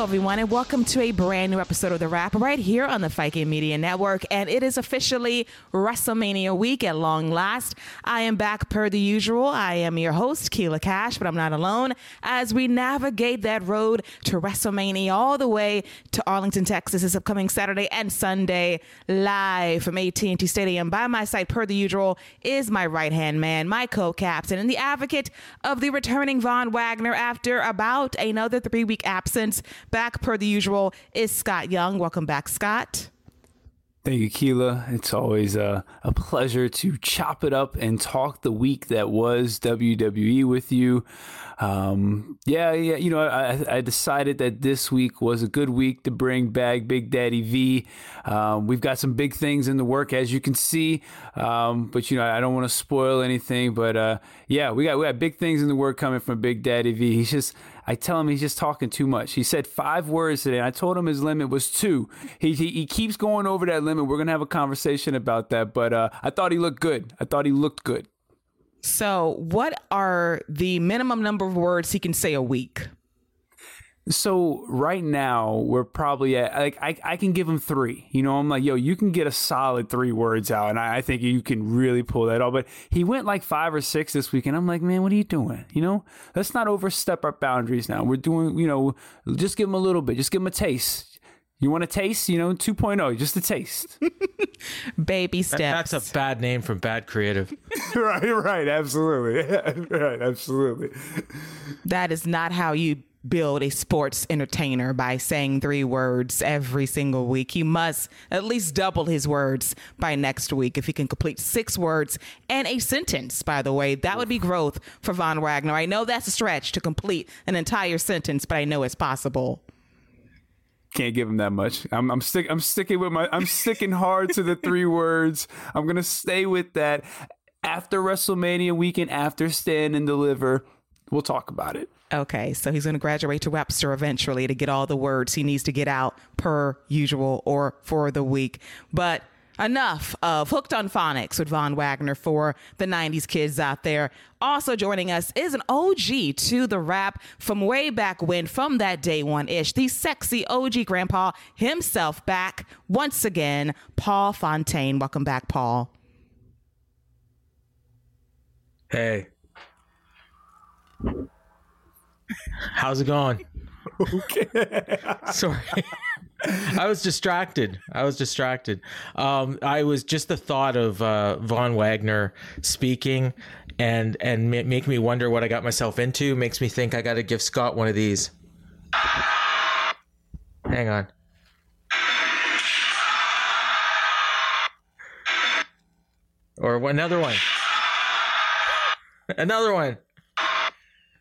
Hello, everyone, and welcome to a brand new episode of The Wrap right here on the Fight Game Media Network. And it is officially WrestleMania week at long last. I am back per the usual. I am your host, Keila Cash, but I'm not alone as we navigate that road to WrestleMania all the way to Arlington, Texas this upcoming Saturday and Sunday live from AT&T Stadium. By my side, per the usual, is my right-hand man, my co-captain, and the advocate of the returning Von Wagner after about another three-week absence back per the usual is Scott Young. Welcome back, Scott. Thank you, Keila. It's always a, a pleasure to chop it up and talk the week that was WWE with you. Um, yeah, yeah. You know, I, I decided that this week was a good week to bring back Big Daddy V. Um, we've got some big things in the work, as you can see. Um, but you know, I don't want to spoil anything. But uh, yeah, we got we got big things in the work coming from Big Daddy V. He's just I tell him he's just talking too much. He said five words today. I told him his limit was two. He, he, he keeps going over that limit. We're gonna have a conversation about that. But uh, I thought he looked good. I thought he looked good. So, what are the minimum number of words he can say a week? So right now we're probably at like I, I can give him three. You know, I'm like, yo, you can get a solid three words out, and I, I think you can really pull that off. But he went like five or six this week, and I'm like, man, what are you doing? You know, let's not overstep our boundaries now. We're doing, you know, just give him a little bit, just give him a taste. You want a taste? You know, 2.0, just a taste. Baby steps. That's a bad name from bad creative. right, right, absolutely, right, absolutely. That is not how you build a sports entertainer by saying three words every single week. He must at least double his words by next week. If he can complete six words and a sentence, by the way, that would be growth for Von Wagner. I know that's a stretch to complete an entire sentence, but I know it's possible. Can't give him that much. I'm I'm stick I'm sticking with my I'm sticking hard to the three words. I'm gonna stay with that. After WrestleMania weekend, after Stand and Deliver, we'll talk about it. Okay, so he's going to graduate to Webster eventually to get all the words he needs to get out per usual or for the week. But enough of Hooked on Phonics with Von Wagner for the 90s kids out there. Also joining us is an OG to the Wrap from way back when, from that day one ish. The sexy OG grandpa himself back once again, Paul Fontaine. Welcome back, Paul. Hey. How's it going? Okay. Sorry. I was distracted. I was distracted. Um, I was just the thought of uh, Von Wagner speaking and and ma- make me wonder what I got myself into. Makes me think I got to give Scott one of these. Hang on. Or another one. Another one.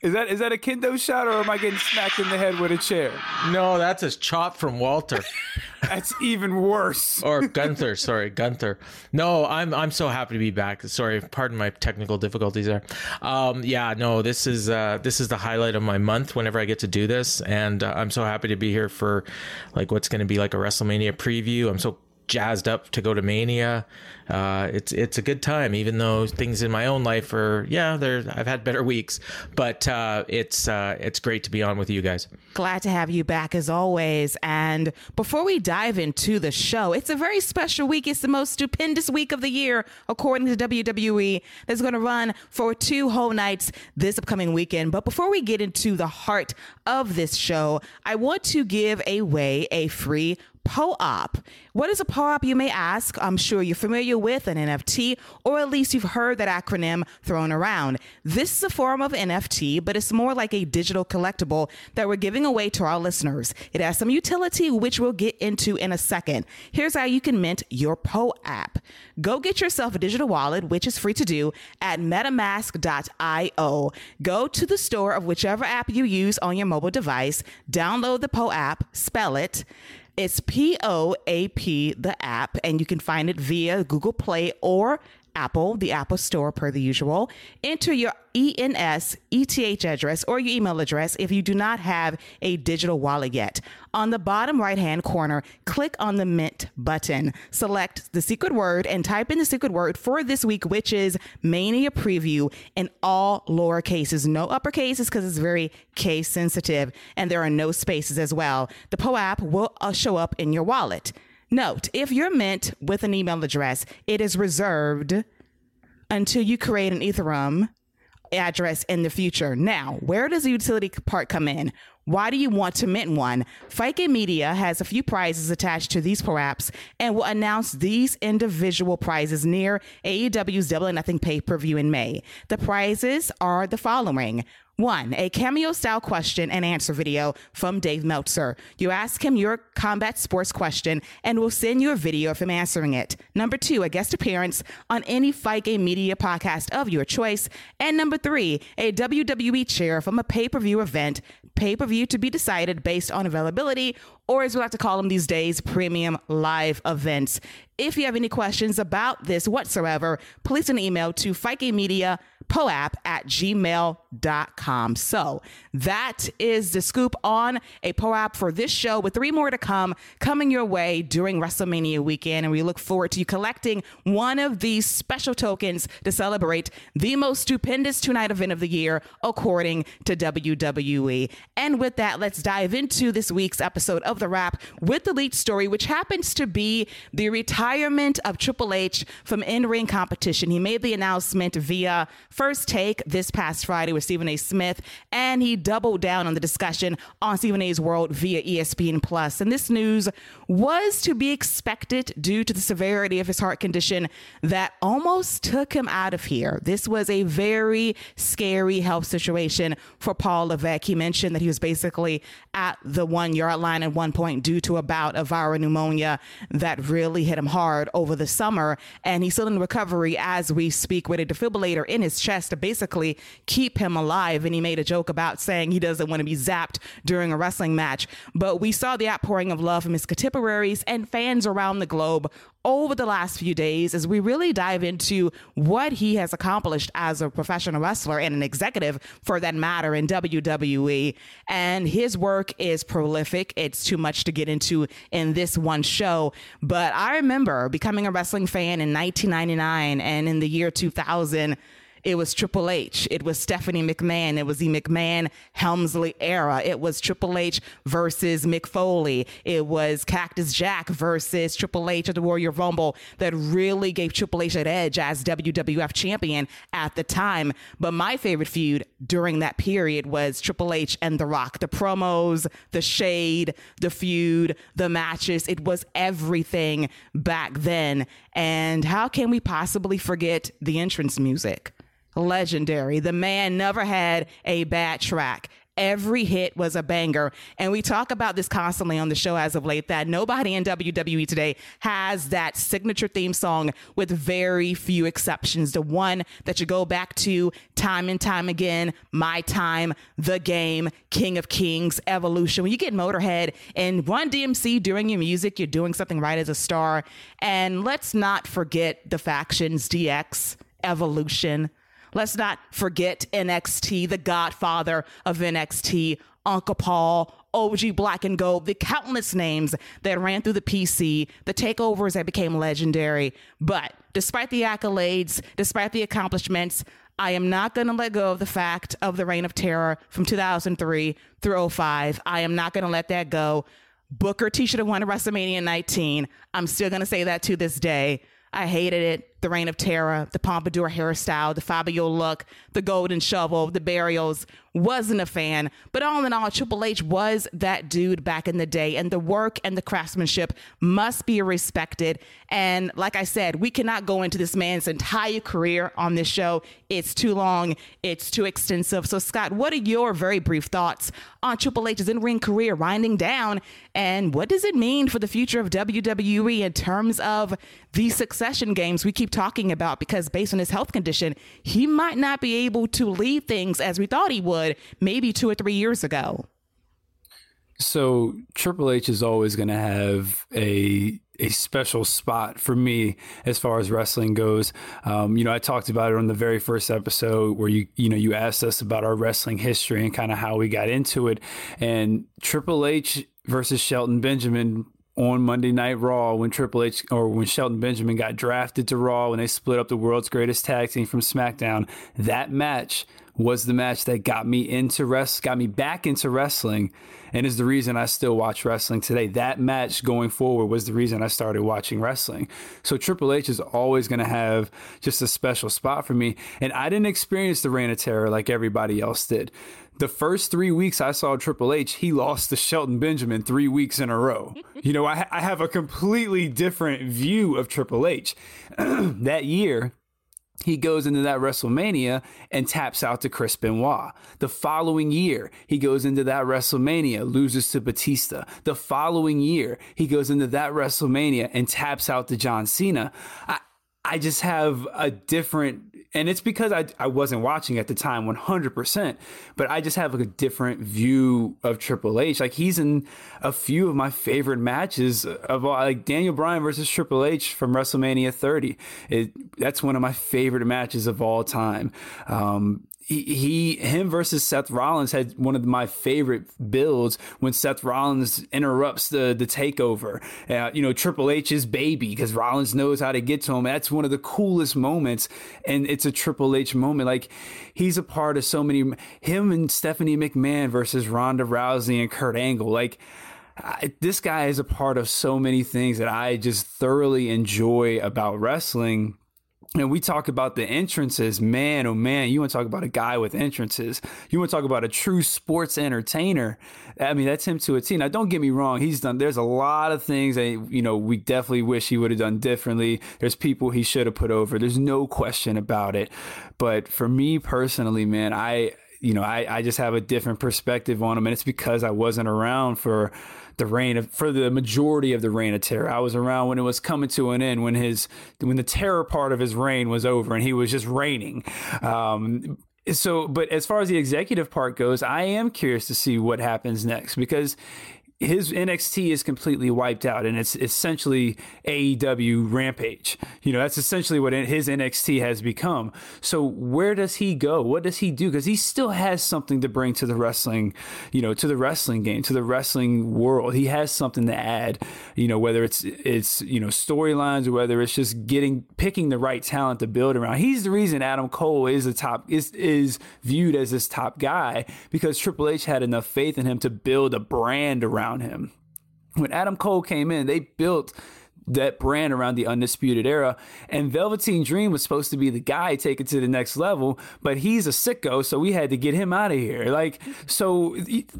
Is that is that a kendo shot or am I getting smacked in the head with a chair? No, that's a chop from Walter. That's even worse. or Gunther, sorry, Gunther. No, I'm I'm so happy to be back. Sorry, pardon my technical difficulties there. Um, yeah, no, this is uh, this is the highlight of my month whenever I get to do this, and uh, I'm so happy to be here for like what's going to be like a WrestleMania preview. I'm so jazzed up to go to Mania. Uh, it's it's a good time, even though things in my own life are yeah, there I've had better weeks, but uh, it's uh, it's great to be on with you guys. Glad to have you back as always. And before we dive into the show, it's a very special week. It's the most stupendous week of the year, according to WWE. That's going to run for two whole nights this upcoming weekend. But before we get into the heart of this show, I want to give away a free POAP. What is a POAP, you may ask? I'm sure you're familiar with an NFT, or at least you've heard that acronym thrown around. This is a form of NFT, but it's more like a digital collectible that we're giving away to our listeners. It has some utility, which we'll get into in a second. Here's how you can mint your POAP. Go get yourself a digital wallet, which is free to do, at metamask.io. Go to the store of whichever app you use on your mobile device, download the POAP, spell it, it's P O A P, the app, and you can find it via Google Play or Apple, the Apple Store, per the usual. Enter your ENS ETH address or your email address if you do not have a digital wallet yet. On the bottom right hand corner, click on the Mint button. Select the secret word and type in the secret word for this week, which is Mania Preview in all lower cases. No upper cases because it's very case sensitive and there are no spaces as well. The POAP will uh, show up in your wallet. Note, if you're mint with an email address, it is reserved until you create an Ethereum address in the future. Now, where does the utility part come in? Why do you want to mint one? Fike Media has a few prizes attached to these POAPs and will announce these individual prizes near AEW's Double or Nothing pay per view in May. The prizes are the following one, a cameo style question and answer video from Dave Meltzer. You ask him your combat sports question and we'll send you a video of him answering it. Number two, a guest appearance on any Fight Game Media podcast of your choice. And number three, a WWE chair from a pay per view event, pay per view to be decided based on availability, or as we like to call them these days, premium live events. If you have any questions about this whatsoever, please send an email to Media poap at gmail.com. So that is the scoop on a poap for this show with three more to come coming your way during WrestleMania weekend. And we look forward to you collecting one of these special tokens to celebrate the most stupendous two night event of the year, according to WWE. And with that, let's dive into this week's episode of The Wrap with the lead story, which happens to be the retirement of Triple H from in ring competition. He made the announcement via First Take this past Friday with Stephen A. Smith, and he doubled down on the discussion on Stephen A's World via ESPN Plus. And this news was to be expected due to the severity of his heart condition that almost took him out of here. This was a very scary health situation for Paul Levesque. He mentioned that he was basically at the one yard line at one point due to a bout of viral pneumonia that really hit him hard over the summer. And he's still in recovery as we speak with a defibrillator in his chest to basically keep him alive. And he made a joke about saying he doesn't want to be zapped during a wrestling match. But we saw the outpouring of love from his contemporaries and fans around the globe over the last few days as we really dive into what he has accomplished as a professional wrestler and an executive for that matter in WWE. And his work is prolific. It's too much to get into in this one show. But I remember becoming a wrestling fan in 1999 and in the year 2000 it was Triple H. It was Stephanie McMahon. It was the McMahon Helmsley era. It was Triple H versus Mick Foley. It was Cactus Jack versus Triple H at the Royal Rumble that really gave Triple H that edge as WWF champion at the time. But my favorite feud during that period was Triple H and The Rock. The promos, the shade, the feud, the matches. It was everything back then. And how can we possibly forget the entrance music? Legendary. The man never had a bad track. Every hit was a banger. And we talk about this constantly on the show as of late that nobody in WWE today has that signature theme song with very few exceptions. The one that you go back to time and time again My Time, The Game, King of Kings, Evolution. When you get Motorhead and Run DMC during your music, you're doing something right as a star. And let's not forget the factions DX, Evolution, Let's not forget NXT, the godfather of NXT, Uncle Paul, OG Black and Gold, the countless names that ran through the PC, the takeovers that became legendary. But despite the accolades, despite the accomplishments, I am not going to let go of the fact of the reign of terror from 2003 through 05. I am not going to let that go. Booker T should have won WrestleMania 19. I'm still going to say that to this day. I hated it the Reign of Terror, the Pompadour hairstyle, the Fabio look, the golden shovel, the burials. Wasn't a fan, but all in all, Triple H was that dude back in the day, and the work and the craftsmanship must be respected. And like I said, we cannot go into this man's entire career on this show. It's too long, it's too extensive. So, Scott, what are your very brief thoughts on Triple H's in ring career winding down? And what does it mean for the future of WWE in terms of the succession games we keep keep talking about because based on his health condition, he might not be able to lead things as we thought he would maybe two or three years ago. So Triple H is always going to have a a special spot for me as far as wrestling goes. Um, you know, I talked about it on the very first episode where you you know you asked us about our wrestling history and kind of how we got into it. And Triple H versus Shelton Benjamin on Monday Night Raw when Triple H or when Shelton Benjamin got drafted to Raw when they split up the world's greatest tag team from SmackDown. That match was the match that got me into rest, got me back into wrestling, and is the reason I still watch wrestling today. That match going forward was the reason I started watching wrestling. So Triple H is always going to have just a special spot for me, and I didn't experience the Reign of Terror like everybody else did the first three weeks I saw Triple H, he lost to Shelton Benjamin three weeks in a row. you know, I, I have a completely different view of Triple H. that year, he goes into that WrestleMania and taps out to Chris Benoit. The following year, he goes into that WrestleMania, loses to Batista. The following year, he goes into that WrestleMania and taps out to John Cena. I, I just have a different and it's because I, I wasn't watching at the time 100% but i just have like a different view of triple h. Like he's in a few of my favorite matches of all like daniel bryan versus triple h from wrestlemania 30 it, that's one of my favorite matches of all time. Um, he, him versus Seth Rollins had one of my favorite builds when Seth Rollins interrupts the the takeover. Uh, you know, Triple H's baby because Rollins knows how to get to him. That's one of the coolest moments, and it's a Triple H moment. Like he's a part of so many. Him and Stephanie McMahon versus Ronda Rousey and Kurt Angle. Like. I, this guy is a part of so many things that I just thoroughly enjoy about wrestling and we talk about the entrances, man, oh man, you want to talk about a guy with entrances. You want to talk about a true sports entertainer. I mean, that's him to a T. Now, don't get me wrong. He's done, there's a lot of things that, you know, we definitely wish he would have done differently. There's people he should have put over. There's no question about it. But for me personally, man, I, you know, I, I just have a different perspective on him. And it's because I wasn't around for, the reign of for the majority of the reign of terror. I was around when it was coming to an end, when his when the terror part of his reign was over, and he was just reigning. Um, so, but as far as the executive part goes, I am curious to see what happens next because his NXT is completely wiped out, and it's essentially AEW Rampage. You know, that's essentially what his NXT has become. So, where does he go? What does he do? Because he still has something to bring to the wrestling, you know, to the wrestling game, to the wrestling world. He has something to add. You know, whether it's it's you know storylines or whether it's just getting picking the right talent to build around. He's the reason Adam Cole is the top is is viewed as this top guy because Triple H had enough faith in him to build a brand around around him. When Adam Cole came in, they built that brand around the Undisputed Era. And Velveteen Dream was supposed to be the guy take it to the next level, but he's a sicko, so we had to get him out of here. Like, so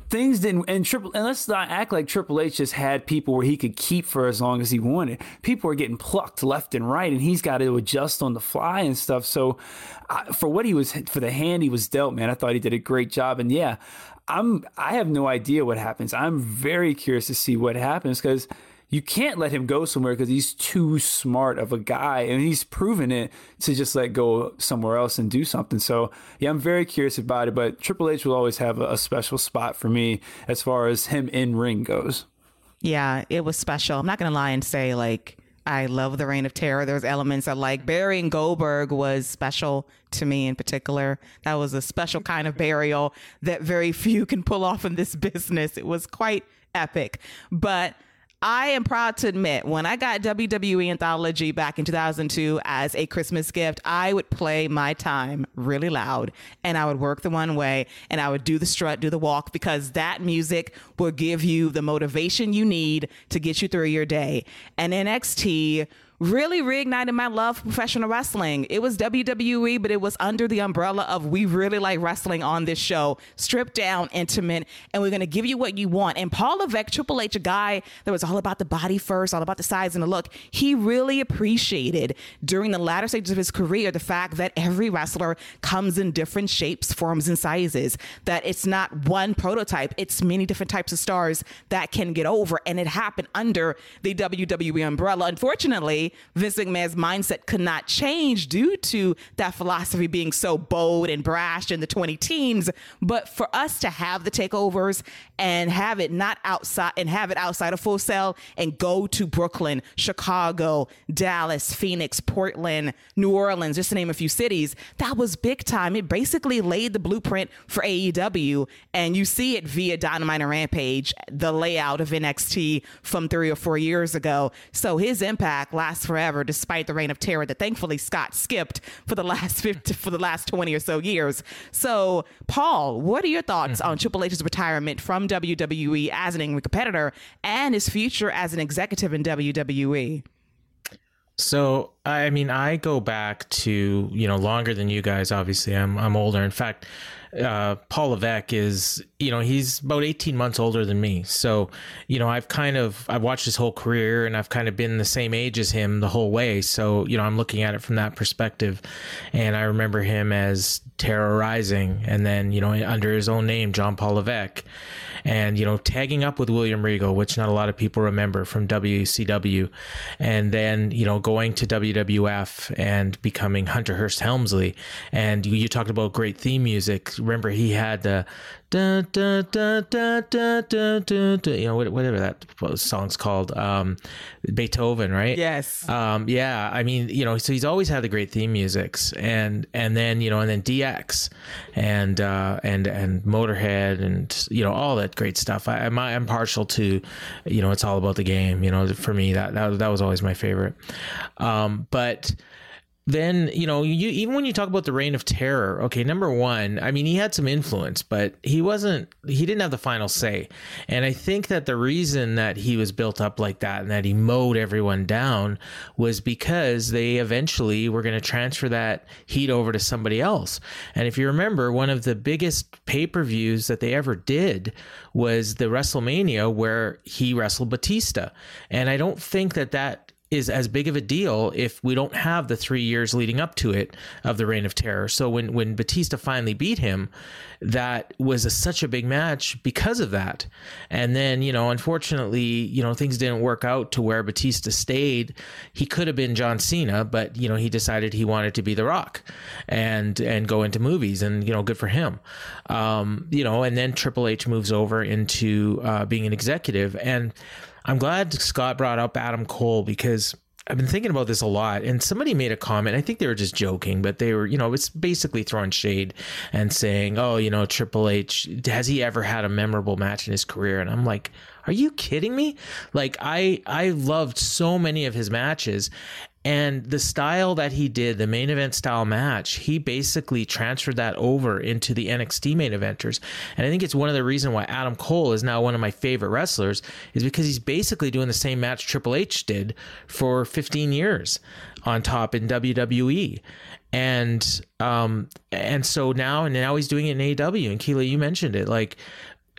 things didn't, and Triple, and let's not act like Triple H just had people where he could keep for as long as he wanted. People were getting plucked left and right, and he's got to adjust on the fly and stuff. So, uh, for what he was, for the hand he was dealt, man, I thought he did a great job. And yeah, I'm I have no idea what happens. I'm very curious to see what happens because you can't let him go somewhere because he's too smart of a guy and he's proven it to just let go somewhere else and do something. So yeah, I'm very curious about it. But Triple H will always have a, a special spot for me as far as him in ring goes. Yeah, it was special. I'm not gonna lie and say like I love the Reign of Terror. There's elements I like. Burying Goldberg was special to me in particular. That was a special kind of burial that very few can pull off in this business. It was quite epic. But I am proud to admit when I got WWE Anthology back in 2002 as a Christmas gift, I would play my time really loud and I would work the one way and I would do the strut, do the walk because that music will give you the motivation you need to get you through your day. And NXT really reignited my love for professional wrestling. It was WWE, but it was under the umbrella of we really like wrestling on this show, stripped down, intimate, and we're going to give you what you want. And Paul Levesque, Triple H, a guy that was all about the body first, all about the size and the look, he really appreciated during the latter stages of his career the fact that every wrestler comes in different shapes, forms, and sizes, that it's not one prototype, it's many different types of stars that can get over. And it happened under the WWE umbrella. Unfortunately, Vince McMahon's mindset could not change due to that philosophy being so bold and brash in the 20 teens. But for us to have the takeovers and have it not outside and have it outside of Full Sail and go to Brooklyn, Chicago, Dallas, Phoenix, Portland, New Orleans, just to name a few cities, that was big time. It basically laid the blueprint for AEW. And you see it via Dynamite and Rampage, the layout of NXT from three or four years ago. So his impact last last forever, despite the reign of terror that thankfully Scott skipped for the last 50, for the last 20 or so years. So, Paul, what are your thoughts mm-hmm. on Triple H's retirement from WWE as an in competitor and his future as an executive in WWE? So, I mean, I go back to, you know, longer than you guys, obviously. I'm, I'm older. In fact, uh, Paul Levesque is, you know, he's about 18 months older than me. So, you know, I've kind of, I've watched his whole career and I've kind of been the same age as him the whole way. So, you know, I'm looking at it from that perspective. And I remember him as Terra Ryzing and then, you know, under his own name, Jean-Paul Levesque and you know tagging up with William Regal, which not a lot of people remember from WCW, and then you know going to WWF and becoming Hunter Hearst Helmsley. And you, you talked about great theme music. Remember he had the da, da, da, da, da, da, da, da, you know, whatever that song's called, um, Beethoven, right? Yes. Um, yeah. I mean, you know, so he's always had the great theme musics and, and then, you know, and then DX and, uh, and, and Motorhead and, you know, all that great stuff. I, I'm, I'm partial to, you know, it's all about the game, you know, for me, that, that, that was always my favorite. Um, but, then you know you even when you talk about the reign of terror okay number one i mean he had some influence but he wasn't he didn't have the final say. And i think that the reason that he was built up like that and that he mowed everyone down was because they eventually were going to transfer that heat over to somebody else. And if you remember one of the biggest pay-per-views that they ever did was the wrestlemania where he wrestled batista. And i don't think that that is as big of a deal if we don't have the three years leading up to it of the reign of terror. So when when Batista finally beat him, that was a, such a big match because of that. And then you know, unfortunately, you know, things didn't work out to where Batista stayed. He could have been John Cena, but you know, he decided he wanted to be The Rock, and and go into movies, and you know, good for him. Um, you know, and then Triple H moves over into uh, being an executive and I'm glad Scott brought up Adam Cole because I've been thinking about this a lot, and somebody made a comment. I think they were just joking, but they were, you know, it's basically throwing shade and saying, "Oh, you know, Triple H has he ever had a memorable match in his career?" And I'm like, "Are you kidding me?" Like I I loved so many of his matches, and the style that he did, the main event style match, he basically transferred that over into the NXT main eventers. And I think it's one of the reasons why Adam Cole is now one of my favorite wrestlers is because he's basically doing the same match Triple H did for 15 years on top in WWE. And um and so now and now he's doing it in AEW and Keila you mentioned it like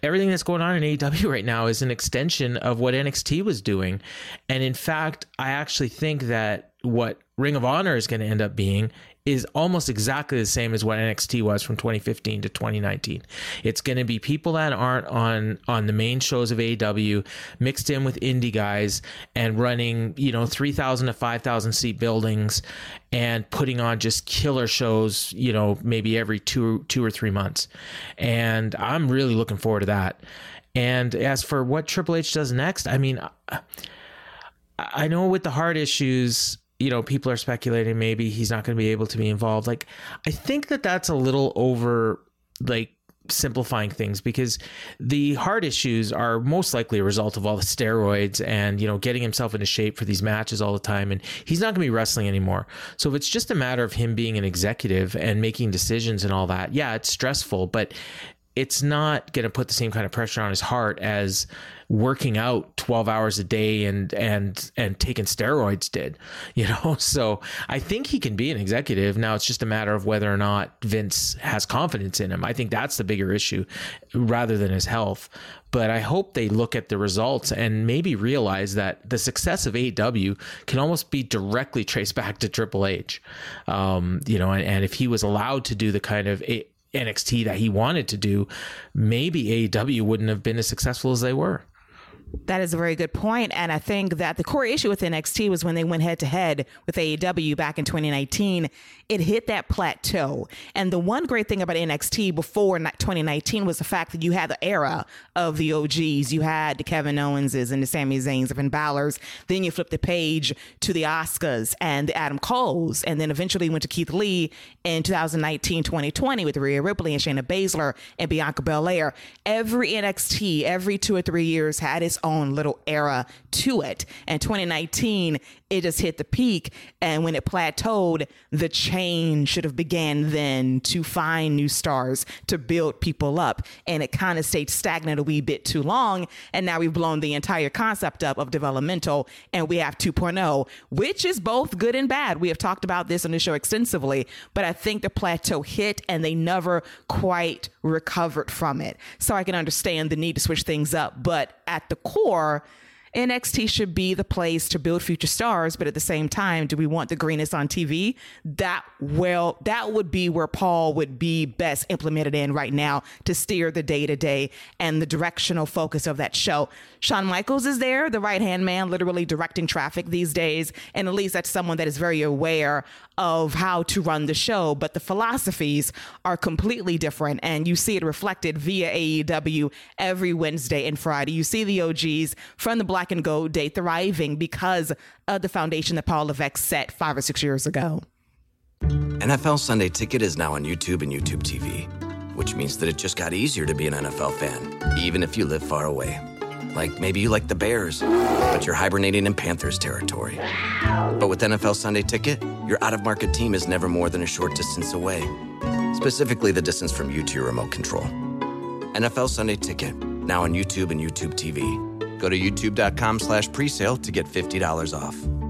everything that's going on in AEW right now is an extension of what NXT was doing. And in fact, I actually think that what Ring of Honor is going to end up being is almost exactly the same as what NXT was from 2015 to 2019. It's going to be people that aren't on on the main shows of AEW mixed in with indie guys and running, you know, 3,000 to 5,000 seat buildings and putting on just killer shows, you know, maybe every 2 2 or 3 months. And I'm really looking forward to that. And as for what Triple H does next, I mean, I know with the heart issues, you know, people are speculating maybe he's not going to be able to be involved. Like, I think that that's a little over, like, simplifying things because the heart issues are most likely a result of all the steroids and you know getting himself into shape for these matches all the time and he's not going to be wrestling anymore so if it's just a matter of him being an executive and making decisions and all that yeah it's stressful but it's not going to put the same kind of pressure on his heart as working out 12 hours a day and and and taking steroids did you know? So i think he can be an executive. Now it's just a matter of whether or not vince has confidence in him. I think that's the bigger issue rather than his health. But i hope they look at the results and maybe realize that the success of AEW can almost be directly traced back to Triple H. Um, you know and, and if he was allowed to do the kind of NXT that he wanted to do, maybe AEW wouldn't have been as successful as they were. That is a very good point. And I think that the core issue with NXT was when they went head to head with AEW back in 2019, it hit that plateau. And the one great thing about NXT before 2019 was the fact that you had the era of the OGs. You had the Kevin Owenses and the Sami Zayns and Balor's. Then you flip the page to the Oscars and the Adam Coles. And then eventually went to Keith Lee in 2019, 2020 with Rhea Ripley and Shayna Baszler and Bianca Belair. Every NXT, every two or three years had its own little era to it. And 2019, it just hit the peak. And when it plateaued, the chain should have began then to find new stars, to build people up. And it kind of stayed stagnant a wee bit too long. And now we've blown the entire concept up of developmental and we have 2.0, which is both good and bad. We have talked about this on the show extensively, but I think the plateau hit and they never quite recovered from it. So I can understand the need to switch things up. But at the core, NXT should be the place to build future stars, but at the same time, do we want the greenest on TV? That well, that would be where Paul would be best implemented in right now to steer the day to day and the directional focus of that show. Shawn Michaels is there, the right hand man, literally directing traffic these days, and at least that's someone that is very aware of how to run the show, but the philosophies are completely different. And you see it reflected via AEW every Wednesday and Friday. You see the OGs from the Black and Gold day thriving because of the foundation that Paul Levesque set five or six years ago. NFL Sunday Ticket is now on YouTube and YouTube TV, which means that it just got easier to be an NFL fan, even if you live far away. Like maybe you like the Bears, but you're hibernating in Panthers territory. But with NFL Sunday Ticket, your out of market team is never more than a short distance away, specifically the distance from you to your remote control. NFL Sunday Ticket, now on YouTube and YouTube TV. Go to youtube.com slash presale to get $50 off.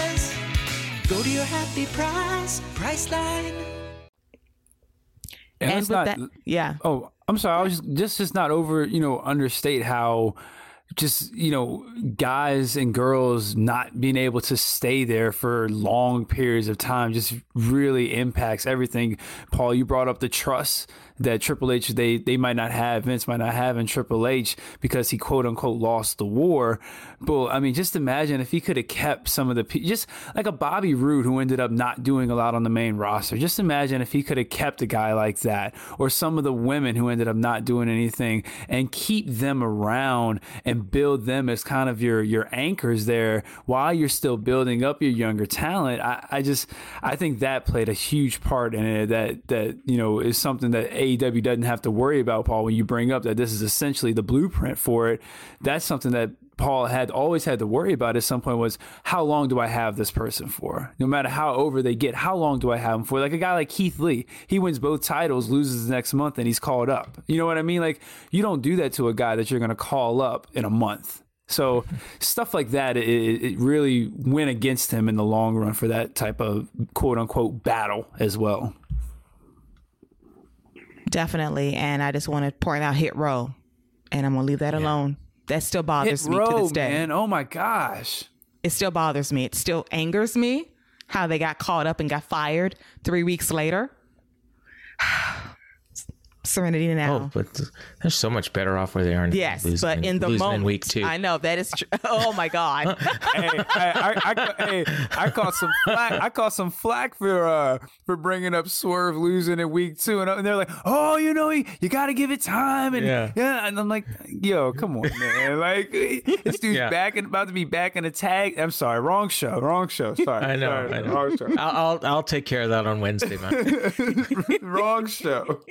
Go to your happy price, Priceline. And, And with not, that- yeah. Oh, I'm sorry. I was just, just just not over. You know, understate how just you know guys and girls not being able to stay there for long periods of time just really impacts everything. Paul, you brought up the trust that Triple H they they might not have, Vince might not have in Triple H because he quote unquote lost the war. But I mean, just imagine if he could have kept some of the just like a Bobby Roode who ended up not doing a lot on the main roster. Just imagine if he could have kept a guy like that, or some of the women who ended up not doing anything, and keep them around and build them as kind of your your anchors there while you're still building up your younger talent. I, I just I think that played a huge part in it. That that you know is something that AEW doesn't have to worry about, Paul. When you bring up that this is essentially the blueprint for it, that's something that Paul had always had to worry about at some point was how long do I have this person for? No matter how over they get, how long do I have him for? Like a guy like Keith Lee, he wins both titles, loses the next month, and he's called up. You know what I mean? Like you don't do that to a guy that you're going to call up in a month. So stuff like that, it, it really went against him in the long run for that type of quote unquote battle as well. Definitely. And I just want to point out Hit Row. And I'm going to leave that alone. That still bothers Hit me to this day. man. Oh my gosh. it still bothers me. It still angers me how they got caught up and got fired three weeks later. Serenity now. Oh, but they're so much better off where they are. yes, losing but in the losing moment, in week two. I know that is true. Oh my god. hey, I, I, I, hey, I caught some flack. I caught some flack for uh for bringing up Swerve losing in week two, and, and they're like, "Oh, you know, you, you got to give it time." And Yeah. yeah. and I'm like, "Yo, come on, man! Like this dude's Yeah. back and about to be back in a tag." I'm sorry, wrong show, wrong show. Sorry, I know, sorry, I know. wrong show, I'll, I'll I'll take care of that on Wednesday, man. wrong show.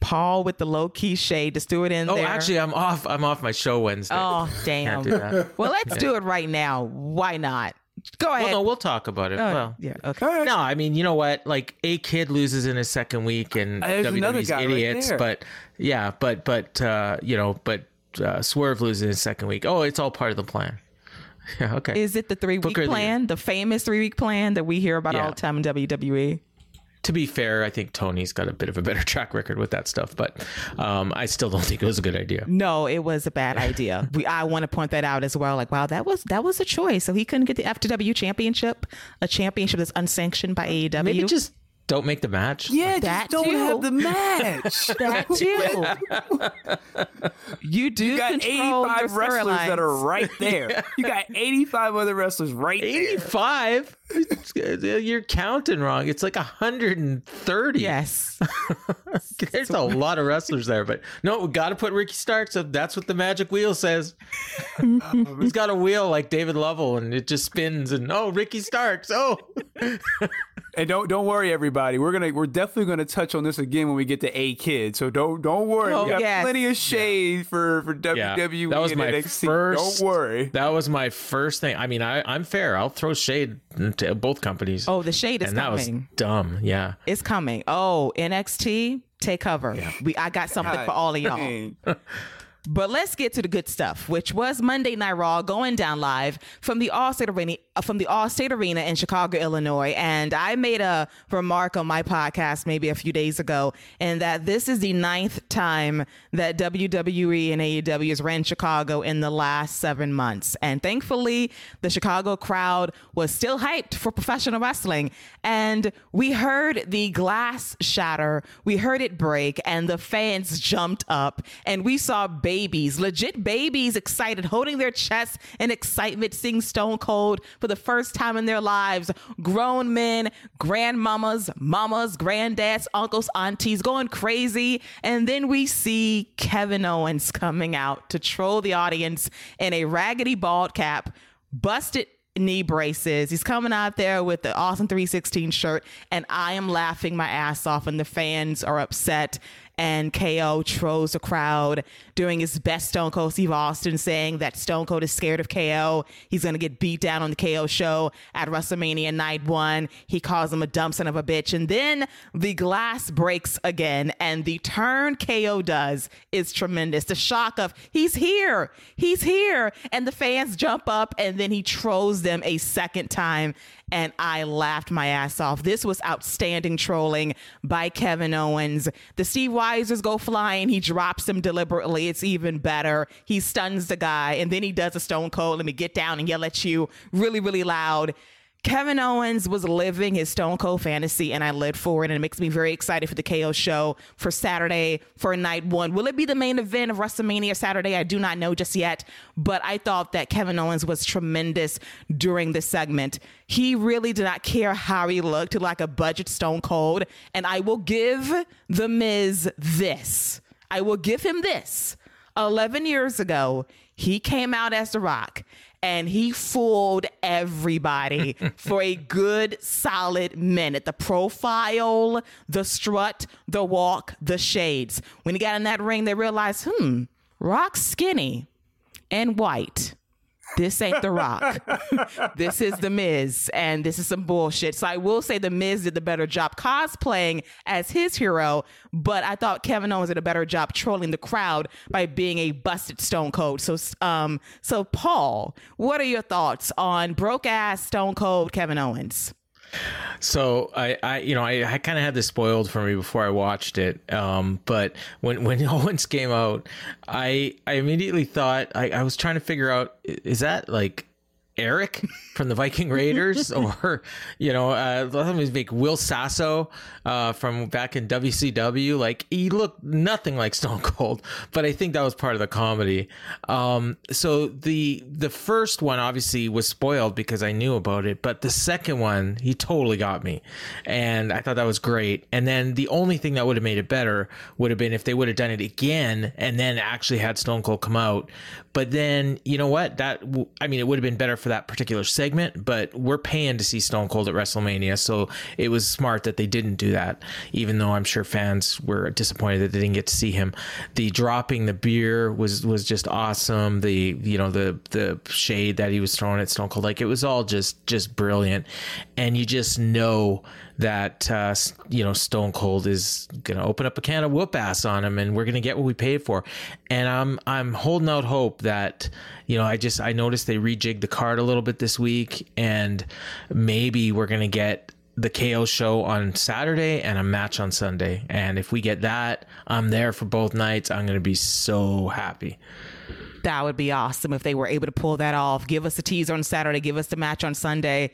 Paul with the low key shade. Just do it in there. oh, there. actually, I'm off. I'm off my show Wednesday. Oh damn. Can't do that. Well, let's do it right now. Why not? Go ahead. Well, no, we'll talk about it. Oh, well, yeah. Okay. no, I mean, you know what? Like A-Kid loses in his second week, and There's another WWE's guy right idiots. there. but yeah, but but uh, you know, but uh, Swerve loses in his second week. Oh, it's all part of the plan. Yeah. Okay. Is it the three week Booker of the plan, the famous three week plan that we hear about Yeah. all the time in? WWE? To be fair, I think Tony's got a bit of a better track record with that stuff, but um, I still don't think it was a good idea. No, it was a bad idea. we, I want to point that out as well. Like, wow, that was that was a choice. So he couldn't get the FTW championship, a championship that's unsanctioned by AEW. Maybe just don't make the match. Yeah, That just don't too. have the match. that too. you do You got 85 your wrestlers that are right there. You got 85 other wrestlers right there. 85 you're counting wrong it's like 130 Yes. there's a lot of wrestlers there but no we got to put ricky starks up that's what the magic wheel says he's got a wheel like david lovell and it just spins and oh ricky starks oh And don't don't worry, everybody. We're gonna we're definitely gonna touch on this again when we get to A-Kid. So don't don't worry. Oh, we got yes. plenty of shade for for yeah WWE that was and my NXT. first Don't worry. that was my first thing i mean I, i'm fair i'll throw shade to both companies Oh, the shade is and that was coming. dumb yeah It's coming. Oh, NXT, take cover. We I got something for all of y'all. But let's get to the good stuff, which was Monday Night Raw going down live from the Allstate Arena uh, from the Allstate Arena in Chicago, Illinois. And I made a remark on my podcast maybe a few days ago, and that this is the ninth time that WWE and AEW has ran Chicago in the last seven months. And thankfully, the Chicago crowd was still hyped for professional wrestling. And we heard the glass shatter, we heard it break, and the fans jumped up, and we saw babies, legit babies, excited, holding their chests in excitement, seeing Stone Cold for the first time in their lives. Grown men, grandmamas, mamas, granddads, uncles, aunties going crazy. And then we see Kevin Owens coming out to troll the audience in a raggedy bald cap, busted knee braces. He's coming out there with the Austin 316 shirt, and I am laughing my ass off, and the fans are upset. And KO trolls the crowd doing his best Stone Cold Steve Austin, saying that Stone Cold is scared of KO. He's going to get beat down on the KO show at WrestleMania Night One. He calls him a dumb son of a bitch. And then the glass breaks again, and the turn KO does is tremendous. The shock of he's here, he's here, and the fans jump up, and then he trolls them a second time. And I laughed my ass off. This was outstanding trolling by Kevin Owens. The Steve Weisers go flying. He drops them deliberately. It's even better. He stuns the guy, and then he does a Stone Cold. Let me get down and yell at you really, really loud. Kevin Owens was living his Stone Cold fantasy, and I lived for it. And it makes me very excited for the KO show for Saturday for night one. Will it be the main event of WrestleMania Saturday? I do not know just yet, but I thought that Kevin Owens was tremendous during this segment. He really did not care how he looked, like a budget Stone Cold. And I will give The Miz this. I will give him this. 11 years ago, he came out as The Rock and he fooled everybody for a good solid minute. The profile, the strut, the walk, the shades. When he got in that ring, they realized, hmm, Rock's skinny and white. This ain't The Rock. this is The Miz, and this is some bullshit. So I will say The Miz did the better job cosplaying as his hero, but I thought Kevin Owens did a better job trolling the crowd by being a busted Stone Cold. So, um, so Paul, what are your thoughts on broke ass Stone Cold Kevin Owens? So I, I you know, I, I kind of had this spoiled for me before I watched it. Um, but when when Owens came out, I I immediately thought I, I was trying to figure out is that like Erik from the Viking Raiders, or you know, uh, let me make Will Sasso uh, from back in WCW. Like he looked nothing like Stone Cold, but I think that was part of the comedy. Um, so the the first one obviously was spoiled because I knew about it, but the second one he totally got me, and I thought that was great. And then the only thing that would have made it better would have been if they would have done it again and then actually had Stone Cold come out. But then you know what? That I mean, it would have been better for that particular segment. But we're paying to see Stone Cold at WrestleMania, so it was smart that they didn't do that. Even though I'm sure fans were disappointed that they didn't get to see him. The dropping the beer was was just awesome. The you know the the shade that he was throwing at Stone Cold, like it was all just just brilliant, and you just know that uh, you know Stone Cold is gonna open up a can of whoop ass on him, and we're gonna get what we paid for. And I'm I'm holding out hope that you know I just I noticed they rejigged the card a little bit this week, and maybe we're gonna get the KO show on Saturday and a match on Sunday. And if we get that, I'm there for both nights. I'm gonna be so happy. That would be awesome if they were able to pull that off. Give us a teaser on Saturday, give us the match on Sunday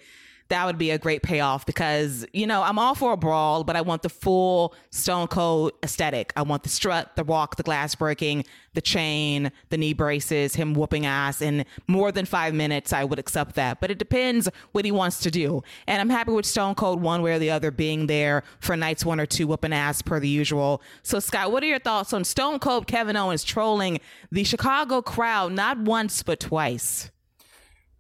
that would be a great payoff because, you know, I'm all for a brawl, but I want the full Stone Cold aesthetic. I want the strut, the walk, the glass breaking, the chain, the knee braces, him whooping ass. In more than five minutes, I would accept that. But it depends what he wants to do. And I'm happy with Stone Cold one way or the other being there for nights one or two whooping ass per the usual. So, Scott, what are your thoughts on Stone Cold Kevin Owens trolling the Chicago crowd not once, but twice?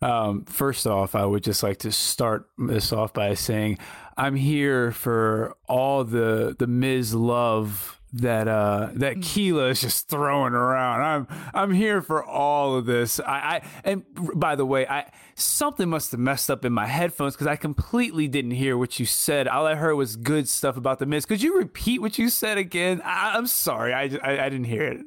Um, first off, I would just like to start this off by saying I'm here for all the the Miz love that uh that mm. Keila is just throwing around. I'm I'm here for all of this. I, I and by the way, I something must have messed up in my headphones because I completely didn't hear what you said. All I heard was good stuff about the Miz. Could you repeat what you said again? I, am sorry, I, I I didn't hear it.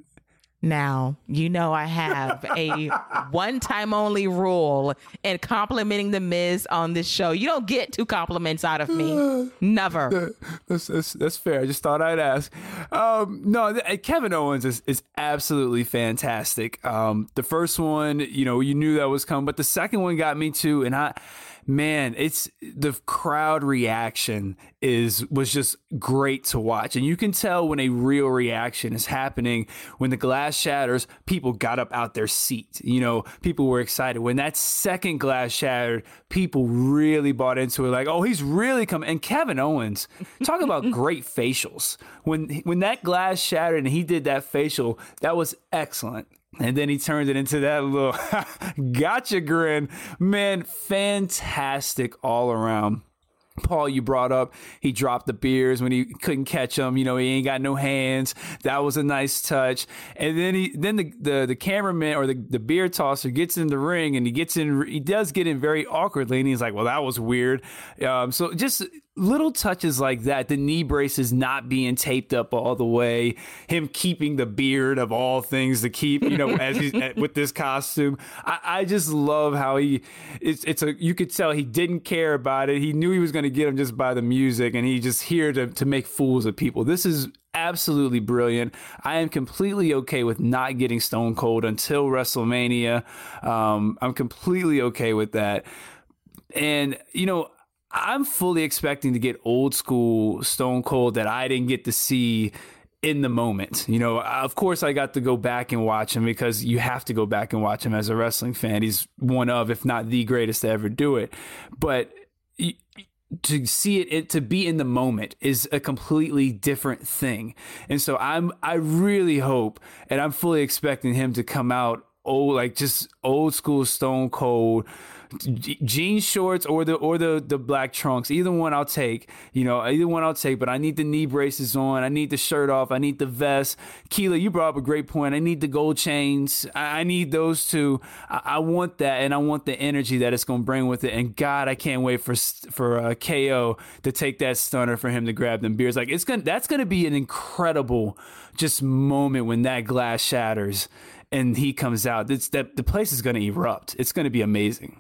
Now, you know I have a one time only rule in complimenting the Miz on this show. You don't get two compliments out of me. Never. That's, that's, that's fair. I just thought I'd ask. Um, no, Kevin Owens is, is absolutely fantastic. Um, the first one, you know, you knew that was coming, but the second one got me too. And I, man, it's the crowd reaction is was just great to watch. And you can tell when a real reaction is happening when the glass shatters, people got up out their seat. You know, people were excited. When that second glass shattered, people really bought into it like, "Oh, he's really coming." And Kevin Owens, talk about great facials. When when that glass shattered and he did that facial, that was excellent. And then he turned it into that little gotcha grin. Man, fantastic all around. Paul, you brought up he dropped the beers when he couldn't catch them. You know, he ain't got no hands. That was a nice touch. And then he, then the the, the cameraman or the, the beer tosser gets in the ring and he gets in. He does get in very awkwardly, and he's like, "Well, that was weird." Um, so just little touches like that the knee braces not being taped up all the way him keeping the beard of all things to keep you know as he's with this costume I, I, just love how he it's it's a you could tell he didn't care about it he knew he was going to get him just by the music and he just here to, to make fools of people this is absolutely brilliant. I am completely okay with not getting Stone Cold until WrestleMania. Um, I'm completely okay with that. And, you know, I'm fully expecting to get old school Stone Cold that I didn't get to see in the moment. You know, of course, I got to go back and watch him because you have to go back and watch him as a wrestling fan. He's one of, if not the greatest to ever do it. But to see it, it, to be in the moment is a completely different thing and so i'm i really hope and i'm fully expecting him to come out old like just old school stone cold jean shorts or the or the the black trunks. Either one I'll take. You know, either one I'll take. But I need the knee braces on. I need the shirt off. I need the vest. Keila, you brought up a great point. I need the gold chains. I, need those two. I, I, want that, and I want the energy that it's going to bring with it. And God, I can't wait for for uh, KO to take that stunner for him to grab them beers. Like it's gonna that's gonna be an incredible just moment when that glass shatters and he comes out. It's that the place is going to erupt. It's going to be amazing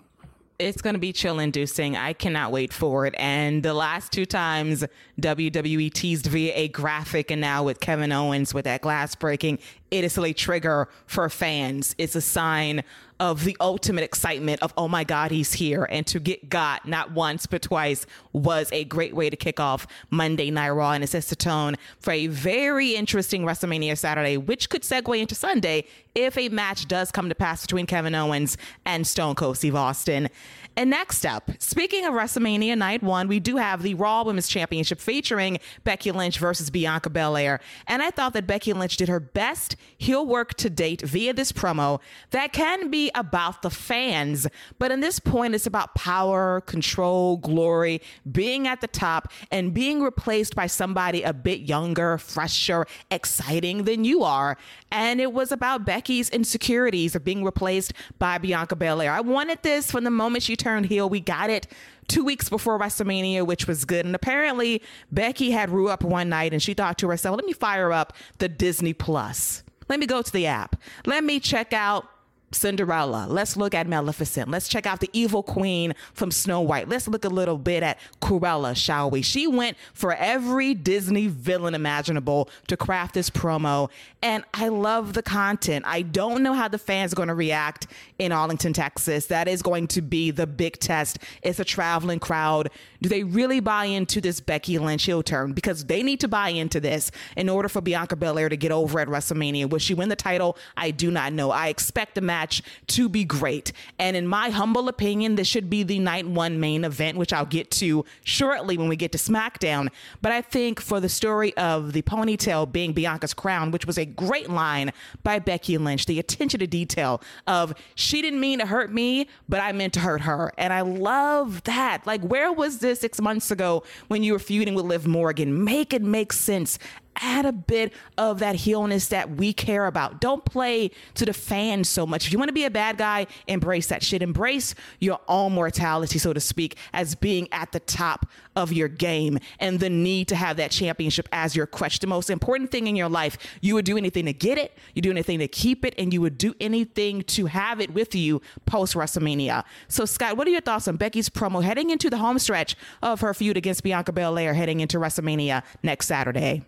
it's going to be chill inducing. I cannot wait for it. And the last two times WWE teased via a graphic and now with Kevin Owens with that glass breaking, it is a trigger for fans. It's a sign of the ultimate excitement of, oh my God, he's here. And to get got not once, but twice was a great way to kick off Monday Night Raw. And it sets the tone for a very interesting WrestleMania Saturday, which could segue into Sunday if a match does come to pass between Kevin Owens and Stone Cold Steve Austin. And next up, speaking of WrestleMania Night 1, we do have the Raw Women's Championship featuring Becky Lynch versus Bianca Belair. And I thought that Becky Lynch did her best heel work to date via this promo that can be about the fans, but in this point, it's about power, control, glory, being at the top, and being replaced by somebody a bit younger, fresher, exciting than you are. And it was about Becky's insecurities of being replaced by Bianca Belair. I wanted this from the moment she turned heel. We got it two weeks before WrestleMania, which was good. And apparently, Becky had Rue up one night and she thought to herself, let me fire up the Disney Plus. Let me go to the app. Let me check out Cinderella. Let's look at Maleficent. Let's check out the evil queen from Snow White. Let's look a little bit at Cruella, shall we? She went for every Disney villain imaginable to craft this promo. And I love the content. I don't know how the fans are going to react in Arlington, Texas. That is going to be the big test. It's a traveling crowd. Do they really buy into this Becky Lynch heel turn? Because they need to buy into this in order for Bianca Belair to get over at WrestleMania. Will she win the title? I do not know. I expect the match to be great. And in my humble opinion, this should be the night one main event, which I'll get to shortly when we get to SmackDown. But I think for the story of the ponytail being Bianca's crown, which was a great line by Becky Lynch, the attention to detail of she didn't mean to hurt me, but I meant to hurt her. And I love that. Like, where was this six months ago when you were feuding with Liv Morgan? Make it make sense add a bit of that heelness that we care about. Don't play to the fans so much. If you want to be a bad guy, embrace that shit. Embrace your own mortality, so to speak, as being at the top of your game and the need to have that championship as your crutch. The most important thing in your life, you would do anything to get it, you do anything to keep it, and you would do anything to have it with you post WrestleMania. So, Scott, what are your thoughts on Becky's promo heading into the home stretch of her feud against Bianca Belair heading into WrestleMania next Saturday?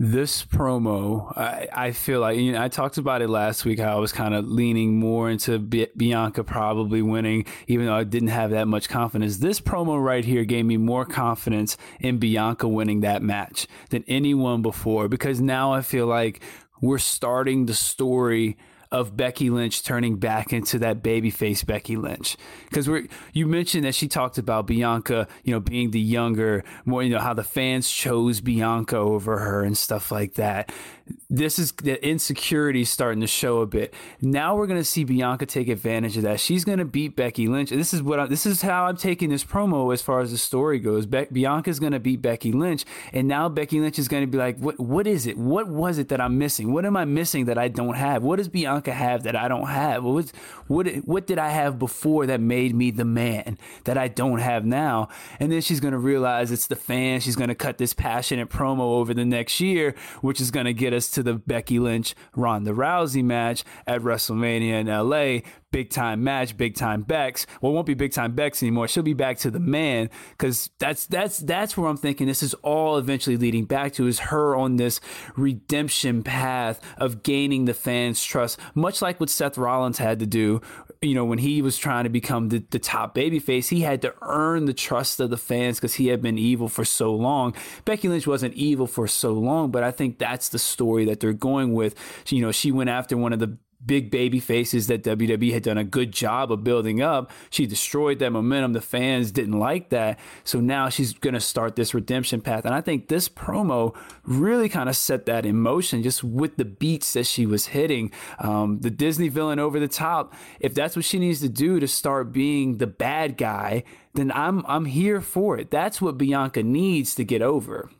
This promo, I, I feel like you know, I talked about it last week. How I was kind of leaning more into B- Bianca probably winning, even though I didn't have that much confidence. This promo right here gave me more confidence in Bianca winning that match than anyone before because now I feel like we're starting the story of Becky Lynch turning back into that babyface Becky Lynch. Because we you mentioned that she talked about Bianca, you know, being the younger, more, you know, how the fans chose Bianca over her and stuff like that this is the insecurity starting to show a bit. Now we're going to see Bianca take advantage of that. She's going to beat Becky Lynch. This is what I, this is how I'm taking this promo as far as the story goes. Be- Bianca's going to beat Becky Lynch, and now Becky Lynch is going to be like, "What? What is it? What was it that I'm missing? What am I missing that I don't have? What does Bianca have that I don't have? What was, what what did I have before that made me the man that I don't have now?" And then she's going to realize it's the fans. She's going to cut this passionate promo over the next year, which is going to get us to the Becky Lynch Ronda Rousey match at WrestleMania in LA. Big time match, big time Bex. Well, it won't be big time Bex anymore. She'll be back to the man because that's that's that's where I'm thinking this is all eventually leading back to is her on this redemption path of gaining the fans' trust, much like what Seth Rollins had to do. You know, when he was trying to become the, the top babyface, he had to earn the trust of the fans because he had been evil for so long. Becky Lynch wasn't evil for so long, but I think that's the story that they're going with. You know, she went after one of the big baby faces that WWE had done a good job of building up. She destroyed that momentum. The fans didn't like that. So now she's going to start this redemption path. And I think this promo really kind of set that in motion just with the beats that she was hitting. Um, the Disney villain over the top. If that's what she needs to do to start being the bad guy, then I'm I'm here for it. That's what Bianca needs to get over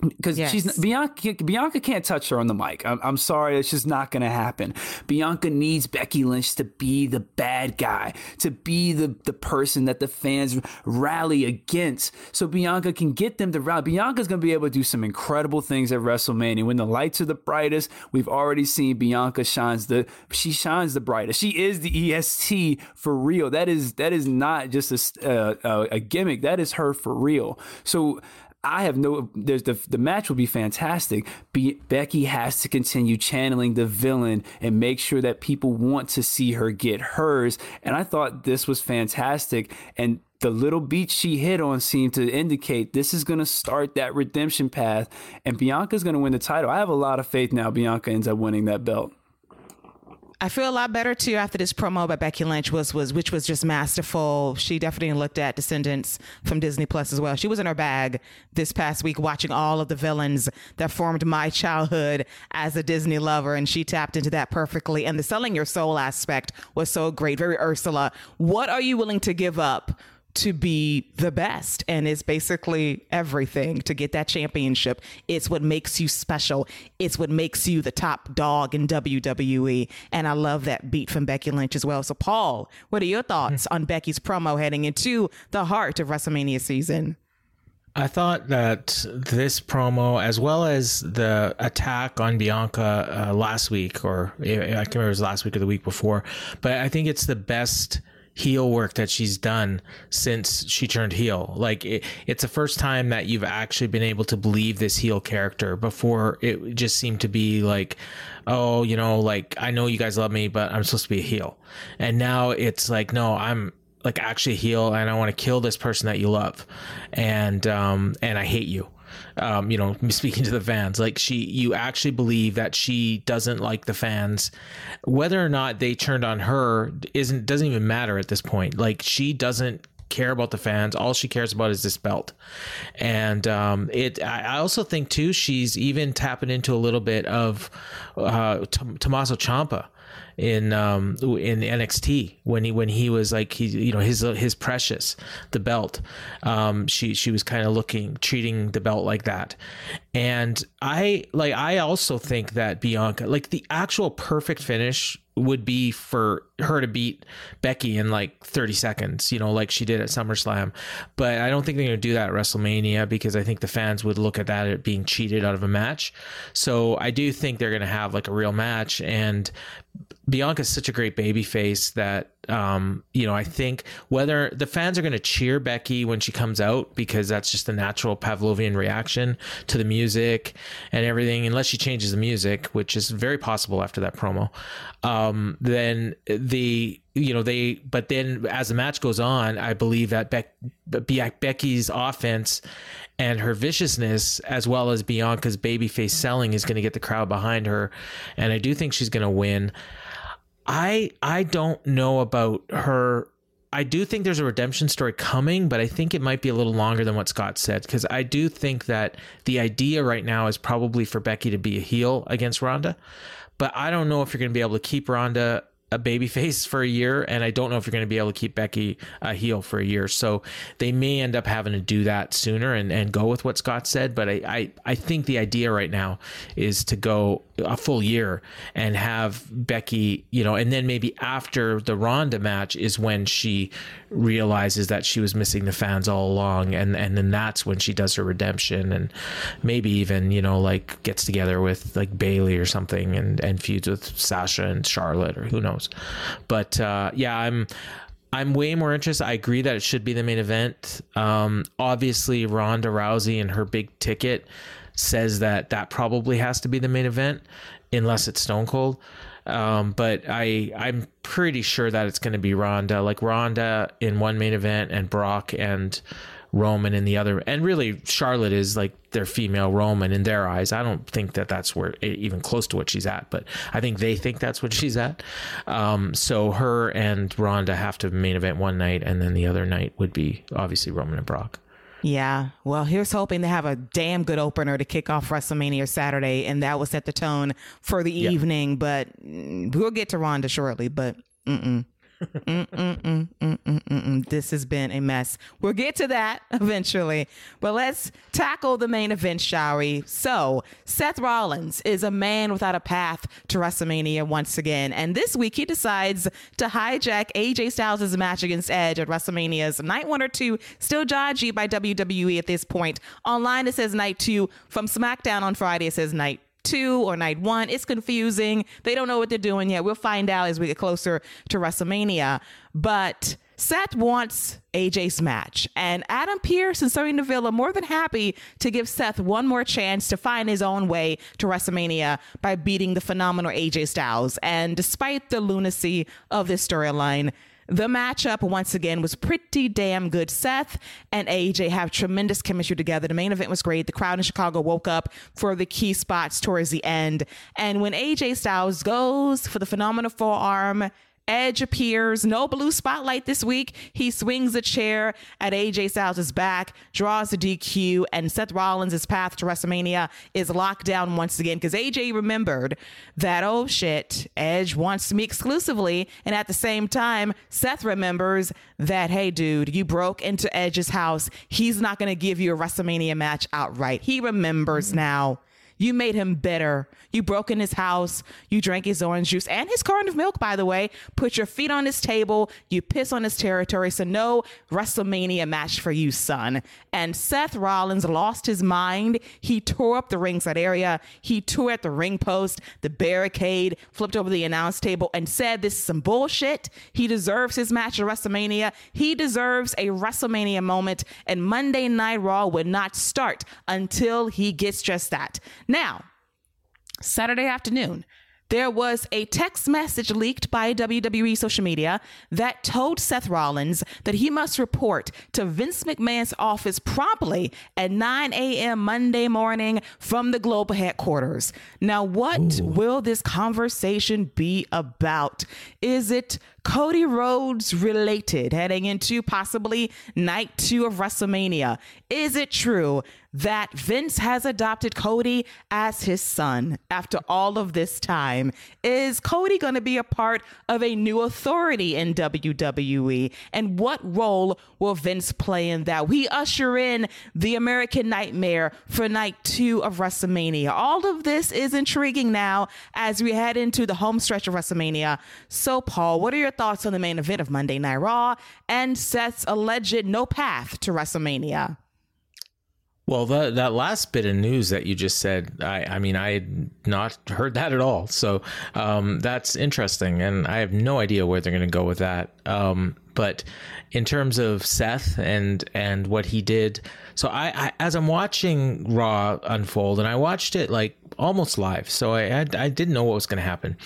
because yes. she's Bianca. Bianca can't touch her on the mic. I'm, I'm sorry, it's just not going to happen. Bianca needs Becky Lynch to be the bad guy, to be the the person that the fans rally against, so Bianca can get them to rally. Bianca's going to be able to do some incredible things at WrestleMania when the lights are the brightest. We've already seen Bianca shines the she shines the brightest. She is the EST for real. That is that is not just a, uh, a gimmick. That is her for real. So I have no. There's the the match will be fantastic. Be, Becky has to continue channeling the villain and make sure that people want to see her get hers. And I thought this was fantastic. And the little beat she hit on seemed to indicate this is going to start that redemption path, and Bianca's going to win the title. I have a lot of faith now. Bianca ends up winning that belt. I feel a lot better too after this promo by Becky Lynch was was which was just masterful. She definitely looked at Descendants from Disney Plus as well. She was in her bag this past week watching all of the villains that formed my childhood as a Disney lover, and she tapped into that perfectly. And the selling your soul aspect was so great, very Ursula. What are you willing to give up? To be the best. And it's basically everything to get that championship. It's what makes you special. It's what makes you the top dog in WWE. And I love that beat from Becky Lynch as well. So, Paul, what are your thoughts on Becky's promo heading into the heart of WrestleMania season? I thought that this promo, as well as the attack on Bianca uh, last week, or I can't remember it was last week or the week before, but I think it's the best heel work that she's done since she turned heel. Like it, it's the first time that you've actually been able to believe this heel character. Before it just seemed to be like, oh, you know, like I know you guys love me, but I'm supposed to be a heel. And now it's like, no, I'm like actually a heel, and I want to kill this person that you love, and um, and I hate you um, you know, speaking to the fans. Like she, you actually believe that she doesn't like the fans, whether or not they turned on her isn't doesn't even matter at this point. Like she doesn't care about the fans. All she cares about is this belt. And um, it. I also think too she's even tapping into a little bit of uh, T- Tommaso Ciampa in um in NXT when he when he was like he you know his his precious the belt um she she was kind of looking treating the belt like that and I like I also think that Bianca like the actual perfect finish would be for her to beat Becky in like 30 seconds, you know, like she did at SummerSlam. But I don't think they're going to do that at WrestleMania because I think the fans would look at that as being cheated out of a match. So I do think they're going to have like a real match. And Bianca's such a great baby face that um, you know, I think whether the fans are going to cheer Becky when she comes out because that's just the natural Pavlovian reaction to the music and everything, unless she changes the music, which is very possible after that promo. Um, then the you know they, but then as the match goes on, I believe that Be- Becky's offense and her viciousness, as well as Bianca's babyface selling, is going to get the crowd behind her, and I do think she's going to win. I I don't know about her. I do think there's a redemption story coming, but I think it might be a little longer than what Scott said because I do think that the idea right now is probably for Becky to be a heel against Ronda, but I don't know if you're going to be able to keep Ronda a baby face for a year, and I don't know if you're going to be able to keep Becky a heel for a year. So they may end up having to do that sooner and, and go with what Scott said. But I, I, I think the idea right now is to go a full year and have Becky, you know, and then maybe after the Ronda match is when she realizes that she was missing the fans all along, and and then that's when she does her redemption, and maybe even you know like gets together with like Bayley or something, and and feuds with Sasha and Charlotte or who knows, but uh, yeah, I'm. I'm way more interested. I agree that it should be the main event. Um, obviously, Ronda Rousey and her big ticket says that that probably has to be the main event unless it's Stone Cold. Um, but I I'm pretty sure that it's going to be Ronda, like Ronda in one main event and Brock and Roman in the other. And really, Charlotte is like their female Roman in their eyes. I don't think that that's where even close to what she's at, but I think they think that's what she's at. Um, so her and Ronda have to main event one night, and then the other night would be obviously Roman and Brock. Yeah. Well, here's hoping to have a damn good opener to kick off WrestleMania Saturday, and that will set the tone for the yeah. evening. But mm, we'll get to Ronda shortly. But mm-mm. This has been a mess. We'll get to that eventually, but let's tackle the main event, shall we? So, Seth Rollins is a man without a path to WrestleMania once again, and this week he decides to hijack AJ Styles' match against Edge at WrestleMania's night one or two, still judged by WWE at this point. Online it says night two. From SmackDown on Friday it says night two or night one. It's confusing. They don't know what they're doing yet. We'll find out as we get closer to WrestleMania. But Seth wants AJ's match, and Adam Pearce and Sonya Deville are more than happy to give Seth one more chance to find his own way to WrestleMania by beating the phenomenal AJ Styles. And despite the lunacy of this storyline, the matchup once again was pretty damn good. Seth and AJ have tremendous chemistry together. The main event was great. The crowd in Chicago woke up for the key spots towards the end. And when AJ Styles goes for the phenomenal forearm, Edge appears. No blue spotlight this week. He swings a chair at AJ Styles' back, draws a DQ, and Seth Rollins' path to WrestleMania is locked down once again because AJ remembered that, oh shit, Edge wants me exclusively. And at the same time, Seth remembers that, hey, dude, you broke into Edge's house. He's not going to give you a WrestleMania match outright. He remembers mm-hmm. now. You made him bitter. You broke in his house. You drank his orange juice and his carton of milk, by the way. Put your feet on his table. You piss on his territory. So, no WrestleMania match for you, son. And Seth Rollins lost his mind. He tore up the ringside area. He tore at the ring post, the barricade, flipped over the announce table, and said, This is some bullshit. He deserves his match at WrestleMania. He deserves a WrestleMania moment. And Monday Night Raw would not start until he gets just that. Now, Saturday afternoon, there was a text message leaked by WWE social media that told Seth Rollins that he must report to Vince McMahon's office promptly at 9 a.m. Monday morning from the global headquarters. Now, what Ooh. will this conversation be about? Is it Cody Rhodes related heading into possibly night two of WrestleMania? Is it true that Vince has adopted Cody as his son after all of this time? Is Cody going to be a part of a new authority in WWE? And what role will Vince play in that? We usher in the American Nightmare for night two of WrestleMania. All of this is intriguing now as we head into the home stretch of WrestleMania. So, Paul, what are your thoughts on the main event of Monday Night Raw and Seth's alleged no path to WrestleMania? Well, the, that last bit of news that you just said, I, I mean, I had not heard that at all. So um, that's interesting. And I have no idea where they're going to go with that. Um, but in terms of Seth and and what he did, so I, I, as I'm watching Raw unfold, and I watched it like almost live, so I I, I didn't know what was going to happen,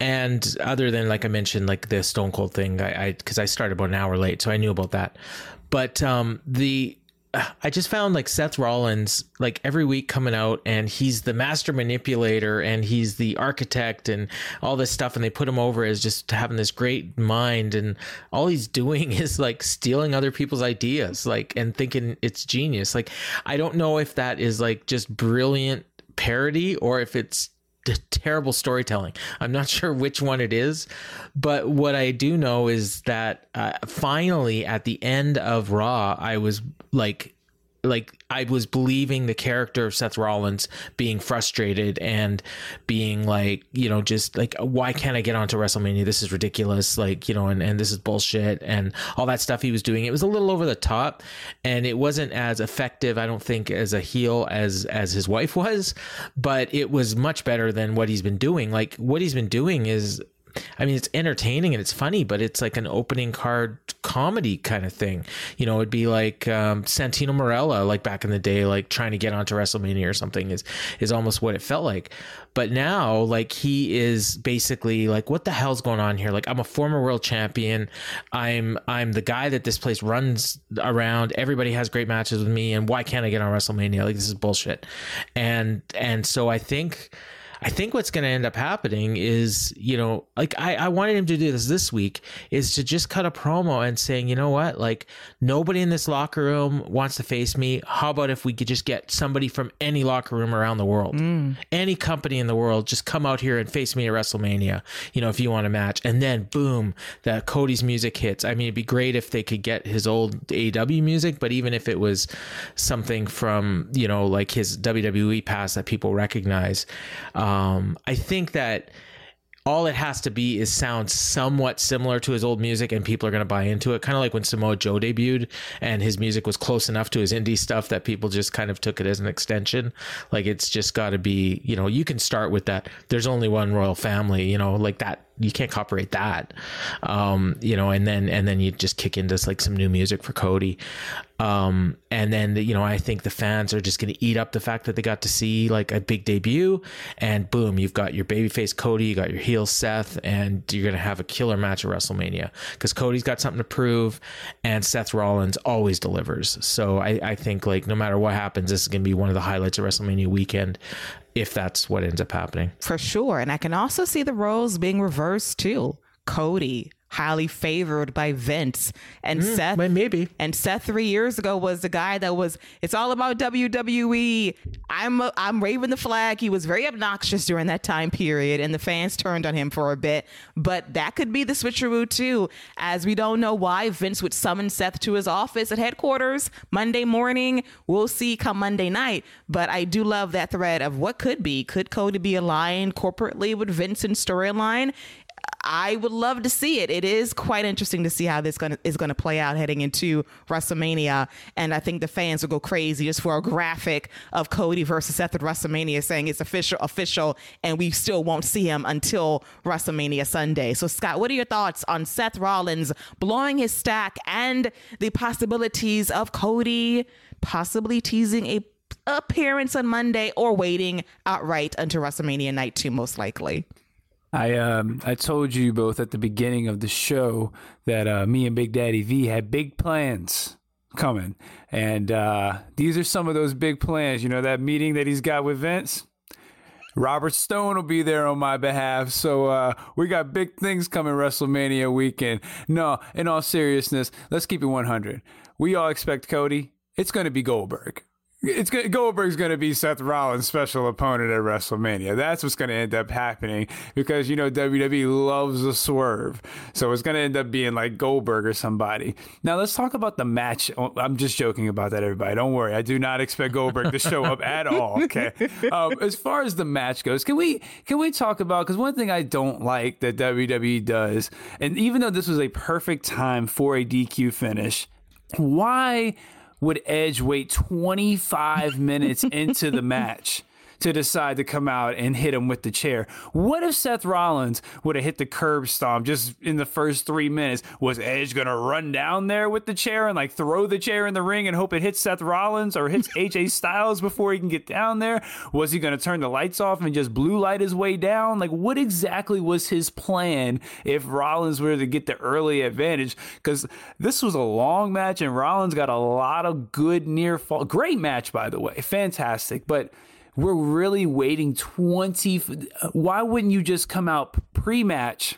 and other than like I mentioned, like the Stone Cold thing, I because I, I started about an hour late, so I knew about that, but um, the I just found like Seth Rollins like every week coming out and he's the master manipulator and he's the architect and all this stuff and they put him over as just having this great mind and all he's doing is like stealing other people's ideas like and thinking it's genius. Like I don't know if that is like just brilliant parody or if it's terrible storytelling. I'm not sure which one it is, but what I do know is that uh, finally at the end of Raw, I was like like I was believing the character of Seth Rollins being frustrated and being like, you know, just like, why can't I get onto WrestleMania? This is ridiculous. Like, you know, and, and this is bullshit and all that stuff he was doing. It was a little over the top and it wasn't as effective, I don't think, as a heel as as his wife was, but it was much better than what he's been doing. Like what he's been doing is I mean, it's entertaining and it's funny, but it's like an opening card comedy kind of thing. You know, it'd be like um, Santino Marella, like back in the day, like trying to get onto WrestleMania or something is is almost what it felt like. But now, like he is basically like, what the hell's going on here? Like, I'm a former world champion. I'm I'm the guy that this place runs around. Everybody has great matches with me, and why can't I get on WrestleMania? Like, this is bullshit. And and so I think I think what's going to end up happening is, you know, like I, I wanted him to do this this week is to just cut a promo and saying, you know what, like nobody in this locker room wants to face me. How about if we could just get somebody from any locker room around the world, mm. any company in the world, just come out here and face me at WrestleMania, you know, if you want a match. And then boom, that Cody's music hits. I mean, it'd be great if they could get his old AW music, but even if it was something from, you know, like his WWE past that people recognize. Um, um, I think that all it has to be is sound somewhat similar to his old music and people are going to buy into it. Kind of like when Samoa Joe debuted and his music was close enough to his indie stuff that people just kind of took it as an extension. Like it's just got to be you know you can start with that. There's only one royal family you know like that you can't copyright that. Um, you know, and then and then you just kick into like some new music for Cody. Um, and then you know, I think the fans are just going to eat up the fact that they got to see like a big debut, and boom, you've got your babyface Cody, you got your heel Seth, and you're going to have a killer match at WrestleMania because Cody's got something to prove, and Seth Rollins always delivers. So I, I think like no matter what happens, this is going to be one of the highlights of WrestleMania weekend if that's what ends up happening. For sure. And I can also see the roles being reversed too. Cody, highly favored by Vince and Mm, Seth. Maybe. And Seth three years ago was the guy that was. It's all about WWE. I'm a, I'm waving the flag. He was very obnoxious during that time period, and the fans turned on him for a bit. But that could be the switcheroo too, as we don't know why Vince would summon Seth to his office at headquarters Monday morning. We'll see come Monday night. But I do love that thread of what could be. Could Cody be aligned corporately with Vincent's storyline? I would love to see it. It is quite interesting to see how this gonna, is going to play out heading into WrestleMania, and I think the fans will go crazy just for a graphic of Cody versus Seth at WrestleMania, saying it's official, official, and we still won't see him until WrestleMania Sunday. So, Scott, what are your thoughts on Seth Rollins blowing his stack and the possibilities of Cody possibly teasing a appearance on Monday or waiting outright until WrestleMania night two, most likely? I um I told you both at the beginning of the show that uh, me and Big Daddy V had big plans coming, and uh, these are some of those big plans. You know that meeting that he's got with Vince. Robert Stone will be there on my behalf, so uh, we got big things coming WrestleMania weekend. No, in all seriousness, let's keep it 100. We all expect Cody. It's going to be Goldberg. It's gonna, Goldberg's going to be Seth Rollins' special opponent at WrestleMania. That's what's going to end up happening because you know WWE loves a swerve, so it's going to end up being like Goldberg or somebody. Now let's talk about the match. Oh, I'm just joking about that, everybody. Don't worry. I do not expect Goldberg to show up at all. Okay. Um, as far as the match goes, can we can we talk about? Because one thing I don't like that WWE does, and even though this was a perfect time for a DQ finish, why? Would Edge wait 25 minutes into the match to decide to come out and hit him with the chair? What if Seth Rollins would have hit the curb stomp just in the first three minutes? Was Edge going to run down there with the chair and like throw the chair in the ring and hope it hits Seth Rollins or hits AJ Styles before he can get down there? Was he going to turn the lights off and just blue light his way down? Like, what exactly was his plan if Rollins were to get the early advantage? Because this was a long match and Rollins got a lot of good near fall. Great match, by the way. Fantastic. But we're really waiting 20 why wouldn't you just come out pre-match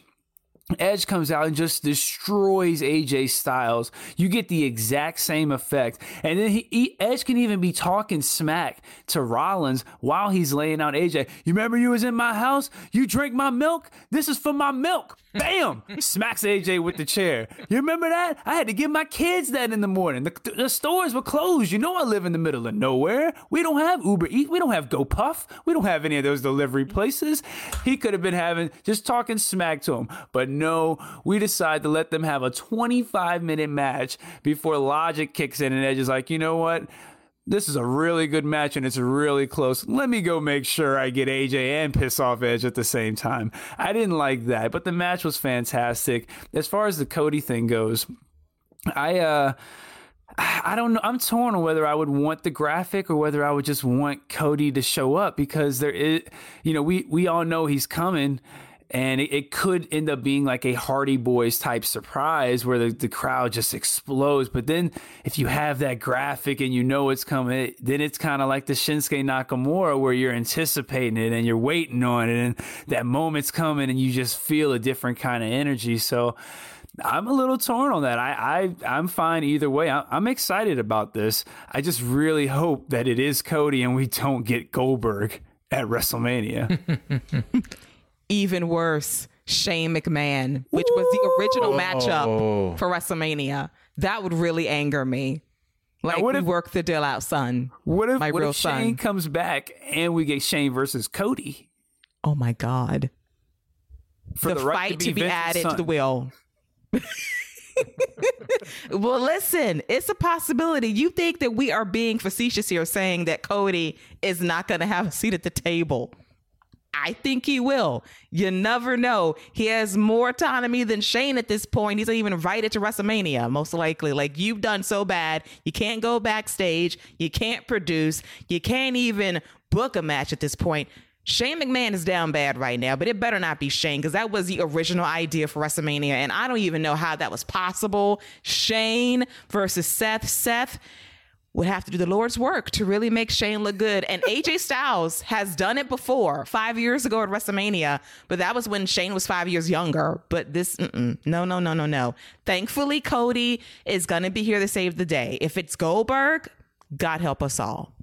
Edge comes out and just destroys AJ Styles. You get the exact same effect. And then he, he, Edge can even be talking smack to Rollins while he's laying out AJ. You remember you was in my house? You drink my milk? This is for my milk. Bam! Smacks AJ with the chair. You remember that? I had to give my kids that in the morning. The, the stores were closed. You know I live in the middle of nowhere. We don't have Uber Eat. We don't have GoPuff. We don't have any of those delivery places. He could have been having just talking smack to him. But no, we decide to let them have a 25 minute match before logic kicks in and Edge is like, you know what? This is a really good match and it's really close. Let me go make sure I get AJ and piss off Edge at the same time. I didn't like that, but the match was fantastic. As far as the Cody thing goes, I uh I don't know. I'm torn on whether I would want the graphic or whether I would just want Cody to show up because there is, you know, we we all know he's coming, and it, it could end up being like a Hardy Boys type surprise where the, the crowd just explodes. But then if you have that graphic and you know it's coming, then it's kind of like the Shinsuke Nakamura where you're anticipating it and you're waiting on it, and that moment's coming and you just feel a different kind of energy. So. I'm a little torn on that. I, I I'm fine either way. I, I'm excited about this. I just really hope that it is Cody and we don't get Goldberg at WrestleMania. Even worse, Shane McMahon, which was the original matchup oh. for WrestleMania. That would really anger me. Like what we if- work the deal out, son. What if, My what real if Shane son. comes back and we get Shane versus Cody Oh my God. for the, the, right fight to be, Vince's added to the will. well, listen, it's a possibility. You think that we are being facetious here saying that Cody is not going to have a seat at the table. I think he will. You never know. He has more autonomy than Shane at this point. He's even invited to WrestleMania, most likely. Like, you've done so bad. You can't go backstage. You can't produce. You can't even book a match at this point. Shane McMahon is down bad right now, but it better not be Shane because that was the original idea for WrestleMania. And I don't even know how that was possible. Shane versus Seth. Seth would have to do the Lord's work to really make Shane look good. And AJ Styles has done it before, five years ago at WrestleMania, but that was when Shane was five years younger. But this, no, no, no, no, no. Thankfully, Cody is going to be here to save the day. If it's Goldberg, God help us all.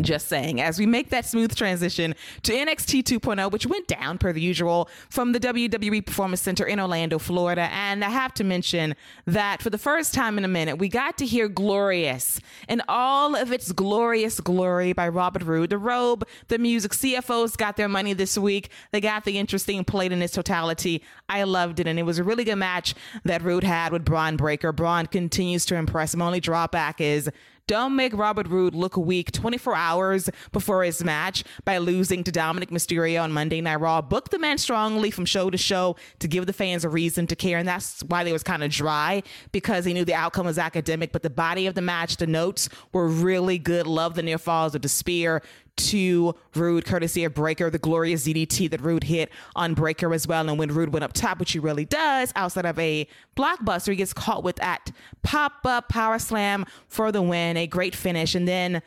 Just saying, as we make that smooth transition to NXT 2.0, which went down per the usual from the WWE Performance Center in Orlando, Florida. And I have to mention that for the first time in a minute, we got to hear Glorious in all of its glorious glory by Robert Roode. The robe, the music, CFOs got their money this week. They got the interesting plate in its totality. I loved it. And it was a really good match that Roode had with Bron Breakker. Bron continues to impress. My only drawback is don't make Robert Roode look weak 24 hours before his match by losing to Dominik Mysterio on Monday Night Raw. Book the man strongly from show to show to give the fans a reason to care. And that's why they was kind of dry because he knew the outcome was academic, but the body of the match, the notes were really good. Love the near falls of the spear to Roode, courtesy of Breakker, the glorious DDT that Roode hit on Breakker as well. And when Roode went up top, which he really does, outside of a blockbuster, he gets caught with that pop up power slam for the win. A great finish. And then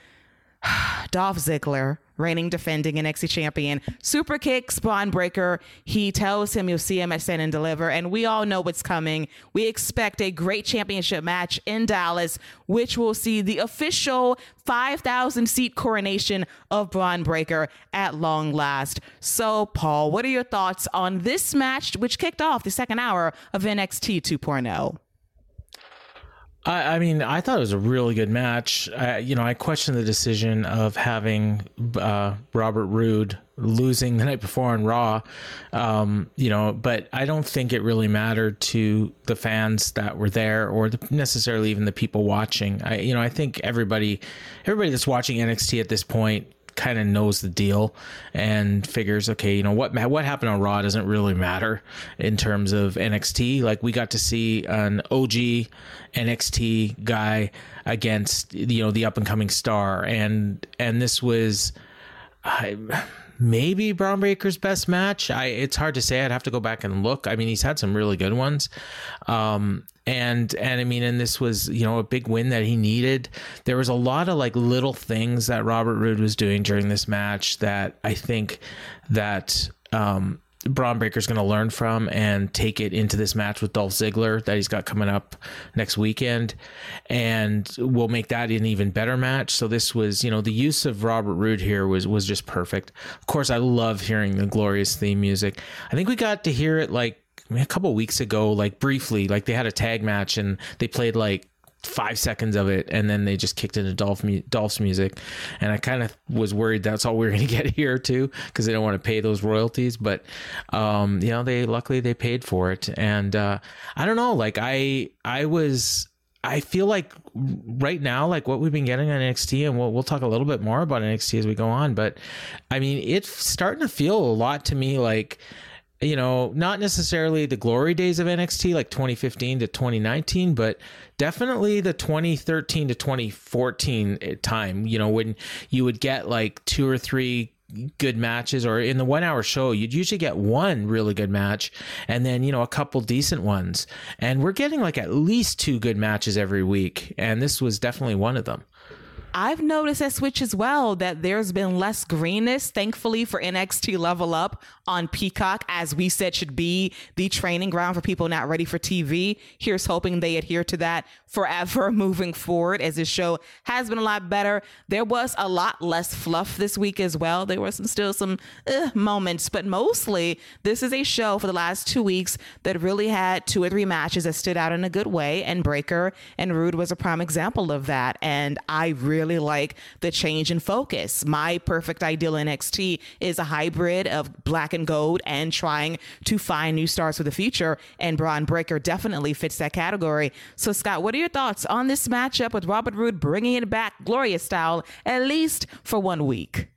Dolph Ziggler, reigning defending NXT champion, super kicks Bron Breakker. He tells him you'll see him at Stand and Deliver, and we all know what's coming. We expect a great championship match in Dallas, which will see the official 5,000 seat coronation of Bron Breakker at long last. So, Paul, what are your thoughts on this match, which kicked off the second hour of NXT 2.0? I, I mean, I thought it was a really good match. I, you know, I questioned the decision of having uh, Robert Roode losing the night before on Raw. Um, you know, but I don't think it really mattered to the fans that were there or the, necessarily even the people watching. I, you know, I think everybody, everybody that's watching NXT at this point kind of knows the deal and figures, okay, you know what what happened on Raw doesn't really matter in terms of NXT. Like we got to see an OG NXT guy against you know the up and coming star, and and this was. I, maybe Bron Breakker's best match. I it's hard to say. I'd have to go back and look. I mean, he's had some really good ones. Um, and and I mean, and this was you know a big win that he needed. There was a lot of like little things that Robert Roode was doing during this match that I think that um, Bron Breakker's going to learn from and take it into this match with Dolph Ziggler that he's got coming up next weekend, and we'll make that an even better match. So this was, you know, the use of Robert Roode here was was just perfect. Of course, I love hearing the glorious theme music. I think we got to hear it like I mean, a couple weeks ago, like briefly, like they had a tag match and they played like five seconds of it and then they just kicked into Dolph Dolph's music. And I kind of was worried that's all we are going to get here too because they don't want to pay those royalties. But um you know they luckily they paid for it. And uh I don't know like I I was I feel like right now, like what we've been getting on NXT, and we'll we'll talk a little bit more about NXT as we go on. But I mean, it's starting to feel a lot to me like you know, not necessarily the glory days of NXT like 2015 to 2019, but definitely the 2013 to 2014 eh, time, you know, when you would get like two or three good matches or in the one hour show you'd usually get one really good match and then you know a couple decent ones. And we're getting like at least two good matches every week and this was definitely one of them I've noticed at Switch as well that there's been less greenness, thankfully, for NXT Level Up on Peacock, as we said should be the training ground for people not ready for TV. Here's hoping they adhere to that forever moving forward, as this show has been a lot better. There was a lot less fluff this week as well. There were some still some uh, moments, but mostly this is a show for the last two weeks that really had two or three matches that stood out in a good way, and Breakker and Roode was a prime example of that. And I really like the change in focus. My perfect ideal NXT is a hybrid of black and gold and trying to find new stars for the future. And Bron Breakker definitely fits that category. So, Scott, what are your thoughts on this matchup with Robert Roode bringing it back glorious style, at least for one week?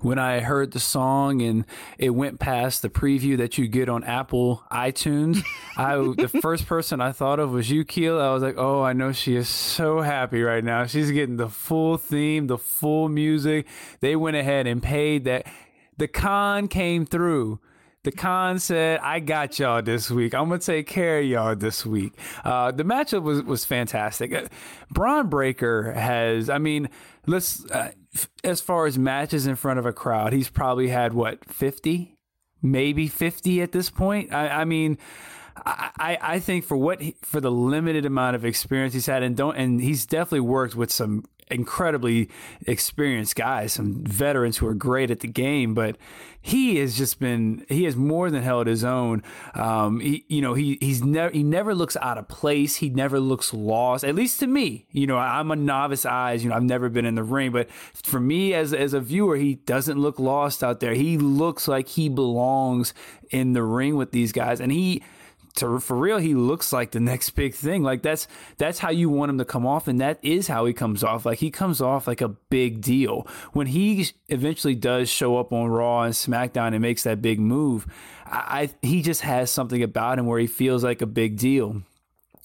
When I heard the song and it went past the preview that you get on Apple iTunes, I the first person I thought of was you, Keel. I was like, oh, I know she is so happy right now. She's getting the full theme, the full music. They went ahead and paid that. The con came through. The con said, "I got y'all this week. I'm gonna take care of y'all this week." Uh, the matchup was was fantastic. Uh, Bron Breakker has, I mean, let's uh, as far as matches in front of a crowd, he's probably had what 50, maybe 50 at this point. I, I mean. I, I think for what he, for the limited amount of experience he's had and don't and he's definitely worked with some incredibly experienced guys, some veterans who are great at the game, but he has just been he has more than held his own. Um, he, you know, he he's never he never looks out of place. He never looks lost. At least to me, you know, I'm a novice eyes. You know, I've never been in the ring, but for me as as a viewer, he doesn't look lost out there. He looks like he belongs in the ring with these guys, and he to, for real, he looks like the next big thing. Like that's that's how you want him to come off, and that is how he comes off. Like he comes off like a big deal when he eventually does show up on Raw and SmackDown and makes that big move. I, I he just has something about him where he feels like a big deal.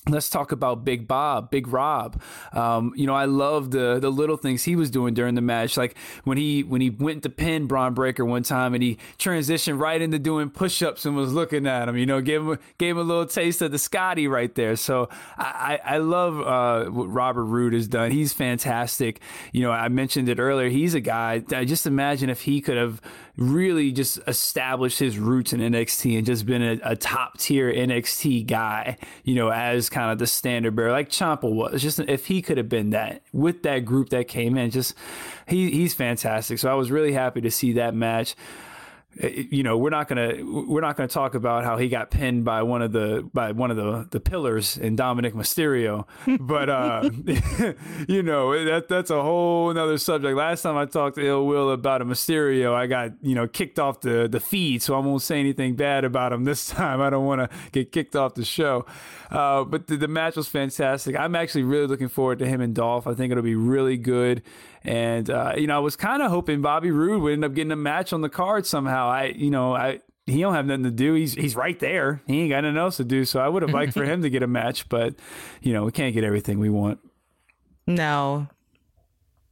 Let's talk about Big Bob, Big Rob. Um, you know, I love the the little things he was doing during the match. Like when he when he went to pin Bron Breakker one time and he transitioned right into doing push ups and was looking at him. You know, gave him gave him a little taste of the Scotty right there. So I I, I love uh, what Robert Roode has done. He's fantastic. You know, I mentioned it earlier. He's a guy. I just imagine if he could have really just established his roots in NXT and just been a, a top tier NXT guy. You know, as kind of the standard bearer, like Ciampa was. Just if he could have been that with that group that came in, just he he's fantastic. So I was really happy to see that match you know we're not gonna we're not gonna talk about how he got pinned by one of the by one of the the pillars in Dominik Mysterio, but uh, you know that that's a whole another subject. Last time I talked to Ill Will about a Mysterio, I got you know kicked off the the feed, so I won't say anything bad about him this time. I don't want to get kicked off the show. Uh, but the, the match was fantastic. I'm actually really looking forward to him and Dolph. I think it'll be really good. And uh, you know, I was kind of hoping Bobby Roode would end up getting a match on the card somehow. I, you know, I he don't have nothing to do. He's he's right there. He ain't got nothing else to do. So I would have liked for him to get a match, but you know, we can't get everything we want. No.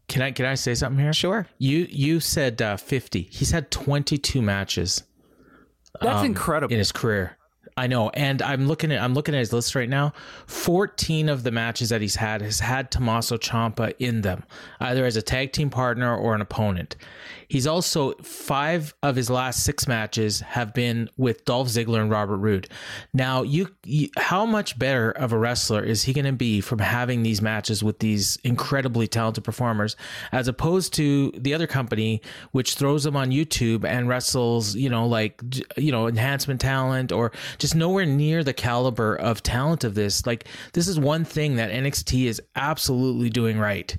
Can I can I say something here? Sure. You you said uh, 50. He's had 22 matches. That's um, incredible in his career. I know, and I'm looking at I'm looking at his list right now. Fourteen of the matches that he's had has had Tommaso Ciampa in them, either as a tag team partner or an opponent. He's also five of his last six matches have been with Dolph Ziggler and Robert Roode. Now, you, you how much better of a wrestler is he going to be from having these matches with these incredibly talented performers, as opposed to the other company which throws them on YouTube and wrestles, you know, like you know, enhancement talent or just nowhere near the caliber of talent of this. Like this is one thing that NXT is absolutely doing right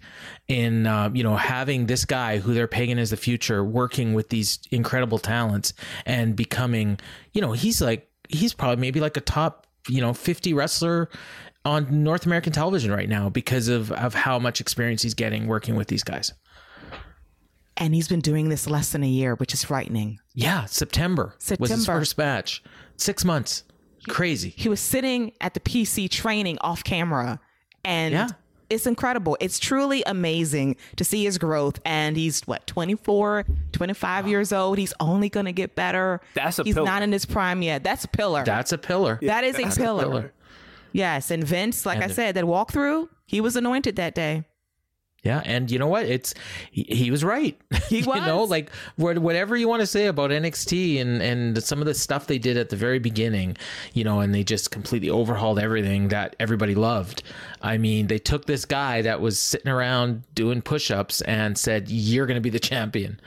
in uh, you know having this guy who they're pegging as the future working with these incredible talents and becoming you know he's like he's probably maybe like a top you know 50 wrestler on North American television right now because of of how much experience he's getting working with these guys. And he's been doing this less than a year, which is frightening. Yeah, September, September. was his first match. Six months, crazy. He was sitting at the PC training off camera, and Yeah. It's incredible. It's truly amazing to see his growth. And he's what 24, 25 years old. He's only going to get better. That's a He's pillar. not in his prime yet. That's a pillar. That's a pillar. that is a That's a pillar. pillar. Yes, and Vince, like And I the- said, that walkthrough, he was anointed that day. Yeah, and you know what? It's he, he was right. He you know, like whatever you want to say about NXT and and some of the stuff they did at the very beginning, you know, and they just completely overhauled everything that everybody loved. I mean, they took this guy that was sitting around doing push-ups and said, "You're going to be the champion,"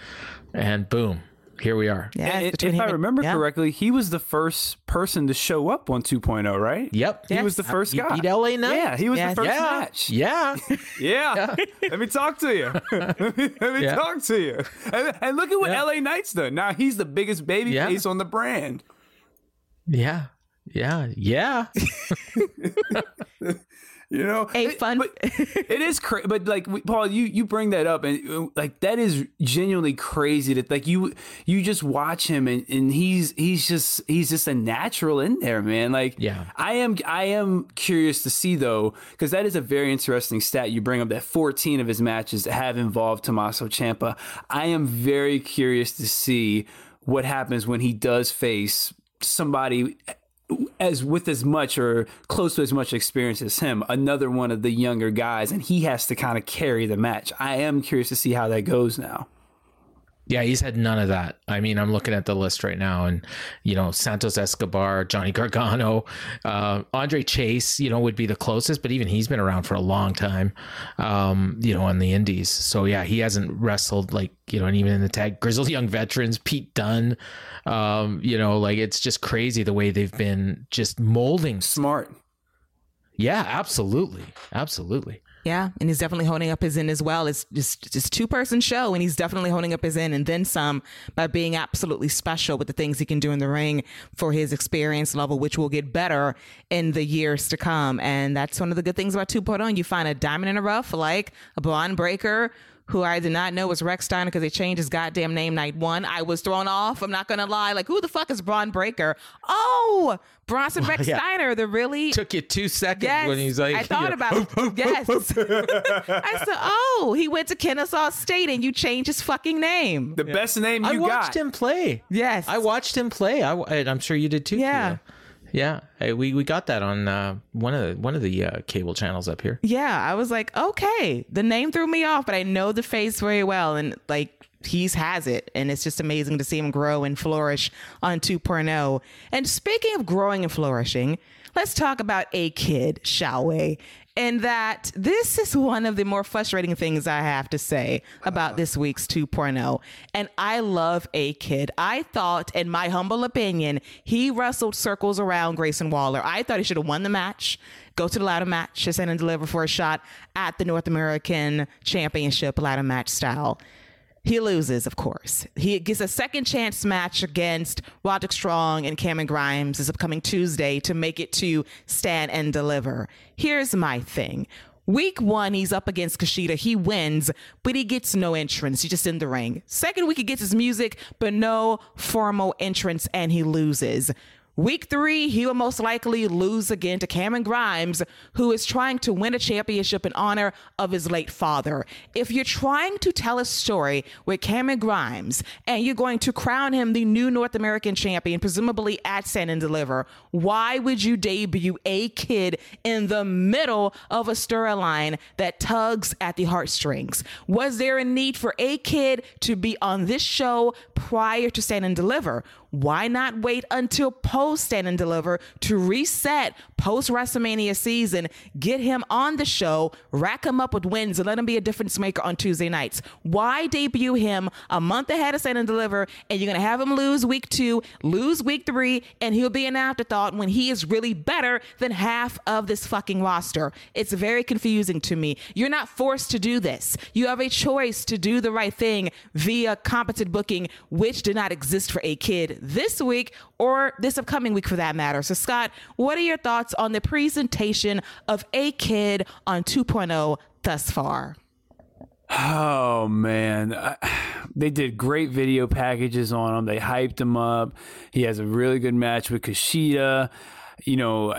and boom, here we are. Yeah, And between if I him and- remember yeah. correctly, he was the first person to show up on 2.0, right? Yep. He was the Yes. first He guy. beat LA Knight. Yeah, he was Yes. the first Yeah. match. Yeah. Yeah. Let me talk to you. Let me, let me Yeah. talk to you. And, and look at what Yeah. LA Knight's done. Now he's the biggest baby Yeah. face on the brand. yeah. Yeah. Yeah. You know, A fun- but it is crazy. But like we- Paul, you you bring that up, and uh, like that is genuinely crazy. That like you you just watch him, and, and he's he's just he's just a natural in there, man. Like Yeah. I am I am curious to see though, because that is a very interesting stat. You bring up that 14 of his matches have involved Tommaso Ciampa. I am very curious to see what happens when he does face somebody as with as much or close to as much experience as him, another one of the younger guys, and he has to kind of carry the match. I am curious to see how that goes now. Yeah, he's had none of that. I mean, I'm looking at the list right now, and you know, Santos Escobar, Johnny Gargano, uh, Andre Chase, you know, would be the closest, but even he's been around for a long time, um, you know, on the Indies. So yeah, he hasn't wrestled like you know, and even in the tag, grizzled young veterans, Pete Dunne, um, you know, like it's just crazy the way they've been just molding. Smart. Yeah, absolutely, absolutely. Yeah, and he's definitely holding up his end as well. It's just just two person show, and he's definitely holding up his end and then some by being absolutely special with the things he can do in the ring for his experience level, which will get better in the years to come. And that's one of the good things about 2.0. You find a diamond in a rough like a Bron Breakker. Who I did not know was Rechsteiner because they changed his goddamn name night one. I was thrown off. I'm not gonna lie. Like, who the fuck is Bron Breakker? Oh, Bronson Rex yeah. Steiner, the really Took you two seconds Yes, when he's like, I thought you know, about yes. I said, oh, he went to Kennesaw State and you changed his fucking name. The best name you I watched got. him play. Yes. I watched him play. I, I'm sure you did too. Yeah. Keila. yeah. Hey, we we got that on uh, one of the one of the uh, cable channels up here. Yeah, I was like, okay, the name threw me off, but I know the face very well, and like he's has it, and it's just amazing to see him grow and flourish on 2.0. And speaking of growing and flourishing, let's talk about A-Kid, shall we? And that this is one of the more frustrating things I have to say about this week's 2.0. And I love A-Kid. I thought, in my humble opinion, he wrestled circles around Grayson Waller. I thought he should have won the match, go to the ladder match, just and deliver for a shot at the North American Championship ladder match style. He loses, of course. He gets a second chance match against Roderick Strong and Cameron Grimes this upcoming Tuesday to make it to stand and deliver. Here's my thing. Week one, he's up against Kushida. He wins, but he gets no entrance. He's just in the ring. Second week, he gets his music, but no formal entrance, and he loses. Week three, he will most likely lose again to Cameron Grimes, who is trying to win a championship in honor of his late father. If you're trying to tell a story with Cameron Grimes and you're going to crown him the new North American champion, presumably at Stand and Deliver, why would you debut A-Kid in the middle of a storyline that tugs at the heartstrings? Was there a need for A-Kid to be on this show prior to Stand and Deliver? Why not wait until post Stand and Deliver to reset post WrestleMania season, get him on the show, rack him up with wins, and let him be a difference maker on Tuesday nights? Why debut him a month ahead of Stand and Deliver, and you're gonna have him lose week two, lose week three, and he'll be an afterthought when he is really better than half of this fucking roster? It's very confusing to me. You're not forced to do this. You have a choice to do the right thing via competent booking, which did not exist for A-Kid this week or this upcoming week for that matter. So, Scott, what are your thoughts on the presentation of A-Kid on 2.0 thus far? Oh man, I, they did great video packages on him. They hyped him up. He has a really good match with Kushida. You know,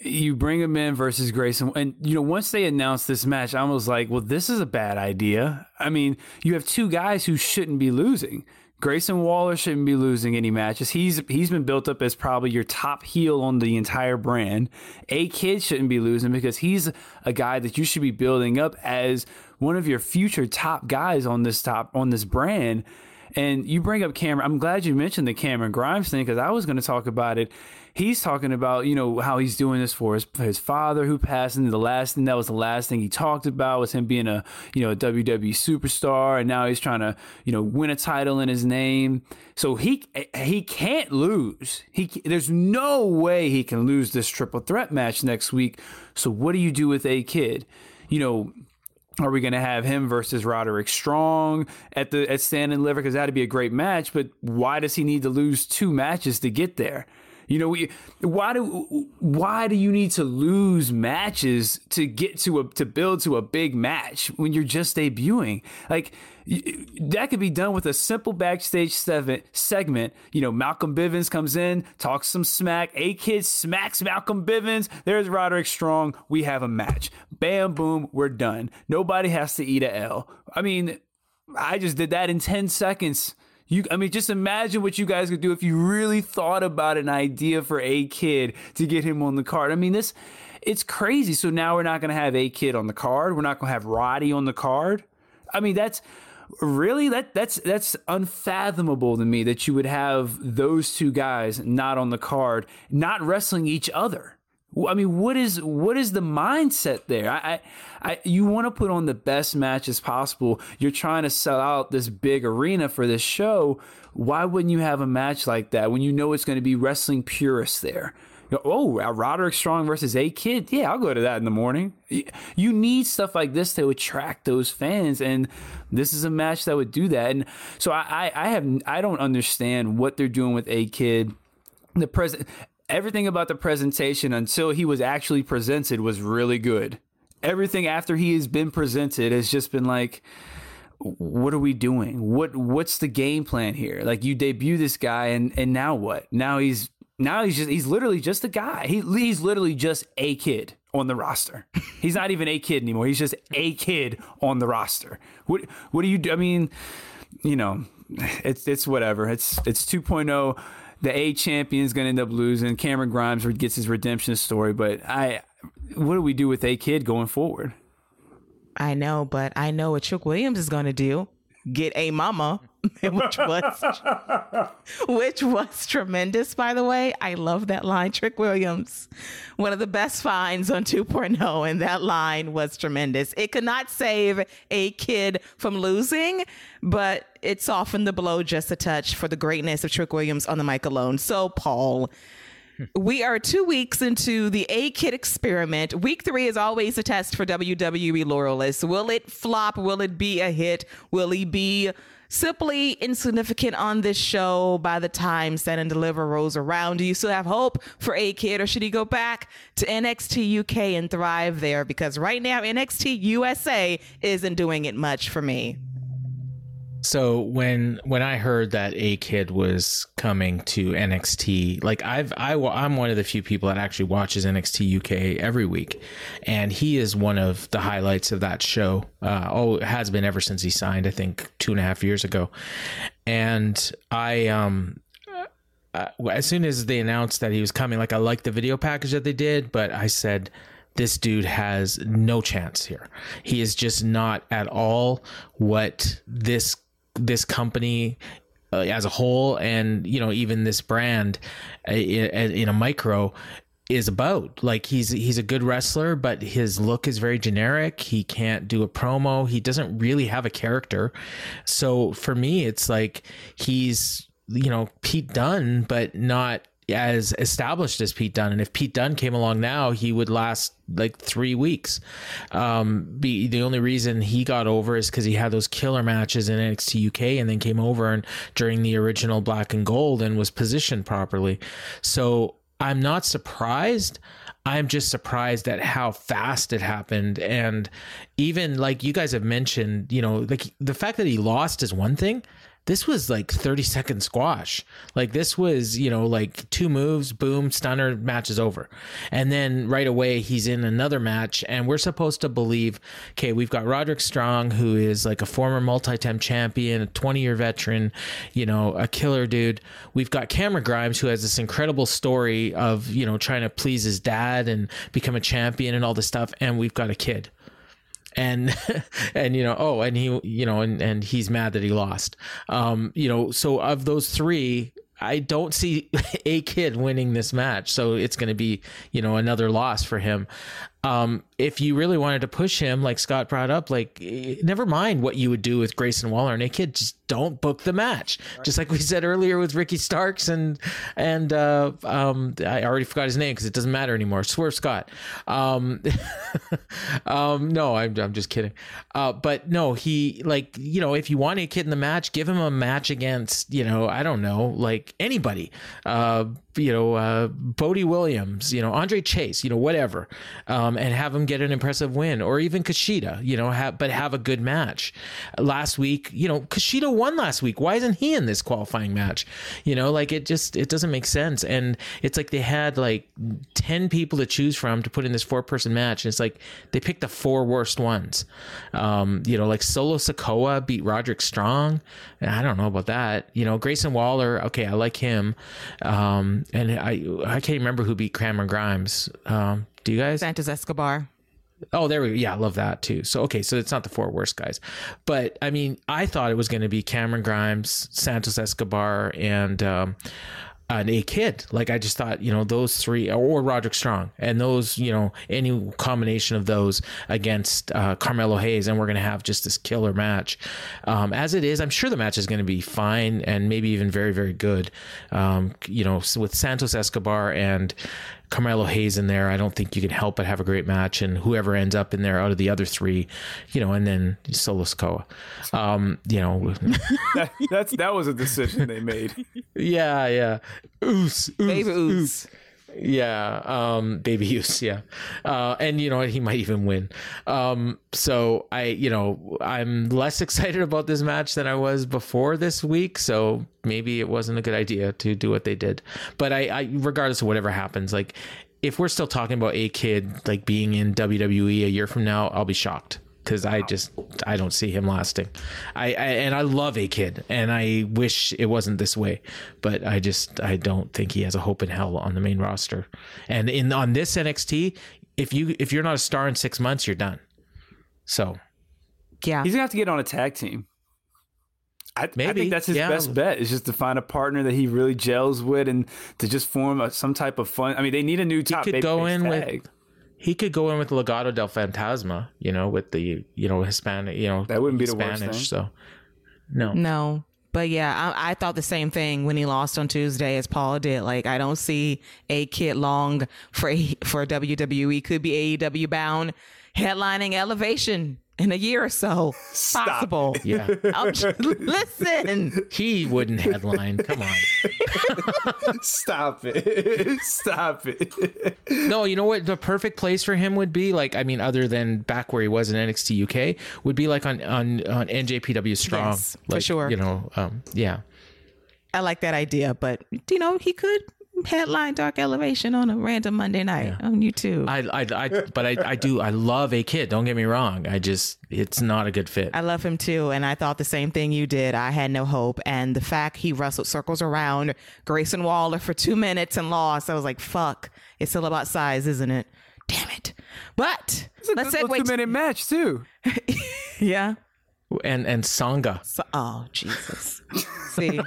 you bring him in versus Grayson, and you know once they announced this match, I was like, well, this is a bad idea. I mean, you have two guys who shouldn't be losing. Grayson Waller shouldn't be losing any matches. He's he's been built up as probably your top heel on the entire brand. A-Kid shouldn't be losing because he's a guy that you should be building up as one of your future top guys on this top on this brand. And you bring up Cameron. I'm glad you mentioned the Cameron Grimes thing because I was going to talk about it. He's talking about you know how he's doing this for his his father who passed, and the last thing that was the last thing he talked about was him being a you know a WWE superstar, and now he's trying to you know win a title in his name. So he he can't lose. He there's no way he can lose this triple threat match next week. So what do you do with A-Kid? You know, are we going to have him versus Roderick Strong at the at Stand and Deliver? Because that'd be a great match. But why does he need to lose two matches to get there? You know, we why do why do you need to lose matches to get to a to build to a big match when you're just debuting? Like that could be done with a simple backstage segment. You know, Malcolm Bivens comes in, talks some smack. A-Kid smacks Malcolm Bivens. There's Roderick Strong. We have a match. Bam, boom, we're done. Nobody has to eat a L. I mean, I just did that in 10 seconds. You, I mean, just imagine what you guys could do if you really thought about an idea for A-Kid to get him on the card. I mean, this, it's crazy. So now we're not going to have A-Kid on the card. We're not going to have Roddy on the card. I mean, that's really that that's that's unfathomable to me that you would have those two guys not on the card, not wrestling each other. I mean, what is what is the mindset there? I, I, I you want to put on the best matches possible. You're trying to sell out this big arena for this show. Why wouldn't you have a match like that when you know it's going to be wrestling purists there? Oh, uh, Roderick Strong versus A-Kid. Yeah, I'll go to that in the morning. You need stuff like this to attract those fans, and this is a match that would do that. And so I, I, I have I don't understand what they're doing with A-Kid the present everything about the presentation until he was actually presented was really good. Everything after he has been presented has just been like, what are we doing? What what's the game plan here? Like you debut this guy and and now what? Now he's now he's just he's literally just a guy. He he's literally just a kid on the roster. He's not even a kid anymore. He's just a kid on the roster. What what do you do? I mean, you know, it's it's whatever. It's it's 2.0 the A champion is going to end up losing. Cameron Grimes gets his redemption story, but I, what do we do with A-Kid going forward? I know, but I know what Trick Williams is going to do. Get a mama, which was which was tremendous. By the way, I love that line. Trick Williams, one of the best finds on 2.0, and that line was tremendous. It could not save A-Kid from losing, but it softened the blow just a touch for the greatness of Trick Williams on the mic alone. So, Paul. We are two weeks into the A-Kid experiment. Week three is always a test for WWE loyalists. Will it flop? Will it be a hit? Will he be simply insignificant on this show by the time Stand and Deliver rolls around? Do you still have hope for A-Kid, or should he go back to NXT UK and thrive there? Because right now, NXT USA isn't doing it much for me. So when when I heard that A-Kid was coming to NXT, like I've I I'm one of the few people that actually watches NXT UK every week, and he is one of the highlights of that show. Uh, oh, it has been ever since he signed, I think two and a half years ago, and I um uh, as soon as they announced that he was coming, like I liked the video package that they did, but I said this dude has no chance here. He is just not at all what this this company uh, as a whole and you know even this brand uh, in, in a micro is about like he's he's a good wrestler but his look is very generic. He can't do a promo. He doesn't really have a character. So for me it's like he's you know Pete Dunne but not as established as Pete Dunne. And if Pete Dunne came along now, he would last like three weeks. Um, be the only reason he got over is because he had those killer matches in NXT UK and then came over and during the original Black and Gold and was positioned properly. So I'm not surprised. I'm just surprised at how fast it happened. And even like you guys have mentioned, you know, like the fact that he lost is one thing this was like 30 second squash. Like this was, you know, like two moves, boom, stunner, match is over. And then right away he's in another match and we're supposed to believe, okay, we've got Roderick Strong who is like a former multi-time champion, a 20-year veteran, you know, a killer dude. We've got Cameron Grimes who has this incredible story of, you know, trying to please his dad and become a champion and all this stuff and we've got A-Kid and and you know oh and he you know and and he's mad that he lost um you know so of those three I don't see A-Kid winning this match, so it's going to be, you know, another loss for him. Um, if you really wanted to push him, like Scott brought up, like eh, never mind what you would do with Grayson Waller and A-Kid, just don't book the match. Just like we said earlier with Ricky Starks and and uh, um, I already forgot his name because it doesn't matter anymore. Swerve Scott. Um, um, no, I'm I'm just kidding. Uh, but no, he like you know if you want A-Kid in the match, give him a match against you know I don't know like anybody. Uh, you know, uh, Bodie Williams, you know, Andre Chase, you know, whatever, um, and have him get an impressive win, or even Kushida, you know, have, but have a good match. Last week, you know, Kushida won last week. Why isn't he in this qualifying match? You know, like it just it doesn't make sense. And it's like they had like ten people to choose from to put in this four person match, and it's like they picked the four worst ones. Um, you know, like Solo Sikoa beat Roderick Strong. I don't know about that. You know, Grayson Waller. Okay, I like him. Um, and I I can't remember who beat Cameron Grimes. Um, do you guys? Santos Escobar. Oh, there we go. Yeah, I love that too. So okay, so it's not the four worst guys, but I mean, I thought it was going to be Cameron Grimes, Santos Escobar, and um, an A-Kid. Like I just thought, you know, those three or Roderick Strong and those, you know, any combination of those against uh, Carmelo Hayes, and we're going to have just this killer match. Um, as it is, I'm sure the match is going to be fine and maybe even very, very good. Um, you know, with Santos Escobar and Carmelo Hayes in there, I don't think you can help but have a great match. And whoever ends up in there out of the other three, you know, and then Solo Sikoa, um, you know, that, that's that was a decision they made. yeah, yeah, oos, oos Baby Oos. Yeah, um, baby use, yeah, uh, and you know he might even win. Um, so I, you know, I'm less excited about this match than I was before this week. So maybe it wasn't a good idea to do what they did. But I, I regardless of whatever happens, like if we're still talking about A-Kid like being in WWE a year from now, I'll be shocked because I just I don't see him lasting. I, I and I love A-Kid, and I wish it wasn't this way, but I just I don't think he has a hope in hell on the main roster. And in on this NXT, if you if you're not a star in six months, you're done. So Yeah. He's gonna have to get on a tag team. I, I think that's his yeah. best bet is just to find a partner that he really gels with and to just form a, some type of fun. I mean, they need a new top. could babyface go in with- tag. He could go in with Legado del Fantasma, you know, with the you know Hispanic, you know That wouldn't be the worst Spanish. thing. So no, No. But yeah, I, I thought the same thing when he lost on Tuesday as Paul did. Like, I don't see A-Kid long for for WWE. Could be AEW bound, headlining Elevation in a year or so. Possible. yeah, I'm just- listen. he wouldn't headline. Come on. Stop it! Stop it! No, you know what the perfect place for him would be? Like, I mean, other than back where he was in NXT UK, would be like on on, on NJPW Strong. Yes, for sure. You know, um, yeah. I like that idea, but you know, he could headline Dark Elevation on a random Monday night on YouTube. I, I, I, but I, I do, I love A-Kid. Don't get me wrong. I just, it's not a good fit. I love him too, and I thought the same thing you did. I had no hope, and the fact he wrestled circles around Grayson Waller for two minutes and lost, I was like, "Fuck!" It's still about size, isn't it? Damn it! But let's That's a segue. two to- minute match too. yeah. And and Sanga. So, oh Jesus! see,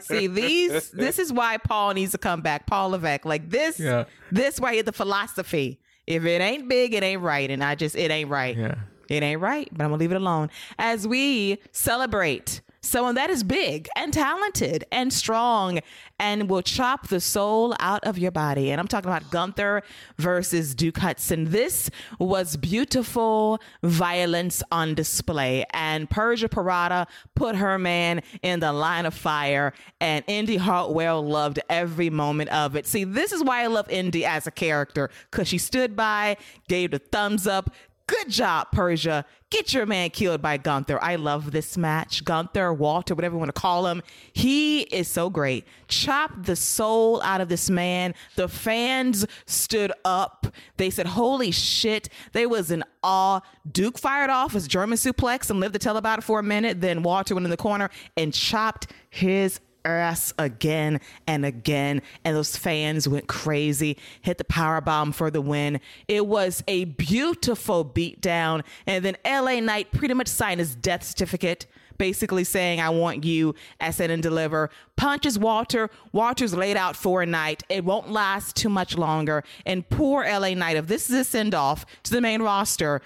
see these. This is why Paul needs to come back. Paul Levesque, like this. Yeah. This right here, the philosophy. If it ain't big, it ain't right, and I just it ain't right. Yeah. It ain't right, but I'm gonna leave it alone as we celebrate someone that is big and talented and strong and will chop the soul out of your body. And I'm talking about Gunther versus Duke Hudson. This was beautiful violence on display. And Persia Pirotta put her man in the line of fire, and Indi Hartwell loved every moment of it. See, this is why I love Indi as a character because she stood by, gave the thumbs up, Good job, Persia. Get your man killed by Gunther. I love this match. Gunther, Walter, whatever you want to call him. He is so great. Chop the soul out of this man. The fans stood up. They said, Holy shit. They was in awe. Duke fired off his German suplex and lived to tell about it for a minute. Then Walter went in the corner and chopped his ass again and again and those fans went crazy hit the power bomb for the win it was a beautiful beatdown and then LA Knight pretty much signed his death certificate basically saying, I want you Stand and Deliver. Punches Walter. Walter's laid out for a night. It won't last too much longer. And poor LA Knight, if this is a send off to the main roster,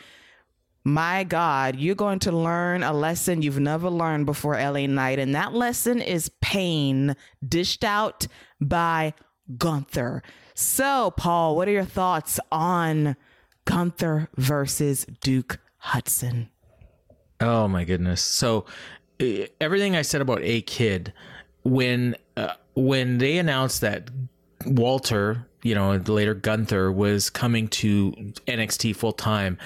my God, you're going to learn a lesson you've never learned before LA Knight. And that lesson is pain dished out by Gunther. So, Paul, what are your thoughts on Gunther versus Duke Hudson? Oh my goodness. So everything I said about A-Kid when uh, when they announced that Walter, you know, later Gunther was coming to NXT full time,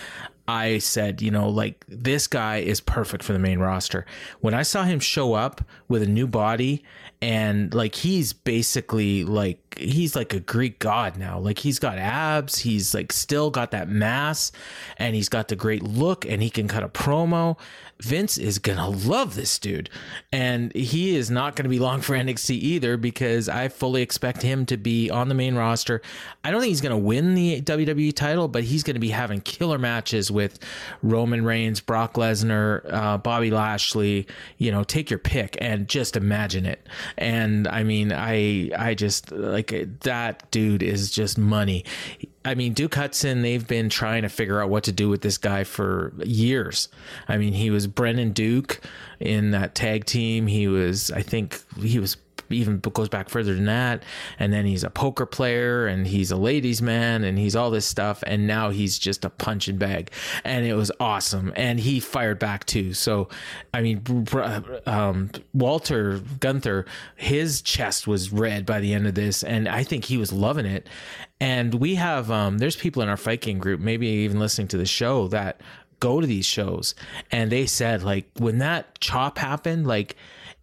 I said, you know, like this guy is perfect for the main roster. When I saw him show up with a new body and like he's basically like he's like a Greek god now. Like he's got abs, he's like still got that mass and he's got the great look and he can cut a promo. Vince is gonna love this dude. And he is not gonna be long for NXT either because I fully expect him to be on the main roster. I don't think he's gonna win the WWE title, but he's gonna be having killer matches with Roman Reigns, Brock Lesnar, uh, Bobby Lashley, you know, take your pick and just imagine it. And I mean, I I just like that dude is just money. I mean, Duke Hudson, they've been trying to figure out what to do with this guy for years. I mean, he was Brennan Duke in that tag team. He was, I think, he was even goes back further than that. And then he's a poker player and he's a ladies' man and he's all this stuff. And now he's just a punching bag. And it was awesome. And he fired back too. So, I mean, um, Walter Gunther, his chest was red by the end of this. And I think he was loving it. And we have, um, there's people in our fight game group, maybe even listening to the show that go to these shows. And they said, like, when that chop happened, like,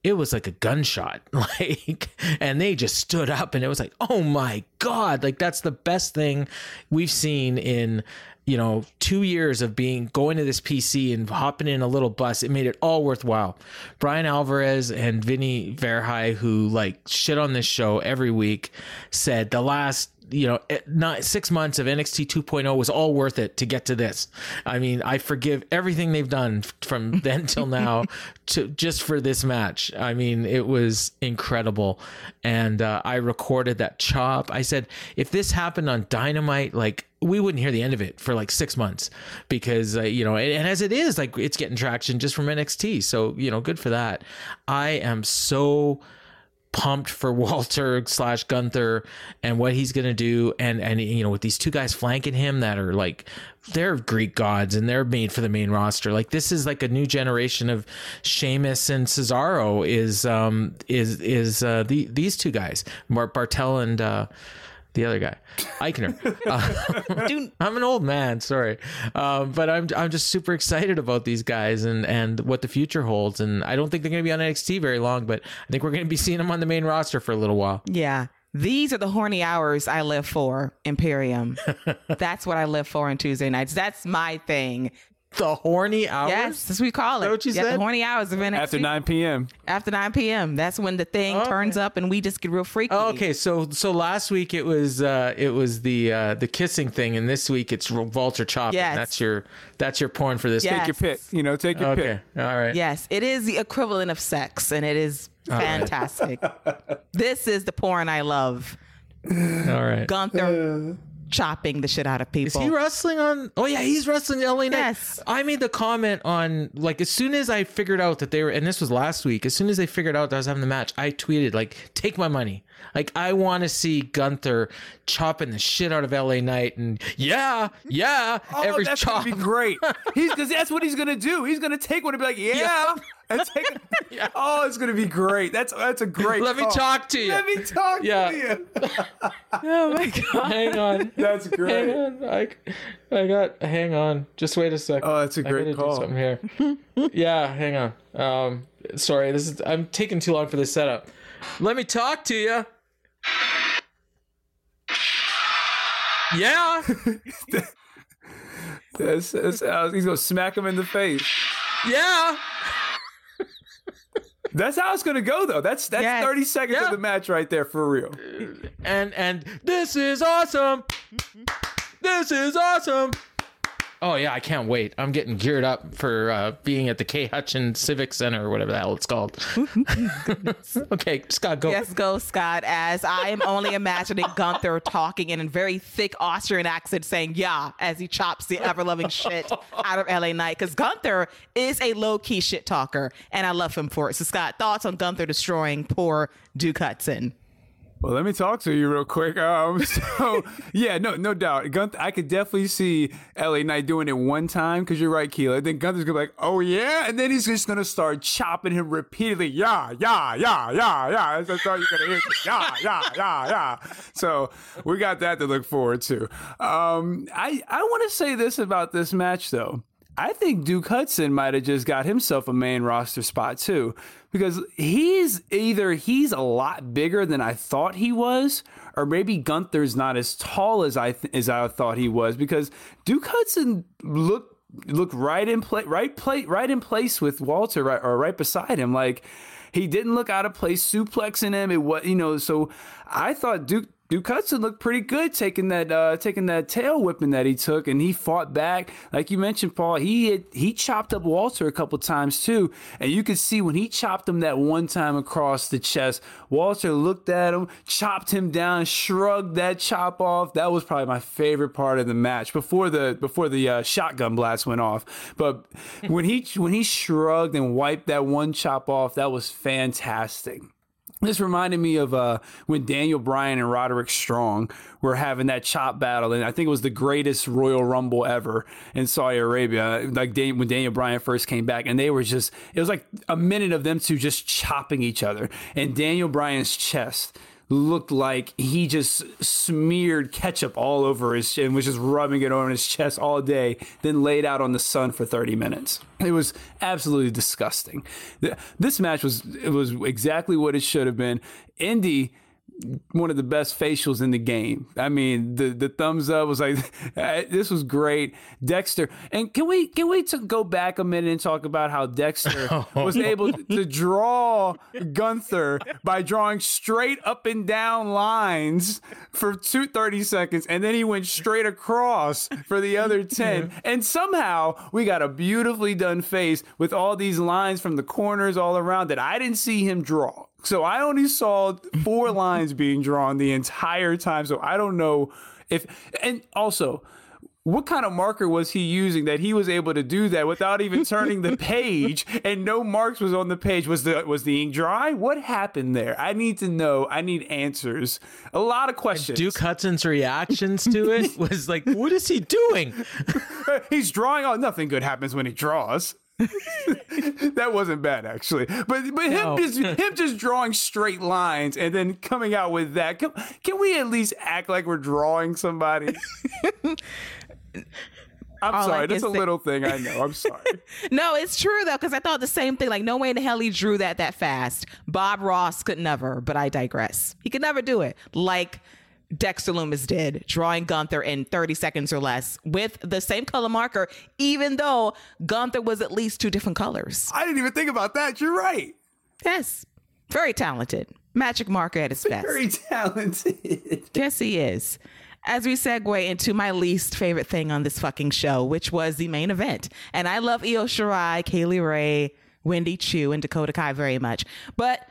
it was like a gunshot like and they just stood up and it was like oh my god like that's the best thing we've seen in you know 2 years of being going to this PC and hopping in a little bus. It made it all worthwhile. Bryan Alvarez and Vinny Verhei who like shit on this show every week said the last you know, not six months of NXT 2.0 was all worth it to get to this. I mean, I forgive everything they've done from then till now to just for this match. I mean, it was incredible, and uh, I recorded that chop. I said, if this happened on Dynamite, like we wouldn't hear the end of it for like six months because uh, you know, and, and as it is, like it's getting traction just from NXT. So you know, good for that. I am so pumped for Walter slash Gunther and what he's gonna do, and and you know with these two guys flanking him that are like they're Greek gods and they're made for the main roster. Like this is like a new generation of Sheamus and Cesaro is um is is uh the these two guys Marcel Barthel and uh the other guy, Aichner. Uh, Dude, I'm an old man, sorry, um, but I'm I'm just super excited about these guys and and what the future holds. And I don't think they're going to be on NXT very long, but I think we're going to be seeing them on the main roster for a little while. Yeah. These are the horny hours I live for, Imperium. That's what I live for on Tuesday nights. That's my thing. The horny hours? Yes, that's what we call it. what you yeah, said? the horny hours of NXT. After 9 p.m. After 9 p.m. That's when the thing Okay. turns up and we just get real freaky. Oh, okay, so so last week it was uh it was the uh the kissing thing, and this week it's Walter chopping. Yes. That's your that's your porn for this Yes. Take your pick. You know, take your Okay, pick. all right. Yes, it is the equivalent of sex and it is right. fantastic. this is the porn I love. All right. Gunther chopping the shit out of people. Is he wrestling on? Oh yeah, he's wrestling LA Knight. Yes. I made the comment on like as soon as I figured out that they were, and this was last week. As soon as they figured out that I was having the match, I tweeted like, "Take my money." Like I want to see Gunther chopping the shit out of LA Knight, and yeah, yeah, Oh, every that's chop. gonna be great. He's because that's what he's gonna do. He's gonna take one and be like, yeah, and take it. Oh, it's gonna be great. That's that's a great. Let me talk to you. Let me talk Yeah. to you. oh my god. hang on. That's great. Hang great. on, I, I got. Hang on, just wait a second. Oh, that's a great gotta do something here. yeah, hang on. Um, sorry, this is. I'm taking too long for this setup. Let me talk to you. Yeah. That's, that's he's gonna smack him in the face. Yeah. That's how it's gonna go, though. That's that's Yes. thirty seconds Yeah. of the match right there for real. And and this is awesome. This is awesome. Oh yeah, I can't wait. I'm getting geared up for uh, being at the K Hutchin Civic Center or whatever the hell it's called. okay, Scott, go. Yes, go, Scott, as I am only imagining Gunther talking in a very thick Austrian accent saying, yeah, as he chops the ever loving shit out of LA Knight. Because Gunther is a low key shit talker, and I love him for it. So, Scott, thoughts on Gunther destroying poor Duke Hudson? Well, let me talk to you real quick. Um, so yeah, no, no doubt. Gunther, I could definitely see LA Knight doing it one time because you're right, Keila. Then Gunther's gonna be like, oh yeah, and then he's just gonna start chopping him repeatedly. Yeah, yeah, yeah, yeah, yeah. That's all you're gonna hear. Yeah, yeah, yeah, yeah. So we got that to look forward to. Um, I I want to say this about this match though. I think Duke Hudson might have just got himself a main roster spot too, because he's either he's a lot bigger than I thought he was, or maybe Gunther's not as tall as I th- as I thought he was. Because Duke Hudson looked looked right in play, right play, right in place with Walter, right, or right beside him. Like he didn't look out of place, suplexing him. It was you know, so I thought Duke Duke Hudson looked pretty good taking that uh, taking that tail whipping that he took, and he fought back. Like you mentioned, Paul, he had, he chopped up Walter a couple times too, and you could see when he chopped him that one time across the chest, Walter looked at him, chopped him down, shrugged that chop off. That was probably my favorite part of the match before the before the uh, shotgun blast went off. But when he when he shrugged and wiped that one chop off, that was fantastic. This reminded me of uh, when Daniel Bryan and Roderick Strong were having that chop battle, and I think it was the greatest Royal Rumble ever in Saudi Arabia. Like Dan- when Daniel Bryan first came back, and they were just—it was like a minute of them two just chopping each other, and Daniel Bryan's chest looked like he just smeared ketchup all over his and was just rubbing it on his chest all day, then laid out on the sun for 30 minutes. It was absolutely disgusting. This match was it was exactly what it should have been. Indi one of the best facials in the game. I mean, the the thumbs up was like this was great. Dexter, and can we can we to go back a minute and talk about how Dexter oh, was able to draw Gunther by drawing straight up and down lines for two thirty seconds, and then he went straight across for the other ten, and somehow we got a beautifully done face with all these lines from the corners all around that I didn't see him draw. So I only saw four lines being drawn the entire time. So I don't know if, and also, what kind of marker was he using that he was able to do that without even turning the page and no marks was on the page? Was the was the ink dry? What happened there? I need to know. I need answers. A lot of questions. Duke hudson's reactions to it was like what is he doing? He's drawing oh nothing good happens when he draws that wasn't bad actually, but but no. him just him just drawing straight lines and then coming out with that. Can, can we at least act like we're drawing somebody? I'm All sorry, that's a say- little thing. I know. I'm sorry. no, it's true though, because I thought the same thing. Like, no way in the hell he drew that that fast. Bob Ross could never, but I digress. He could never do it. Like Dexter Lumis did, drawing Gunther in 30 seconds or less with the same color marker, even though Gunther was at least two different colors. I didn't even think about that. You're right. Yes. Very talented. Magic marker at his best. Very talented. yes, he is. As we segue into my least favorite thing on this fucking show, which was the main event. And I love Io Shirai, Kay Lee Ray, Wendy Choo, and Dakota Kai very much. But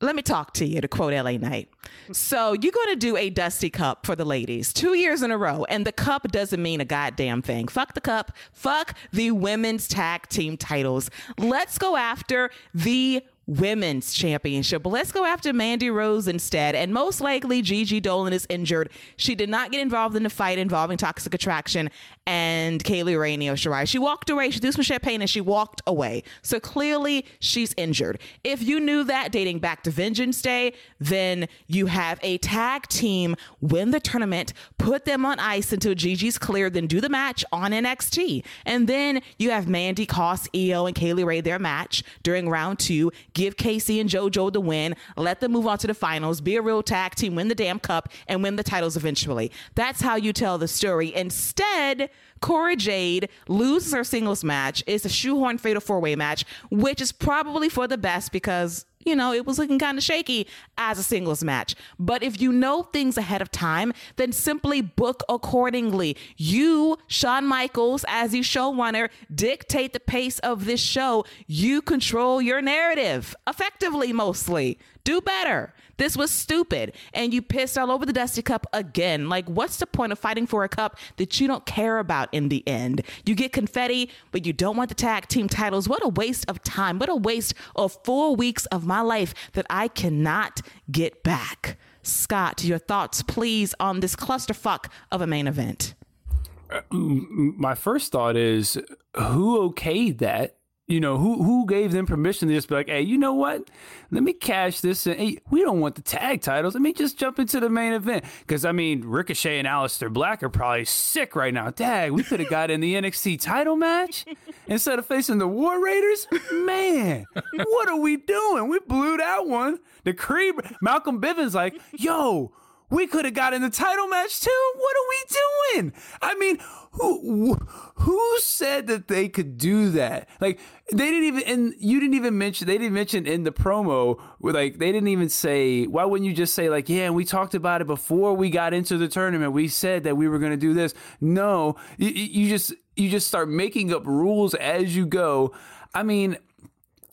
let me talk to you to quote LA Knight. So you're going to do a Dusty Cup for the ladies two years in a row, and the cup doesn't mean a goddamn thing. Fuck the cup. Fuck the women's tag team titles. Let's go after the women's championship. But let's go after Mandy Rose instead. And most likely, Gigi Dolin is injured. She did not get involved in the fight involving Toxic Attraction and Kay Lee Ray Shirai. She walked away. She threw some champagne and she walked away. So clearly, she's injured. If you knew that dating back to Vengeance Day, then you have a tag team win the tournament, put them on ice until Gigi's cleared, then do the match on NXT. And then you have Mandy, Cost, Io and Kay Lee Ray their match during round two give Casey and JoJo the win, let them move on to the finals, be a real tag team, win the damn cup, and win the titles eventually. That's how you tell the story. Instead, Cora Jade loses her singles match. It's a shoehorn fatal four way match, which is probably for the best because you know, it was looking kind of shaky as a singles match. But if you know things ahead of time, then simply book accordingly. You, Shawn Michaels, as the showrunner, dictate the pace of this show. You control your narrative effectively, mostly. Do better. This was stupid. And you pissed all over the Dusty Cup again. Like, what's the point of fighting for a cup that you don't care about in the end? You get confetti, but you don't want the tag team titles. What a waste of time. What a waste of four weeks of my life that I cannot get back. Scott, your thoughts, please, on this clusterfuck of a main event. Uh, my first thought is who okayed that? You know, who who gave them permission to just be like, hey, you know what? Let me cash this in. Hey, we don't want the tag titles. Let me just jump into the main event. Because, I mean, Ricochet and Aleister Black are probably sick right now. Dag, we could have got in the NXT title match instead of facing the War Raiders. Man, what are we doing? We blew that one. The Creed, Malcolm Bivens like, yo, we could have got in the title match too. What are we doing? I mean, who who said that they could do that? Like they didn't even and you didn't even mention they didn't mention in the promo like they didn't even say why wouldn't you just say like yeah we talked about it before we got into the tournament. We said that we were going to do this. No you, you just you just start making up rules as you go. I mean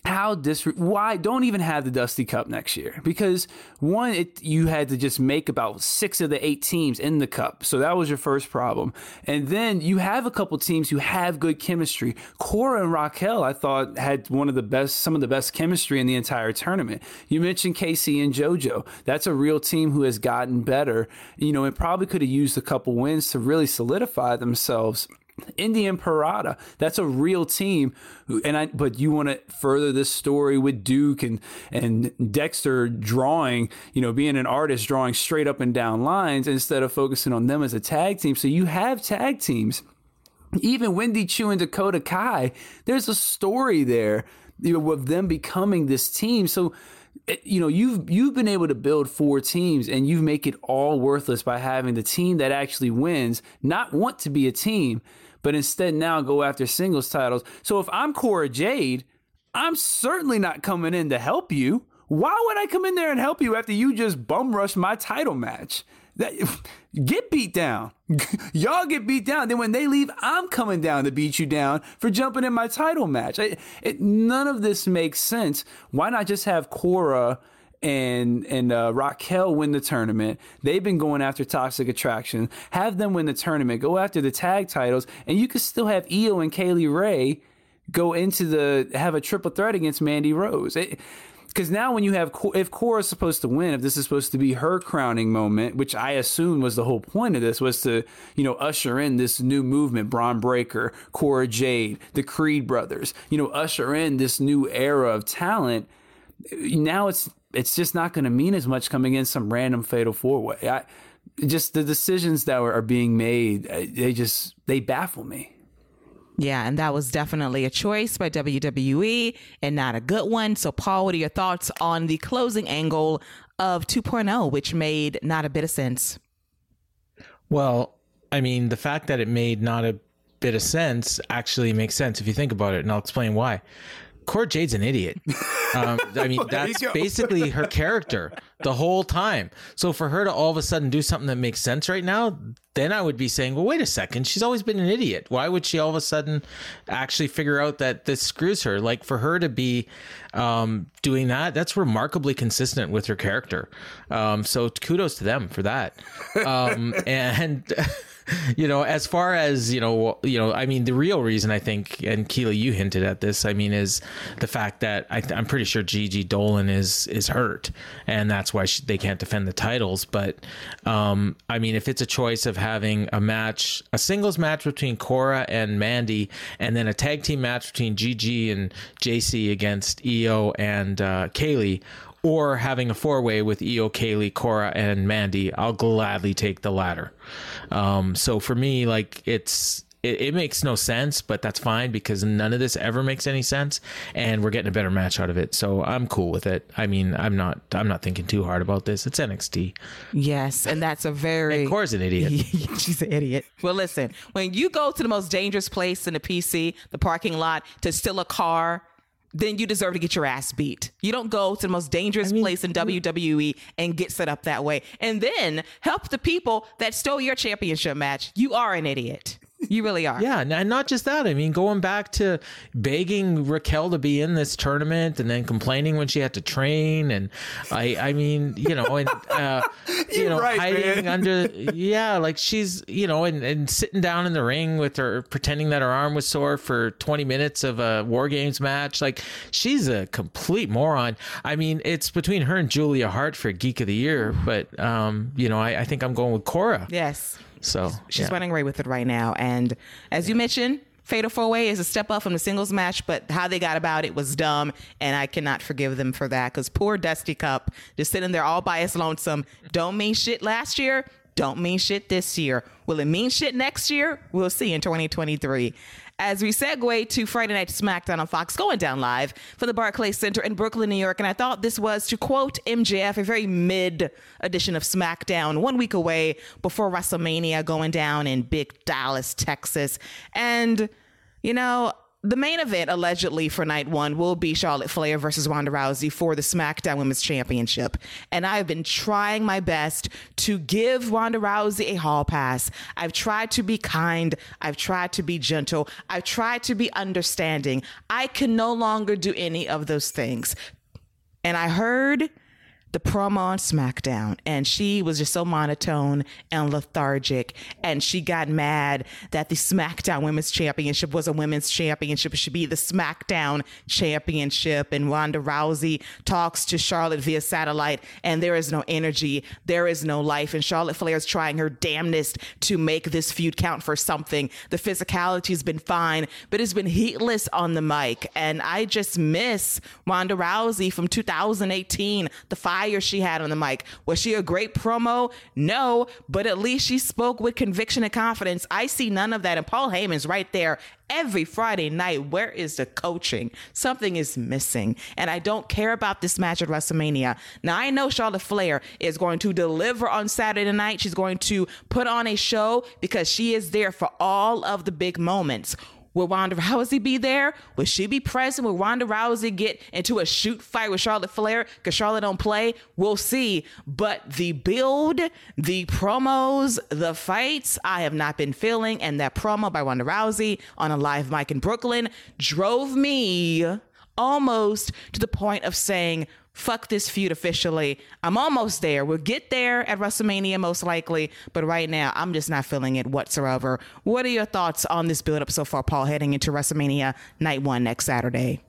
how dis why don't even have the Dusty Cup next year? Because one it you had to just make about six of the eight teams in the cup so that was your first problem. And then you have a couple teams who have good chemistry. Cora and Raquel I thought had one of the best some of the best chemistry in the entire tournament. You mentioned Casey and JoJo. That's a real team who has gotten better. You know it probably could have used a couple wins to really solidify themselves Indian Parada. That's a real team. And I but you want to further this story with Duke and and Dexter drawing, you know, being an artist drawing straight up and down lines instead of focusing on them as a tag team. So you have tag teams. Even Wendy Choo and Dakota Kai, there's a story there, you know, of them becoming this team. So eh, you know you've you've been able to build four teams and you make it all worthless by having the team that actually wins not want to be a team but instead now go after singles titles. So if I'm Cora Jade, I'm certainly not coming in to help you. Why would I come in there and help you after you just bum rush my title match? That, get beat down. Y'all get beat down. Then when they leave, I'm coming down to beat you down for jumping in my title match. It, it, none of this makes sense. Why not just have Cora and and uh, Raquel win the tournament. They've been going after Toxic Attraction. Have them win the tournament. Go after the tag titles, and you could still have Io and Kay Lee Ray go into the have a triple threat against Mandy Rose. because now when you have if Cora's supposed to win, if this is supposed to be her crowning moment, which I assume was the whole point of this, was to you know usher in this new movement, Bron Breakker, Cora Jade, the Creed brothers, you know usher in this new era of talent. Now it's it's just not going to mean as much coming in some random fatal four way. I just the decisions that are being made, uh, they just they baffle me. Yeah, and that was definitely a choice by WWE and not a good one. So, Paul, what are your thoughts on the closing angle of 2.0, which made not a bit of sense? Well, I mean, the fact that it made not a bit of sense actually makes sense if you think about it, and I'll explain why. Cora Jade's an idiot. Um, I mean, that's basically her character the whole time. So for her to all of a sudden do something that makes sense right now, then I would be saying, well, wait a second. She's always been an idiot. Why would she all of a sudden actually figure out that this screws her? Like for her to be um, doing that, that's remarkably consistent with her character. Um, so kudos to them for that. Um, and. you know, as far as you know, you know, I mean, the real reason I think, and Keila, you hinted at this. I mean, is the fact that I am pretty sure Gigi Dolin is is hurt, and that's why she, they can't defend the titles. But um, I mean, if it's a choice of having a match, a singles match between Cora and Mandy, and then a tag team match between Gigi and Jacy against Io and uh, Kay Lee, or having a four way with Io, Kay Lee, Cora, and Mandy, I'll gladly take the latter. Um, so for me, like it's it, it, makes no sense, but that's fine because none of this ever makes any sense, and we're getting a better match out of it. So I'm cool with it. I mean, I'm not I'm not thinking too hard about this. It's NXT. Yes, and that's a very and Cora's an idiot. She's an idiot. Well, listen, when you go to the most dangerous place in the PC, the parking lot, to steal a car then you deserve to get your ass beat. You don't go to the most dangerous place in WWE and get set up that way. And then help the people that stole your championship match. You are an idiot. You really are. Yeah, and not just that. I mean, going back to begging Raquel to be in this tournament and then complaining when she had to train, and I, I mean, you know, and uh, you know, right, hiding man. under, yeah, like she's, you know, and, and sitting down in the ring with her, pretending that her arm was sore for 20 minutes of a War Games match. Like she's a complete moron. I mean, it's between her and Julia Hart for Geek of the Year, but um, you know, I, I think I'm going with Cora. Yes. So She's yeah. running away with it right now. And as you mentioned, Fatal Four Way is a step up from the singles match, but how they got about it was dumb, and I cannot forgive them for that. Because poor Dusty Cup just sitting there all by his lonesome. Don't mean shit last year. Don't mean shit this year. Will it mean shit next year? We'll see in 2023. As we segue to Friday Night SmackDown on Fox, going down live for the Barclays Center in Brooklyn, New York. And I thought this was, to quote MJF, a very mid edition of SmackDown, one week away before WrestleMania going down in Big Dallas, Texas. And, you know, the main event allegedly for night one will be Charlotte Flair versus Ronda Rousey for the SmackDown Women's Championship. And I've been trying my best to give Ronda Rousey a hall pass. I've tried to be kind. I've tried to be gentle. I've tried to be understanding. I can no longer do any of those things. And I heard the promo on SmackDown, and she was just so monotone and lethargic. And she got mad that the SmackDown Women's Championship was a women's championship. It should be the SmackDown Championship. And Ronda Rousey talks to Charlotte via satellite, and there is no energy, there is no life. And Charlotte Flair is trying her damnedest to make this feud count for something. The physicality has been fine, but it's been heatless on the mic. And I just miss Ronda Rousey from 2018, the fire she had on the mic. Was she a great promo? No, but at least she spoke with conviction and confidence. I see none of that. And Paul Heyman's right there every Friday night. Where is the coaching? Something is missing. And I don't care about this match at WrestleMania. Now, I know Charlotte Flair is going to deliver on Saturday night. She's going to put on a show because she is there for all of the big moments. Will Ronda Rousey be there? Will she be present? Will Ronda Rousey get into a shoot fight with Charlotte Flair because Charlotte don't play? We'll see. But the build, the promos, the fights, I have not been feeling. And that promo by Ronda Rousey on a live mic in Brooklyn drove me almost to the point of saying, fuck this feud officially. I'm almost there. We'll get there at WrestleMania most likely, but right now I'm just not feeling it whatsoever. What are your thoughts on this build up so far, Paul, heading into WrestleMania night one next Saturday?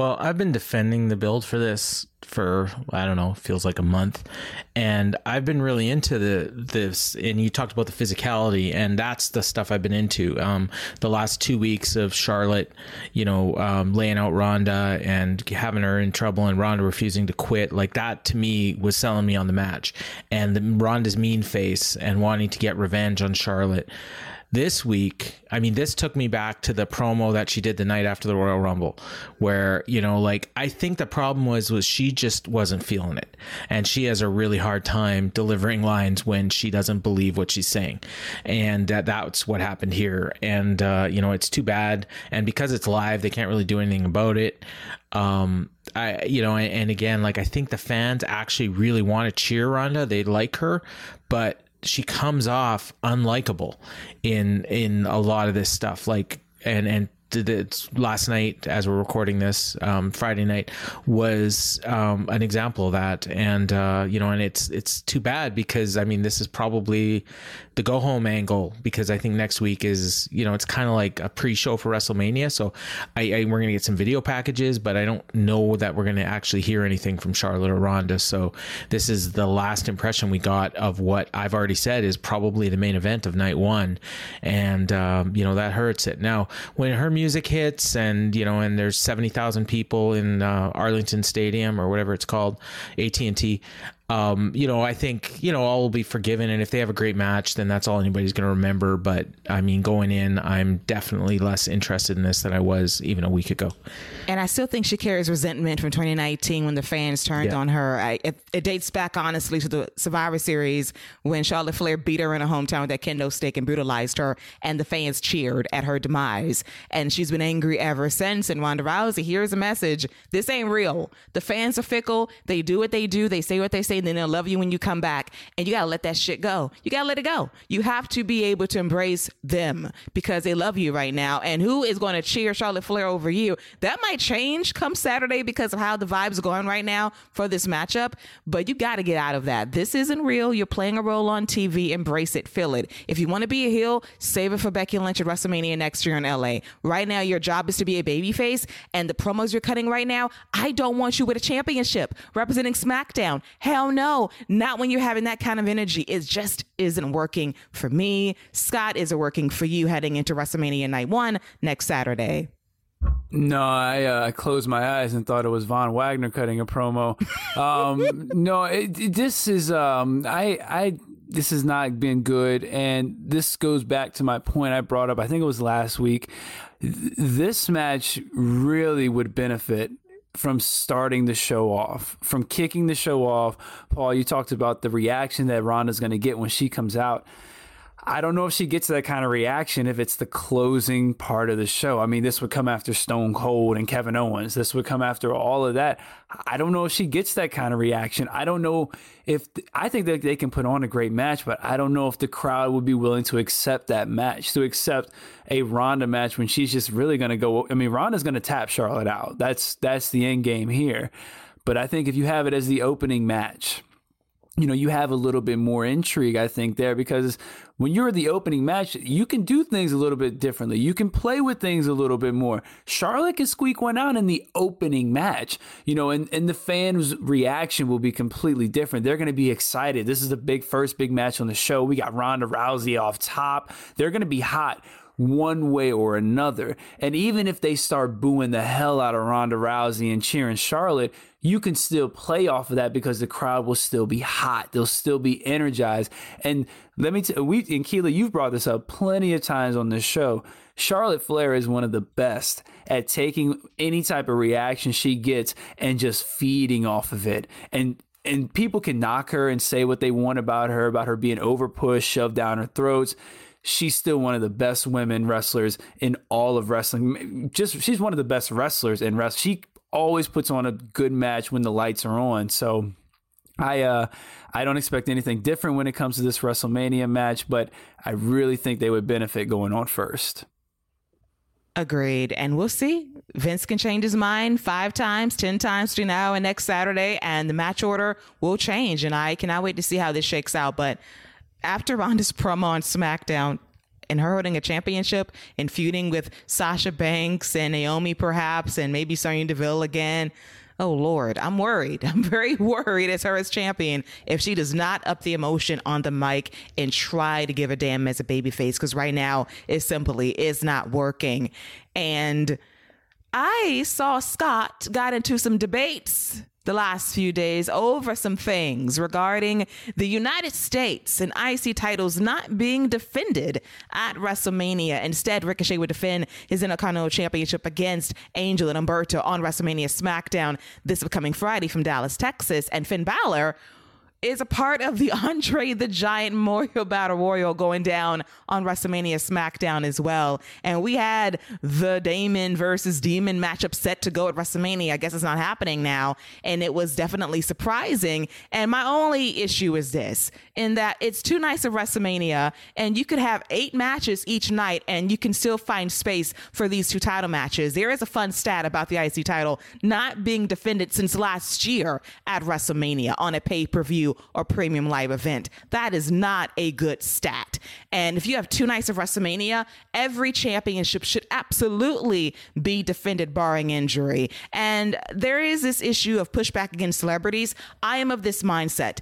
Well, I've been defending the build for this for I don't know, feels like a month, and I've been really into the this. And you talked about the physicality, and that's the stuff I've been into. Um, the last two weeks of Charlotte, you know, um, laying out Ronda and having her in trouble, and Ronda refusing to quit, like that to me was selling me on the match, and the Ronda's mean face and wanting to get revenge on Charlotte this week, I mean, this took me back to the promo that she did the night after the Royal Rumble, where you know, like I think the problem was was she just wasn't feeling it, and she has a really hard time delivering lines when she doesn't believe what she's saying, and that that's what happened here, and uh, you know, it's too bad, and because it's live, they can't really do anything about it. Um, I, you know, and, and again, like I think the fans actually really want to cheer Ronda, they like her, but she comes off unlikable in in a lot of this stuff. Like and and it's last night as we're recording this um, friday night was um, an example of that. And uh, you know and it's it's too bad because i mean this is probably the go home angle because i think next week is you know it's kind of like a pre-show for wrestlemania. So I, I we're gonna get some video packages but i don't know that we're gonna actually hear anything from charlotte or ronda. So this is the last impression we got of what i've already said is probably the main event of night one. And um, you know that hurts it. Now when her music hits and you know and there's 70,000 people in uh, Arlington Stadium or whatever it's called AT&T um, you know, I think you know all will be forgiven, and if they have a great match, then that's all anybody's going to remember. But I mean, going in, I'm definitely less interested in this than I was even a week ago. And I still think she carries resentment from 2019 when the fans turned Yeah. on her. I, it, it dates back honestly to the Survivor Series when Charlotte Flair beat her in her hometown with that kendo stick and brutalized her, and the fans cheered at her demise. And she's been angry ever since. And Ronda Rousey, here's a message: This ain't real. The fans are fickle. They do what they do. They say what they say. And then they'll love you when you come back. And you gotta let that shit go. You gotta let it go. You have to be able to embrace them because they love you right now. And who is going to cheer Charlotte Flair over you? That might change come Saturday because of how the vibes going right now for this matchup. But you got to get out of that. This isn't real. You're playing a role on TV. Embrace it. Feel it. If you want to be a heel, save it for Becky Lynch at WrestleMania next year in LA. Right now, your job is to be a babyface, and the promos you're cutting right now, I don't want you with a championship representing SmackDown. Hell no. Not when you're having that kind of energy. It just isn't working for me. Scott, is it working for you heading into WrestleMania night one next Saturday? No, I uh, I closed my eyes and thought it was Von Wagner cutting a promo. Um, no, it, it- this is um, I I this has not been good, and this goes back to my point I brought up. I think it was last week. Th- This match really would benefit from starting the show off, from kicking the show off. Paul, you talked about the reaction that Ronda's going to get when she comes out. I don't know if she gets that kind of reaction if it's the closing part of the show. I mean, this would come after Stone Cold and Kevin Owens. This would come after all of that. I don't know if she gets that kind of reaction. I don't know if I think that they can put on a great match, but I don't know if the crowd would be willing to accept that match, to accept a Ronda match when she's just really going to go. I mean, Ronda's going to tap Charlotte out. That's that's the end game here. But I think if you have it as the opening match, you know, you have a little bit more intrigue, I think, there because when you're the opening match, you can do things a little bit differently. You can play with things a little bit more. Charlotte can squeak one out in the opening match, you know, and, and the fans' reaction will be completely different. They're going to be excited. This is the big first big match on the show. We got Ronda Rousey off top. They're going to be hot one way or another. And even if they start booing the hell out of Ronda Rousey and cheering Charlotte, you can still play off of that because the crowd will still be hot. They'll still be energized. And let me tell we and Keila, you've brought this up plenty of times on this show. Charlotte Flair is one of the best at taking any type of reaction she gets and just feeding off of it. And and people can knock her and say what they want about her, about her being overpushed, shoved down her throats she's still one of the best women wrestlers in all of wrestling. Just she's one of the best wrestlers in wrestling. She always puts on a good match when the lights are on. So I uh I don't expect anything different when it comes to this WrestleMania match, but I really think they would benefit going on first. Agreed. And we'll see. Vince can change his mind five times, 10 times between now and next Saturday, and the match order will change. And I cannot wait to see how this shakes out. But after Ronda's promo on SmackDown, and her holding a championship and feuding with Sasha Banks and Naomi, perhaps, and maybe Sonya Deville again. Oh Lord, I'm worried. I'm very worried as her as champion if she does not up the emotion on the mic and try to give a damn as a babyface because right now it simply is not working. And I saw Scott got into some debates the last few days over some things regarding the United States and IC titles not being defended at WrestleMania. Instead, Ricochet would defend his Intercontinental Championship against Angel and Humberto on WrestleMania SmackDown this upcoming Friday from Dallas, Texas. And Finn Balor is a part of the Andre the Giant Memorial Battle Royal going down on WrestleMania SmackDown as well. And we had the Damon versus Demon matchup set to go at WrestleMania. I guess it's not happening now. And it was definitely surprising. And my only issue is this in that it's two nights of WrestleMania, and you could have eight matches each night, and you can still find space for these two title matches. There is a fun stat about the IC title not being defended since last year at WrestleMania on a pay per view or premium live event. That is not a good stat. And if you have two nights of WrestleMania, every championship should absolutely be defended barring injury. And there is this issue of pushback against celebrities. I am of this mindset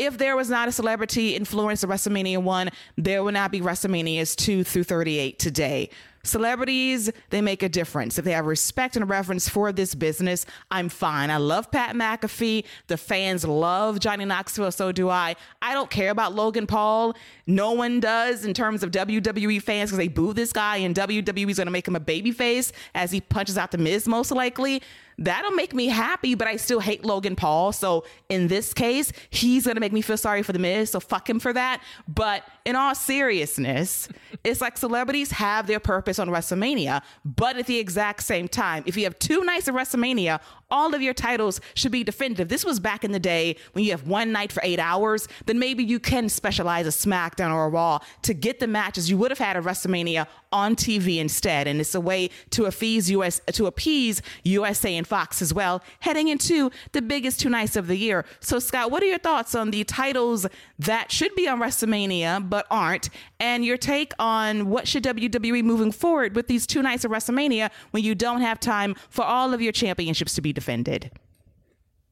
if there was not a celebrity influence of WrestleMania 1, there would not be WrestleManias 2 through 38 today. Celebrities, they make a difference. If they have respect and reverence for this business, I'm fine. I love Pat McAfee. The fans love Johnny Knoxville, so do I. I don't care about Logan Paul. No one does in terms of WWE fans because they boo this guy, and WWE's going to make him a babyface as he punches out the Miz, most likely that'll make me happy, but I still hate Logan Paul. So in this case, he's gonna make me feel sorry for the Miz. So fuck him for that. But in all seriousness, it's like celebrities have their purpose on WrestleMania, but at the exact same time, if you have two nights of WrestleMania, all of your titles should be definitive. This was back in the day when you have one night for eight hours, then maybe you can specialize a SmackDown or a Raw to get the matches you would have had at WrestleMania on TV instead. And it's a way to appease US to appease USA and Fox as well, heading into the biggest two nights of the year. So Scott, what are your thoughts on the titles that should be on WrestleMania but aren't? And your take on what should WWE moving forward with these two nights of WrestleMania when you don't have time for all of your championships to be defended?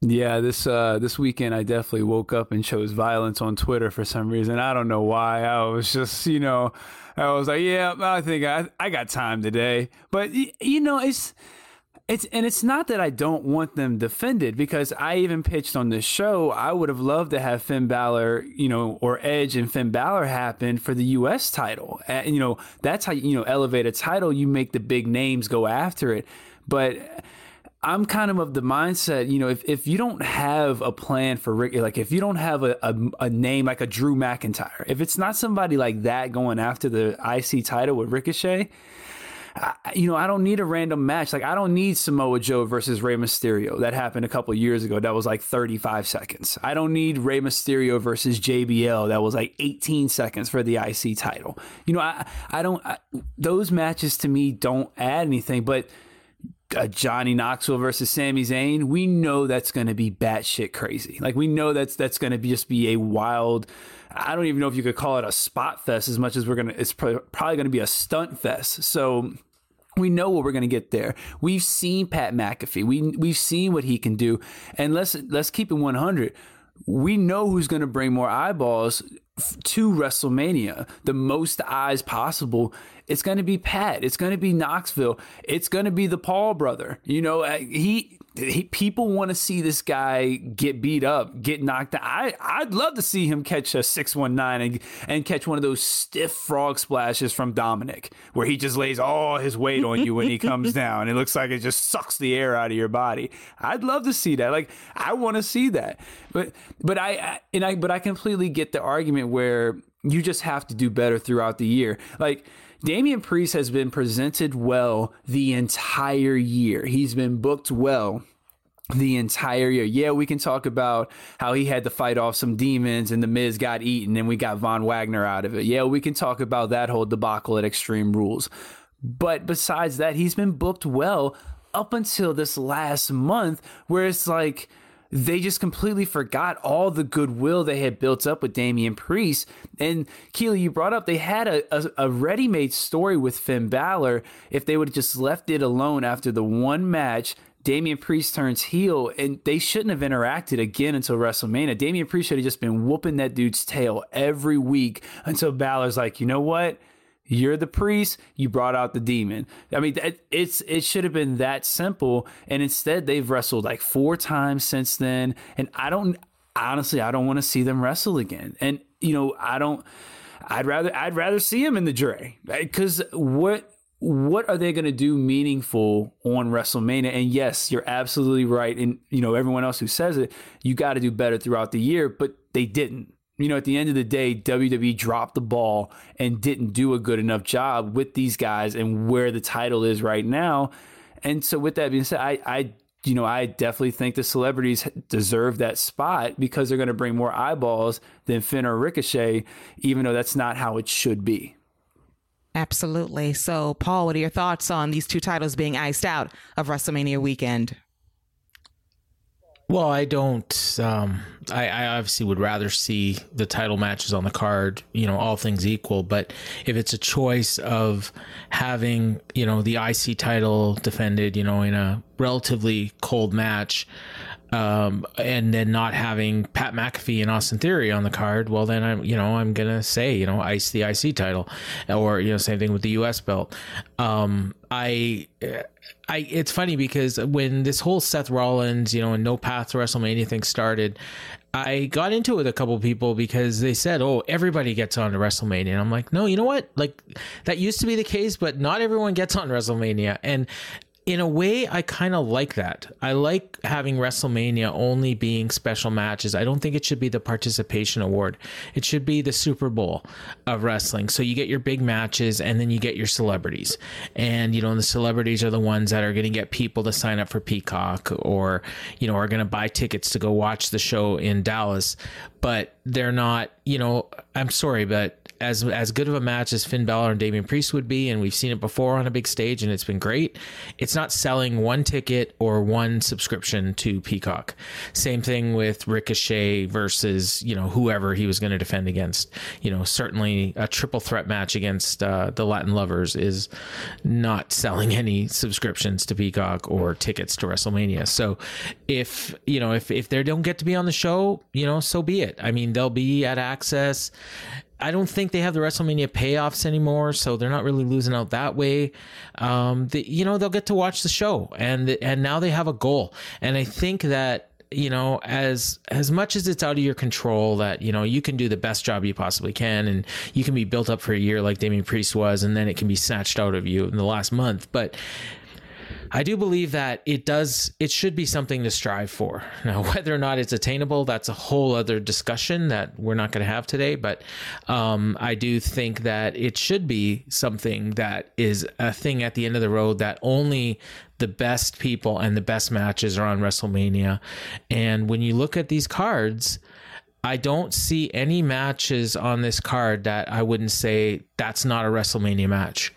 Yeah, this uh, this weekend I definitely woke up and chose violence on Twitter for some reason. I don't know why. I was just, you know, I was like, yeah, I think I I got time today. But you know, it's it's and it's not that I don't want them defended because I even pitched on this show. I would have loved to have Finn Balor, you know, or Edge and Finn Balor happen for the U.S. title. And you know, that's how you know elevate a title. You make the big names go after it, but I'm kind of of the mindset, you know, if, if you don't have a plan for Rick, like if you don't have a, a, a, name like a Drew McIntyre, if it's not somebody like that going after the IC title with Ricochet, I, you know, I don't need a random match. Like I don't need Samoa Joe versus Rey Mysterio. That happened a couple years ago. That was like 35 seconds. I don't need Rey Mysterio versus JBL. That was like 18 seconds for the IC title. You know, I I don't I, those matches to me don't add anything, but uh, Johnny Knoxville versus Sami Zayn, we know that's going to be batshit crazy. Like we know that's that's going to be just be a wild. I don't even know if you could call it a spot fest as much as we're gonna. It's probably going to be a stunt fest. So we know what we're going to get there. We've seen Pat McAfee. We we've seen what he can do, and let's let's keep it one hundred. We know who's going to bring more eyeballs to WrestleMania, the most eyes possible it's going to be Pat. It's going to be Knoxville. It's going to be the Paul brother. You know, uh, he, he people want to see this guy get beat up, get knocked out. I I'd love to see him catch a 619 and and catch one of those stiff frog splashes from Dominik where he just lays all his weight on you when he comes down. It looks like it just sucks the air out of your body. I'd love to see that. Like I want to see that. But but I, I and I but I completely get the argument where you just have to do better throughout the year. Like Damian Priest has been presented well the entire year. He's been booked well the entire year. Yeah, we can talk about how he had to fight off some demons and the Miz got eaten and we got Von Wagner out of it. Yeah, we can talk about that whole debacle at Extreme Rules. But besides that, he's been booked well up until this last month where it's like they just completely forgot all the goodwill they had built up with Damian Priest. And Keila, you brought up they had a, a, a ready made story with Finn Balor. If they would have just left it alone after the one match, Damian Priest turns heel, and they shouldn't have interacted again until WrestleMania. Damian Priest should have just been whooping that dude's tail every week until Balor's like, you know what? You're the priest. You brought out the demon. I mean, it's it should have been that simple, and instead they've wrestled like four times since then. And I don't honestly, I don't want to see them wrestle again. And you know, I don't. I'd rather I'd rather see him in the jury because what what are they going to do meaningful on WrestleMania? And yes, you're absolutely right. And you know, everyone else who says it, you got to do better throughout the year, but they didn't you know, at the end of the day, WWE dropped the ball and didn't do a good enough job with these guys and where the title is right now. And so, with that being said, I, I you know, I definitely think the celebrities deserve that spot because they're going to bring more eyeballs than Finn or Ricochet, even though that's not how it should be. Absolutely. So, Paul, what are your thoughts on these two titles being iced out of WrestleMania weekend? Well, I don't. Um, I, I, obviously would rather see the title matches on the card. You know, all things equal. But if it's a choice of having, you know, the IC title defended, you know, in a relatively cold match, um, and then not having Pat McAfee and Austin Theory on the card, well, then I'm, you know, I'm gonna say, you know, ice the IC title, or you know, same thing with the US belt. Um, I, I, it's funny because when this whole Seth Rollins, you know, and no path to WrestleMania thing started, I got into it with a couple people because they said, "Oh, everybody gets on to WrestleMania," and I'm like, "No, you know what? Like that used to be the case, but not everyone gets on WrestleMania." And in a way, I kind of like that. I like having WrestleMania only being special matches. I don't think it should be the participation award. It should be the Super Bowl of wrestling. So you get your big matches and then you get your celebrities. And, you know, the celebrities are the ones that are going to get people to sign up for Peacock or, you know, are going to buy tickets to go watch the show in Dallas. But they're not, you know, I'm sorry, but as as good of a match as Finn Balor and Damian Priest would be, and we've seen it before on a big stage, and it's been great. It's not selling one ticket or one subscription to Peacock. Same thing with Ricochet versus you know whoever he was going to defend against. You know, certainly a triple threat match against uh, the Latin Lovers is not selling any subscriptions to Peacock or tickets to WrestleMania. So if you know if if they don't get to be on the show, you know, so be it. I mean, they'll be at Axxess I don't think they have the WrestleMania payoffs anymore, so they're not really losing out that way. Um, the, you know, they'll get to watch the show, and and now they have a goal, and I think that you know as as much as it's out of your control that you know you can do the best job you possibly can and you can be built up for a year like Damian Priest was and then it can be snatched out of you in the last month but I do believe that it does, it should be something to strive for. Now, whether or not it's attainable, that's a whole other discussion that we're not going to have today. But um, I do think that it should be something that is a thing at the end of the road that only the best people and the best matches are on WrestleMania. And when you look at these cards, I don't see any matches on this card that I wouldn't say that's not a WrestleMania match.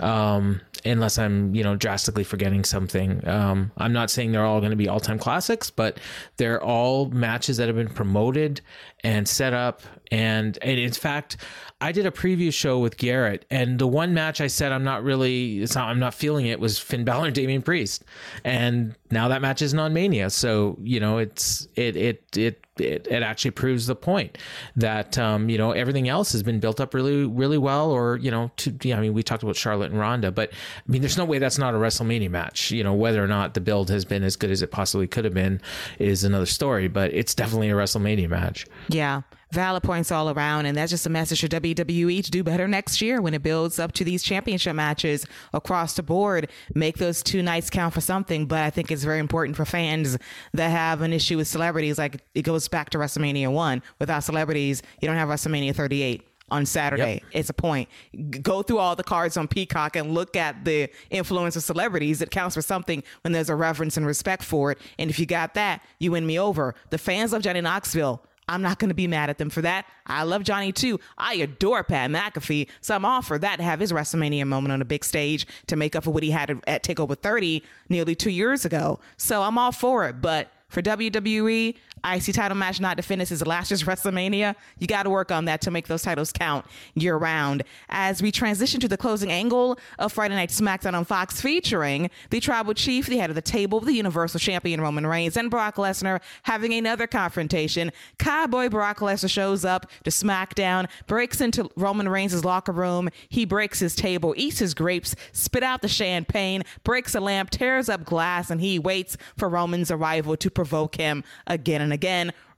Um, unless I'm, you know, drastically forgetting something. Um, I'm not saying they're all going to be all time classics, but they're all matches that have been promoted and set up. And, and in fact, I did a preview show with Garrett, and the one match I said I'm not really, it's not, I'm not feeling it was Finn Balor and Damian Priest, and now that match isn't on Mania. So you know, it's it it it it, it actually proves the point that um, you know everything else has been built up really really well. Or you know, to yeah, I mean, we talked about Charlotte and Ronda, but I mean, there's no way that's not a WrestleMania match. You know, whether or not the build has been as good as it possibly could have been is another story, but it's definitely a WrestleMania match. Yeah, valid points all around, and that's just a message for WWE to do better next year when it builds up to these championship matches across the board. Make those two nights count for something, but I think it's very important for fans that have an issue with celebrities. Like it goes back to WrestleMania 1. Without celebrities, you don't have WrestleMania 38 on Saturday. Yep. It's a point. Go through all the cards on Peacock and look at the influence of celebrities. It counts for something when there's a reverence and respect for it. And if you got that, you win me over. The fans of Johnny Knoxville I'm not going to be mad at them for that. I love Johnny too. I adore Pat McAfee, so I'm all for that to have his WrestleMania moment on a big stage to make up for what he had at Takeover 30 nearly two years ago. So I'm all for it. But for WWE, IC title match not to finish is last year's WrestleMania. You got to work on that to make those titles count year round. As we transition to the closing angle of Friday Night SmackDown on Fox, featuring the Tribal Chief, the head of the table, the Universal Champion Roman Reigns, and Brock Lesnar having another confrontation. Cowboy Brock Lesnar shows up to SmackDown, breaks into Roman Reigns' locker room. He breaks his table, eats his grapes, spit out the champagne, breaks a lamp, tears up glass, and he waits for Roman's arrival to provoke him again and again.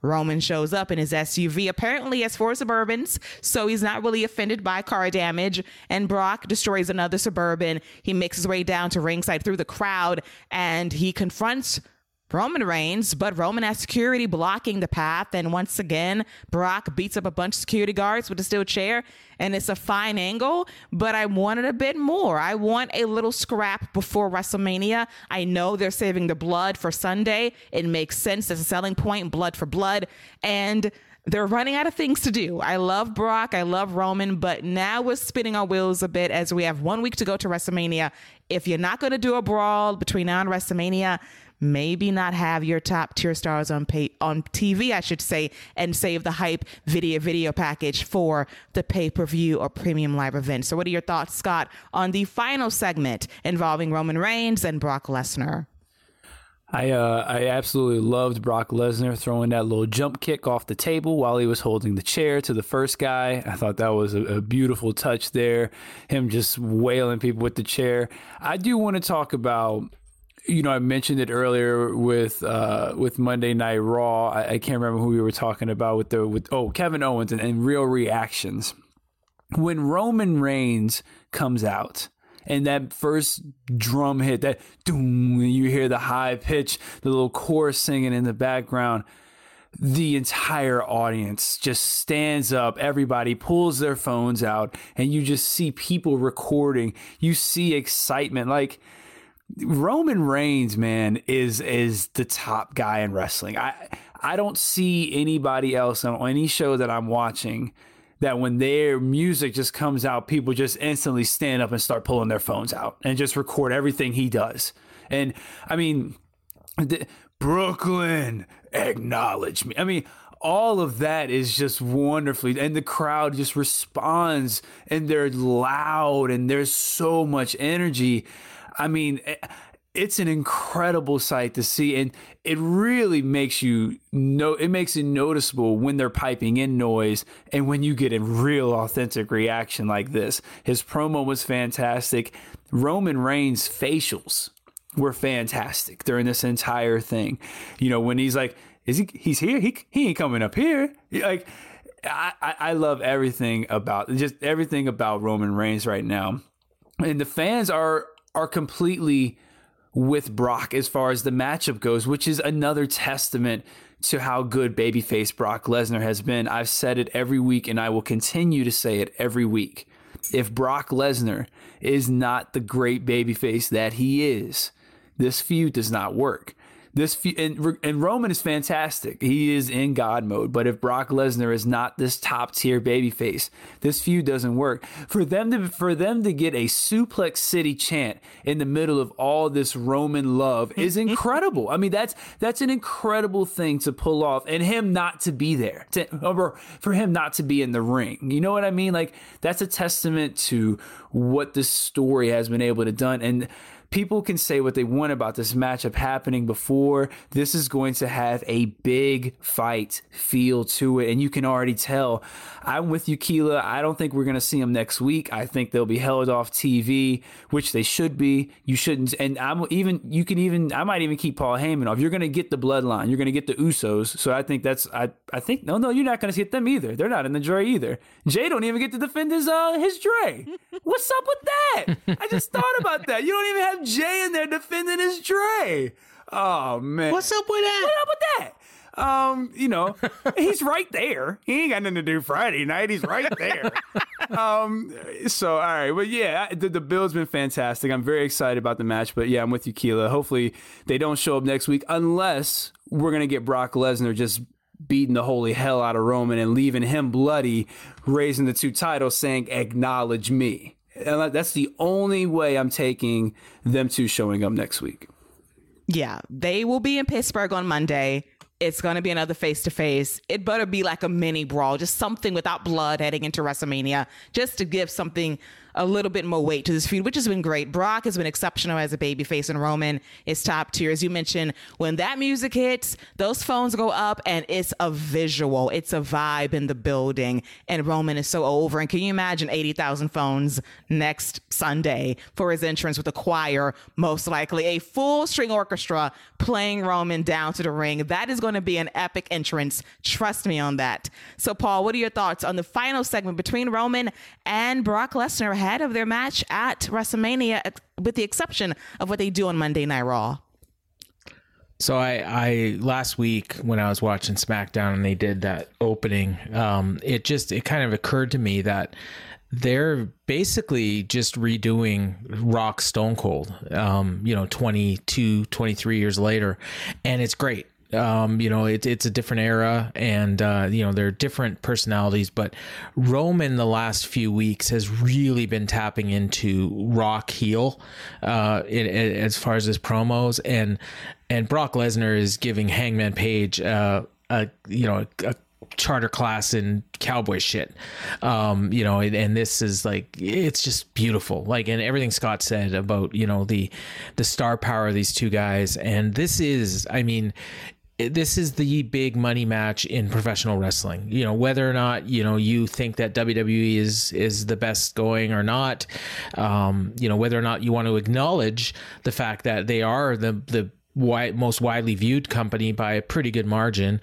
Roman shows up in his SUV, apparently as four Suburbans, so he's not really offended by car damage. And Brock destroys another Suburban. He makes his way down to ringside through the crowd and he confronts Roman Reigns, but Roman has security blocking the path. And once again, Brock beats up a bunch of security guards with a steel chair. And it's a fine angle, but I wanted a bit more. I want a little scrap before WrestleMania. I know they're saving the blood for Sunday. It makes sense as a selling point, blood for blood. And they're running out of things to do. I love Brock, I love Roman, but now we're spinning our wheels a bit as we have one week to go to WrestleMania. If you're not going to do a brawl between now and WrestleMania, maybe not have your top tier stars on pay on TV, I should say, and save the hype video video package for the pay per view or premium live event. So, what are your thoughts, Scott, on the final segment involving Roman Reigns and Brock Lesnar? I uh, I absolutely loved Brock Lesnar throwing that little jump kick off the table while he was holding the chair to the first guy. I thought that was a, a beautiful touch there. Him just wailing people with the chair. I do want to talk about you know, I mentioned it earlier with uh, with Monday Night Raw. I, I, can't remember who we were talking about with the with oh Kevin Owens and, and real reactions when Roman Reigns comes out and that first drum hit, that doom, you hear the high pitch, the little chorus singing in the background. The entire audience just stands up. Everybody pulls their phones out, and you just see people recording. You see excitement. Like Roman Reigns, man, is is the top guy in wrestling. I I don't see anybody else on any show that I'm watching that when their music just comes out, people just instantly stand up and start pulling their phones out and just record everything he does. And I mean, the, Brooklyn, acknowledge me. I mean, all of that is just wonderfully, and the crowd just responds and they're loud and there's so much energy. I mean, eh, it's an incredible sight to see and it really makes you know it makes it noticeable when they're piping in noise and when you get a real authentic reaction like this. His promo was fantastic. Roman reigns facials were fantastic during this entire thing. You know when he's like is he he's here? He, he ain't coming up here. Like I, I love everything about just everything about roman reigns right now. And the fans are are completely with Brock as far as the matchup goes, which is another testament to how good babyface Brock Lesnar has been. I've said it every week and I will continue to say it every week. If Brock Lesnar is not the great babyface that he is, this feud does not work. This and, and Roman is fantastic. He is in God mode. But if Brock Lesnar is not this top tier babyface, this feud doesn't work. For them to for them to get a suplex city chant in the middle of all this Roman love is mm-hmm. incredible. I mean, that's that's an incredible thing to pull off, and him not to be there, to, or for him not to be in the ring. You know what I mean? Like that's a testament to what this story has been able to done and people can say what they want about this matchup happening before. This is going to have a big fight feel to it. And you can already tell. I'm with you, Keila. I don't think we're going to see them next week. I think they'll be held off TV, which they should be. You shouldn't. And I'm even, you can even, I might even keep Paul Heyman off. You're going to get the bloodline. You're going to get the Usos. So I think that's, I, I think, no, no, you're not going to get them either. They're not in the Dre either. Jey don't even get to defend his, uh, his Dre. What's up with that? I just thought about that. You don't even have Jey in there defending his Dre. Oh man, what's up with that? What up with that? Um, you know, he's right there. He ain't got nothing to do Friday night. He's right there. um, so all right, but yeah, the, the build's been fantastic. I'm very excited about the match. But yeah, I'm with you, Keila. Hopefully they don't show up next week unless we're gonna get Brock Lesnar just beating the holy hell out of Roman and leaving him bloody, raising the two titles, saying "Acknowledge me." And that's the only way I'm taking them two showing up next week. Yeah, they will be in Pittsburgh on Monday. It's going to be another face to face. It better be like a mini brawl, just something without blood heading into WrestleMania, just to give something a little bit more weight to this feud, which has been great. Brock has been exceptional as a babyface, and Roman is top tier. As you mentioned, when that music hits, those phones go up, and it's a visual, it's a vibe in the building. And Roman is so over. And can you imagine 80,000 phones next Sunday for his entrance with a choir, most likely a full string orchestra playing Roman down to the ring? That is going to be an epic entrance. Trust me on that. So, Paul, what are your thoughts on the final segment between Roman and Brock Lesnar? Ahead of their match at WrestleMania, with the exception of what they do on Monday Night Raw. So I, I last week when I was watching SmackDown and they did that opening, um, it just it kind of occurred to me that they're basically just redoing Rock Stone Cold, um, you know, 22, 23 years later. And it's great. Um, you know, it, it's a different era, and uh, you know there are different personalities. But Roman, the last few weeks, has really been tapping into rock heel uh, it, it, as far as his promos, and and Brock Lesnar is giving Hangman Page uh, a you know a charter class in cowboy shit. Um, you know, and, and this is like it's just beautiful. Like and everything Scott said about, you know, the the star power of these two guys and this is I mean this is the big money match in professional wrestling. You know, whether or not you know you think that WWE is is the best going or not. Um, you know, whether or not you want to acknowledge the fact that they are the the most widely viewed company by a pretty good margin.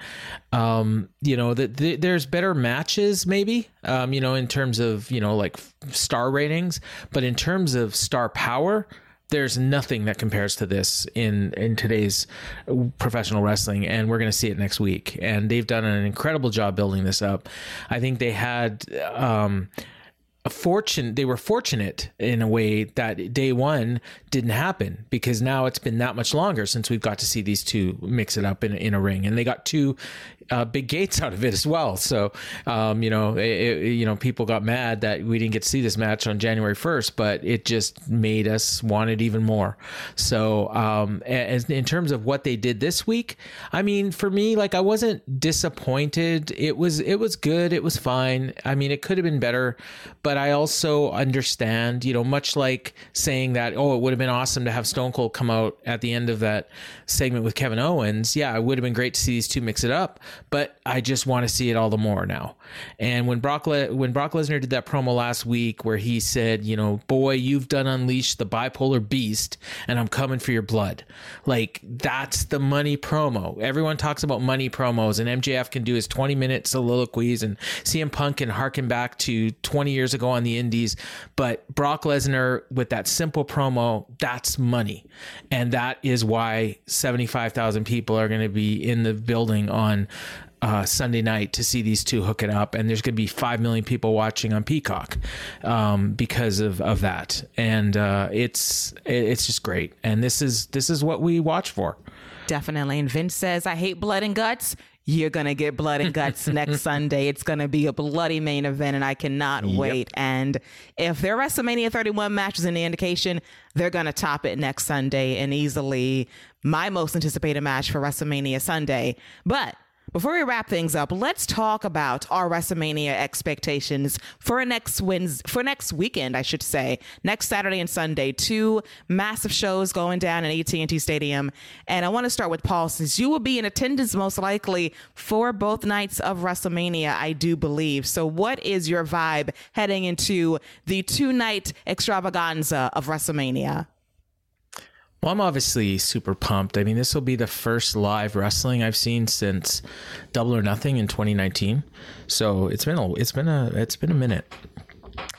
Um, you know that the, there's better matches, maybe. Um, you know, in terms of you know like star ratings, but in terms of star power there's nothing that compares to this in in today's professional wrestling and we're going to see it next week. And they've done an incredible job building this up. I think they had um, fortune they were fortunate in a way that day one didn't happen because now it's been that much longer since we've got to see these two mix it up in, in a ring and they got two uh, big gates out of it as well. So, um, you know, it, it, you know, people got mad that we didn't get to see this match on January 1st, but it just made us want it even more. So, um, as, in terms of what they did this week, I mean, for me, like I wasn't disappointed. It was, it was good. It was fine. I mean, it could have been better, but I also understand, you know, much like saying that, oh, it would have been awesome to have Stone Cold come out at the end of that segment with Kevin Owens. Yeah, it would have been great to see these two mix it up but I just want to see it all the more now. And when Brock Le- when Brock Lesnar did that promo last week where he said, you know, boy, you've done unleashed the bipolar beast and I'm coming for your blood. Like that's the money promo. Everyone talks about money promos and MJF can do his 20 minute soliloquies and CM Punk can harken back to 20 years ago on the indies, but Brock Lesnar with that simple promo, that's money. And that is why 75,000 people are going to be in the building on uh, Sunday night to see these two hook it up, and there's going to be five million people watching on Peacock um, because of, of that, and uh, it's it's just great. And this is this is what we watch for. Definitely. And Vince says, "I hate blood and guts." You're gonna get blood and guts next Sunday. It's gonna be a bloody main event, and I cannot yep. wait. And if their WrestleMania 31 match is any indication, they're gonna top it next Sunday and easily my most anticipated match for WrestleMania Sunday. But before we wrap things up, let's talk about our WrestleMania expectations for next Wednesday, for next weekend, I should say, next Saturday and Sunday. Two massive shows going down in AT&T Stadium, and I want to start with Paul, since you will be in attendance most likely for both nights of WrestleMania, I do believe. So, what is your vibe heading into the two-night extravaganza of WrestleMania? Well, I'm obviously super pumped. I mean, this will be the first live wrestling I've seen since Double or Nothing in 2019. So it's been a it's been a it's been a minute.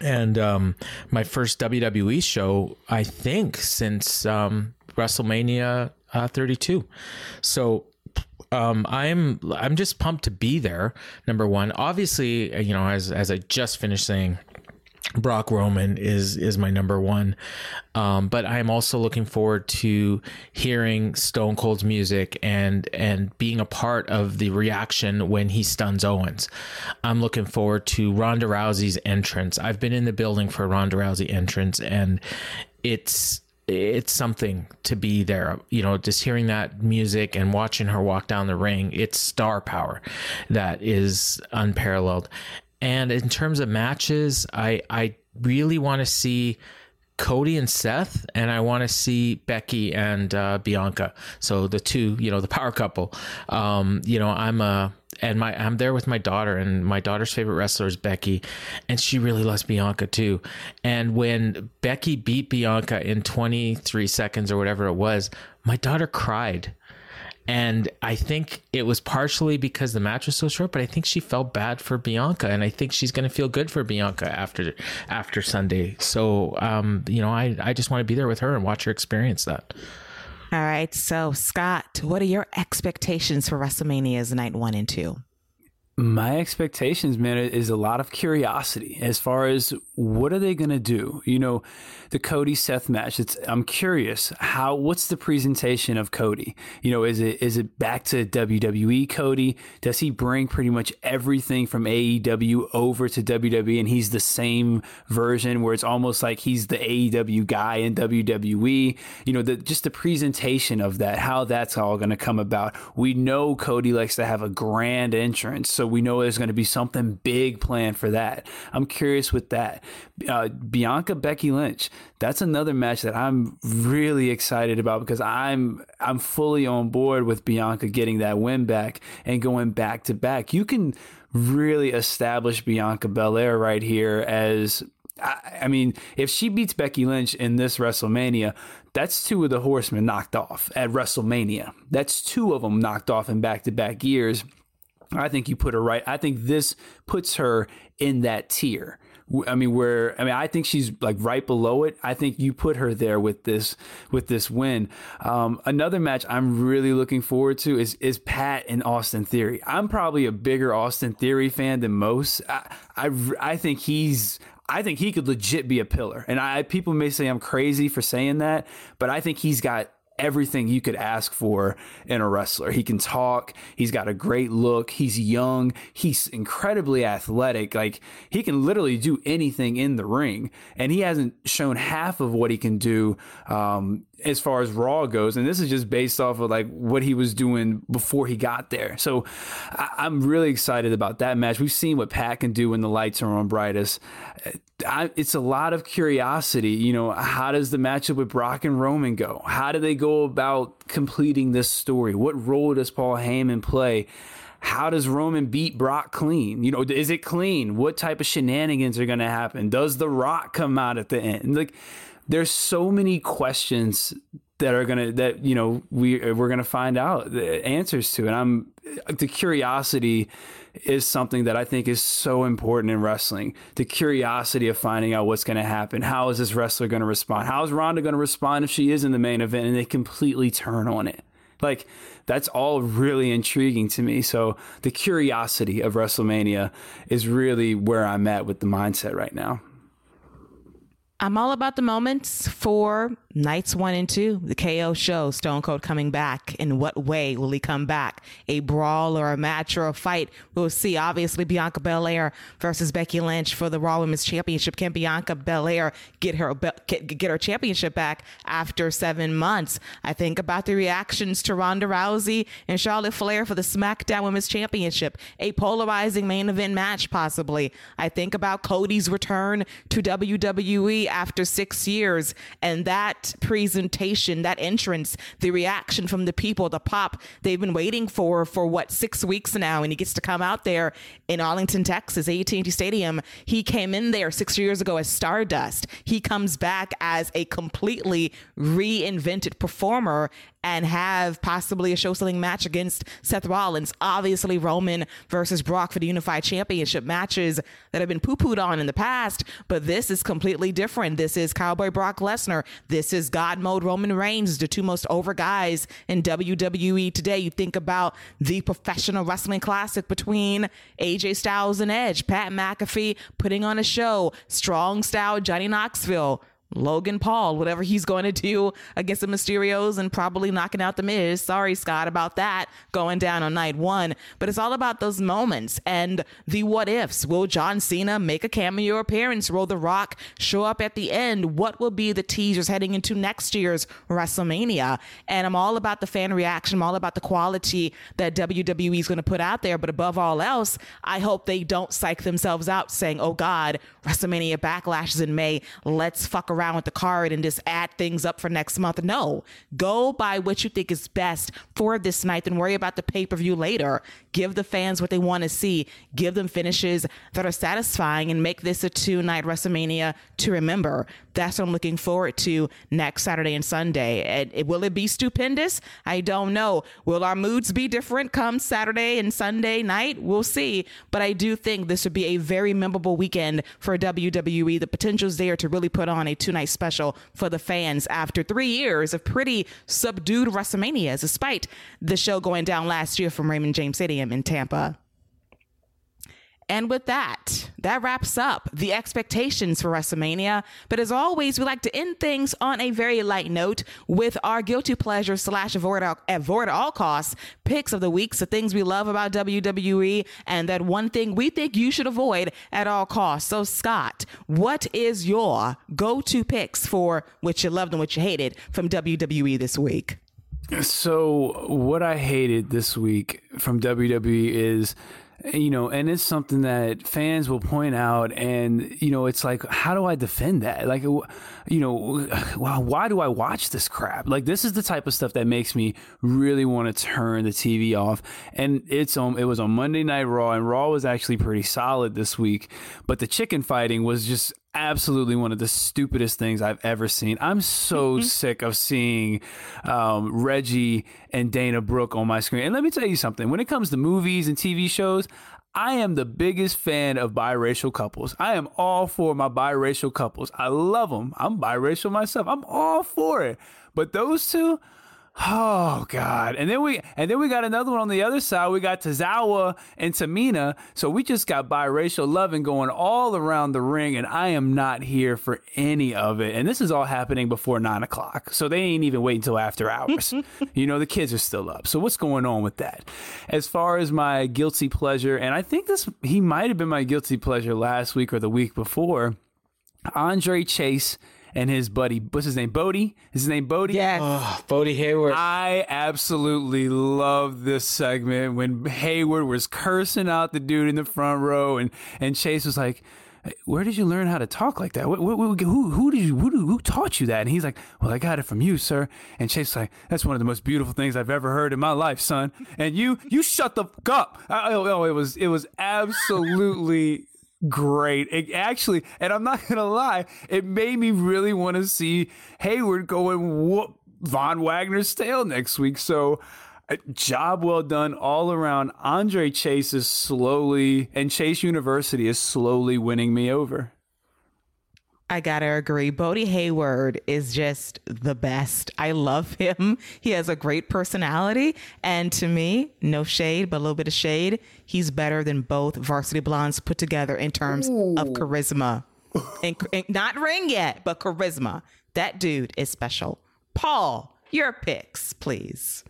And um, my first WWE show, I think, since um, WrestleMania uh, 32. So um, I'm I'm just pumped to be there. Number one, obviously, you know, as as I just finished saying, Brock Roman is is my number one, um, but I'm also looking forward to hearing Stone Cold's music and and being a part of the reaction when he stuns Owens. I'm looking forward to Ronda Rousey's entrance. I've been in the building for Ronda Rousey entrance, and it's it's something to be there. You know, just hearing that music and watching her walk down the ring, it's star power that is unparalleled. And in terms of matches, I I really want to see Cody and Seth, and I want to see Becky and uh, Bianca. So the two, you know, the power couple. Um, you know, I'm a and my I'm there with my daughter, and my daughter's favorite wrestler is Becky, and she really loves Bianca too. And when Becky beat Bianca in 23 seconds or whatever it was, my daughter cried and I think it was partially because the match was so short, but I think she felt bad for Bianca, and I think she's going to feel good for Bianca after after Sunday. So, um, you know, I I just want to be there with her and watch her experience that. All right, so Scott, what are your expectations for WrestleMania's night one and two? My expectations, man, is a lot of curiosity as far as what are they going to do? You know, the Cody Seth match. It's I'm curious how what's the presentation of Cody? You know, is it is it back to WWE Cody? Does he bring pretty much everything from AEW over to WWE and he's the same version where it's almost like he's the AEW guy in WWE? You know, the just the presentation of that, how that's all going to come about. We know Cody likes to have a grand entrance. So so we know there's going to be something big planned for that. I'm curious with that. Uh, Bianca Becky Lynch, that's another match that I'm really excited about because I'm I'm fully on board with Bianca getting that win back and going back to back. You can really establish Bianca Belair right here as I, I mean, if she beats Becky Lynch in this WrestleMania, that's two of the horsemen knocked off at WrestleMania. That's two of them knocked off in back to back years. I think you put her right. I think this puts her in that tier. I mean, where I mean, I think she's like right below it. I think you put her there with this with this win. Um, another match I'm really looking forward to is is Pat and Austin Theory. I'm probably a bigger Austin Theory fan than most. I I, I think he's I think he could legit be a pillar. And I people may say I'm crazy for saying that, but I think he's got everything you could ask for in a wrestler. He can talk, he's got a great look, he's young, he's incredibly athletic. Like he can literally do anything in the ring, and he hasn't shown half of what he can do um, as far as Raw goes. And this is just based off of like what he was doing before he got there. So I- am really excited about that match. We've seen what Pat can do when the lights are on brightest. I, it's a lot of curiosity. You know, how does the matchup with Brock and Roman go? How do they go about completing this story? What role does Paul Heyman play? How does Roman beat Brock clean? You know, is it clean? What type of shenanigans are going to happen? Does The Rock come out at the end? Like, there's so many questions that are gonna that you know we we're gonna find out the answers to, and I'm the curiosity is something that I think is so important in wrestling. The curiosity of finding out what's going to happen. How is this wrestler going to respond? How is Ronda going to respond if she is in the main event and they completely turn on it? Like that's all really intriguing to me. So the curiosity of WrestleMania is really where I'm at with the mindset right now. I'm all about the moments for nights one and two, the KO show, Stone Cold coming back. In what way will he come back? A brawl or a match or a fight? We'll see. Obviously, Bianca Belair versus Becky Lynch for the Raw Women's Championship. Can Bianca Belair get her get her championship back after seven months? I think about the reactions to Ronda Rousey and Charlotte Flair for the SmackDown Women's Championship, a polarizing main event match, possibly. I think about Cody's return to WWE after six years. And that presentation, that entrance, the reaction from the people, the pop they've been waiting for for what six weeks now, and he gets to come out there in Arlington, Texas, AT&T Stadium. He came in there six years ago as Stardust. He comes back as a completely reinvented performer and have possibly a show selling match against Seth Rollins. Obviously, Roman versus Brock for the Unified Championship matches that have been poo pooed on in the past, but this is completely different. This is Cowboy Brock Lesnar. This is God Mode Roman Reigns, the two most over guys in WWE today. You think about the professional wrestling classic between AJ Styles and Edge, Pat McAfee putting on a show, strong style Johnny Knoxville Logan Paul, whatever he's going to do against the Mysterios and probably knocking out the Miz. Sorry, Scott, about that going down on night one. But it's all about those moments and the what ifs. Will John Cena make a cameo appearance? Will The Rock show up at the end? What will be the teasers heading into next year's WrestleMania? And I'm all about the fan reaction. I'm all about the quality that WWE is going to put out there. But above all else, I hope they don't psych themselves out saying, oh God, WrestleMania Backlash is in May. Let's fuck around around with the card and just add things up for next month. No, go by what you think is best for this night and worry about the pay per view later. Give the fans what they want to see, give them finishes that are satisfying, and make this a two night WrestleMania to remember. That's what I'm looking forward to next Saturday and Sunday. And will it be stupendous? I don't know. Will our moods be different come Saturday and Sunday night? We'll see. But I do think this would be a very memorable weekend for WWE. The potential is there to really put on a two night special for the fans after three years of pretty subdued WrestleManias, despite the show going down last year from Raymond James Stadium in Tampa. And with that, that wraps up the expectations for WrestleMania. But as always, we like to end things on a very light note with our guilty pleasure slash avoid, avoid all costs picks of the week. the things we love about WWE, and that one thing we think you should avoid at all costs. So, Scott, what is your go to picks for what you loved and what you hated from WWE this week? So, what I hated this week from WWE is you know, and it's something that fans will point out, and you know, it's like, how do I defend that? Like, you know, wow, why do I watch this crap? Like, this is the type of stuff that makes me really want to turn the TV off. And it's on. It was on Monday Night Raw, and Raw was actually pretty solid this week, but the chicken fighting was just absolutely one of the stupidest things I've ever seen. I'm so sick of seeing um, Reggie and Dana Brooke on my screen. And let me tell you something when it comes to movies and TV shows, I am the biggest fan of biracial couples. I am all for my biracial couples. I love them. I'm biracial myself. I'm all for it. But those two, Oh God! And then we and then we got another one on the other side. We got Tozawa and Tamina. So we just got biracial loving going all around the ring, and I am not here for any of it. And this is all happening before nine o'clock, so they ain't even waiting until after hours. you know, the kids are still up. So what's going on with that? As far as my guilty pleasure, and I think this he might have been my guilty pleasure last week or the week before. Andre Chase and his buddy, what's his name? Bodhi? Is his name Bodhi? Yeah. Oh, Bodhi Hayward. I absolutely love this segment when Hayward was cursing out the dude in the front row, and and Chase was like. Where did you learn how to talk like that? What, what, what, who, who did you, who, who taught you that? And he's like, well, I got it from you, sir. And Chase was like, that's one of the most beautiful things I've ever heard in my life, son. And you, you shut the fuck up. I, oh, it was, it was absolutely great. It actually, and I'm not gonna lie, it made me really want to see Hayward going whoop Von Wagner's tail next week. So, uh, job well done all around. Andre Chase is slowly, and Chase University is slowly winning me over. I gotta agree. Bodhi Hayward is just the best. I love him. He has a great personality. And to me, no shade, but a little bit of shade, he's better than both Varsity Blondes put together in terms of charisma. and, and not ring yet, but charisma. That dude is special. Paul, your picks, please.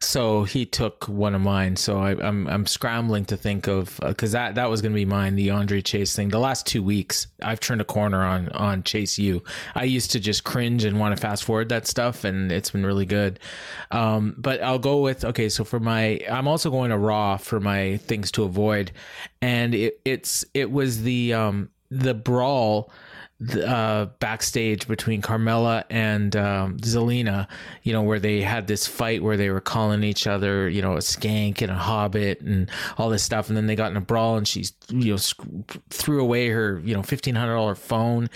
So he took one of mine. So I, I'm I'm scrambling to think of because that that was going to be mine. The Andre Chase thing. The last two weeks, I've turned a corner on on Chase U. I used to just cringe and want to fast forward that stuff, and it's been really good. Um, but I'll go with okay. So for my, I'm also going to Raw for my things to avoid, and it it's it was the um the brawl uh, backstage between Carmella and um, Zelina, you know, where they had this fight where they were calling each other, you know, a skank and a hobbit and all this stuff. And then they got in a brawl and she, you know, threw away her, you know, $1,500 phone.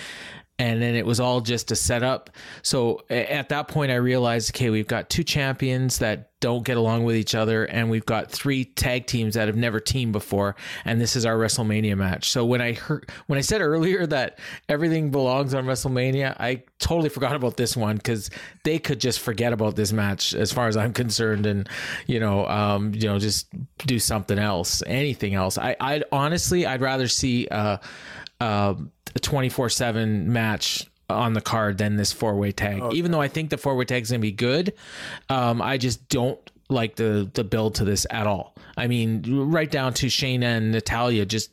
And then it was all just a setup. So at that point, I realized, okay, we've got two champions that don't get along with each other, and we've got three tag teams that have never teamed before, and this is our WrestleMania match. So when I heard when I said earlier that everything belongs on WrestleMania, I totally forgot about this one because they could just forget about this match as far as I'm concerned, and you know, um, you know, just do something else, anything else. I, I honestly, I'd rather see uh, uh, a 24 seven match on the card than this four way tag. Even though I think the four way tag is gonna be good, um, I just don't like the the build to this at all. I mean, right down to Shayna and Natalya just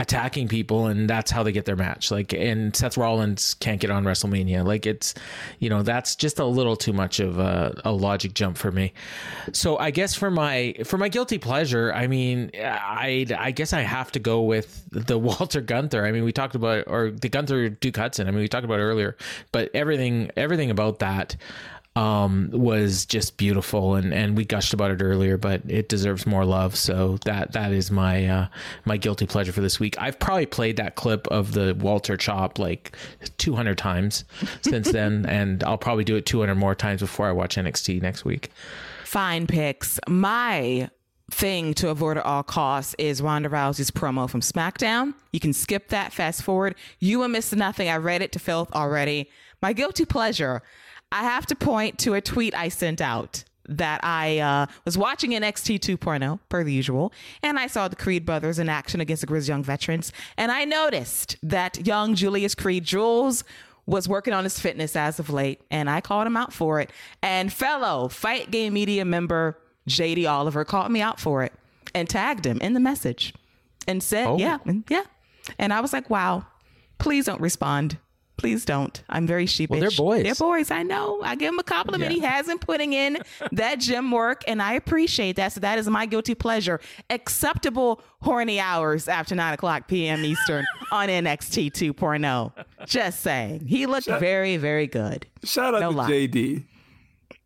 attacking people, and that's how they get their match. Like, and Seth Rollins can't get on WrestleMania. Like, it's you know that's just a little too much of a, a logic jump for me. So I guess for my for my guilty pleasure, I mean, I I guess I have to go with the Walter Gunther. I mean, we talked about or the Gunther Duke Hudson. I mean, we talked about earlier, but everything everything about that um, was just beautiful, and, and we gushed about it earlier, but it deserves more love. So that that is my uh, my guilty pleasure for this week. I've probably played that clip of the Walter chop like 200 times since then, and I'll probably do it 200 more times before I watch NXT next week. Fine picks. My thing to avoid at all costs is Ronda Rousey's promo from SmackDown. You can skip that, fast forward. You will miss nothing. I read it to filth already. My guilty pleasure. I have to point to a tweet I sent out that I uh, was watching NXT 2.0 per the usual, and I saw the Creed brothers in action against the Grizz Young veterans, and I noticed that young Julius Creed Jules was working on his fitness as of late, and I called him out for it. And fellow Fight Game Media member JD Oliver called me out for it and tagged him in the message and said, Oh. "Yeah, yeah." And I was like, "Wow, please don't respond." Please don't. I'm very sheepish. Well, they're boys. They're boys. I know. I give him a compliment. He hasn't putting in that gym work, and I appreciate that. So that is my guilty pleasure. Acceptable horny hours after 9 o'clock p.m. Eastern on NXT 2.0. Just saying. He looked very, very good. Shout out No to lie. JD.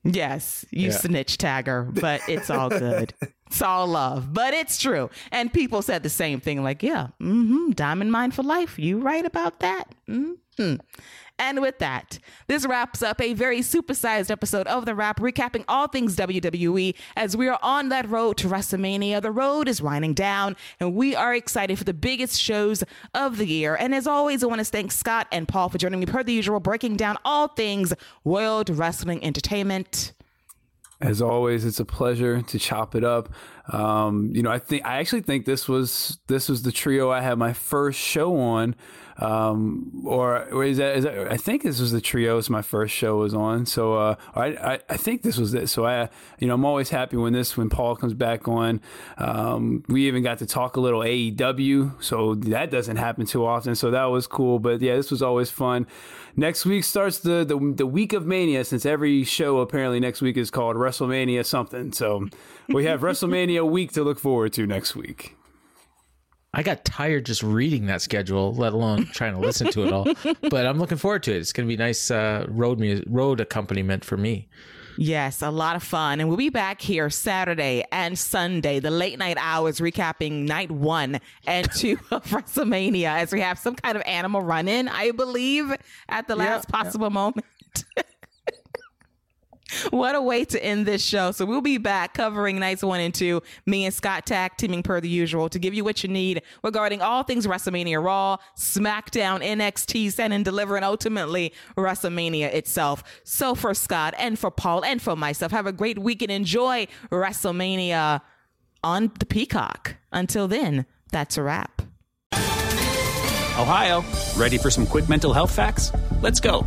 Yes, you Yeah. snitch tagger, but it's all good. it's all love, but it's true. And people said the same thing, like, yeah, mm-hmm, diamond mine for life. You right about that? Mm-hmm. And with that, this wraps up a very supersized episode of The Wrap, recapping all things WWE as we are on that road to WrestleMania. The road is winding down, and we are excited for the biggest shows of the year. And as always, I want to thank Scott and Paul for joining me per the usual, breaking down all things World Wrestling Entertainment. As always, it's a pleasure to chop it up. Um, you know, I think I actually think this was this was the trio I had my first show on, um, or, or is, that, is that? I think this was the trios my first show was on. So uh, I, I I think this was it. So I you know I'm always happy when this when Paul comes back on. Um, we even got to talk a little AEW, so that doesn't happen too often. So that was cool. But yeah, this was always fun. Next week starts the, the the week of Mania, since every show apparently next week is called WrestleMania something. So we have WrestleMania week to look forward to next week. I got tired just reading that schedule, let alone trying to listen to it all. But I'm looking forward to it. It's going to be nice uh, road music, road accompaniment for me. Yes, a lot of fun. And we'll be back here Saturday and Sunday, the late night hours, recapping night one and two of WrestleMania as we have some kind of animal run in, I believe, at the last possible moment. What a way to end this show. So we'll be back covering nights one and two. Me and Scott tag teaming per the usual to give you what you need regarding all things WrestleMania Raw, SmackDown, NXT, Stand and Deliver, and ultimately WrestleMania itself. So for Scott and for Paul and for myself, have a great week and enjoy WrestleMania on the Peacock. Until then, that's a wrap. Ohio, ready for some quick mental health facts? Let's go.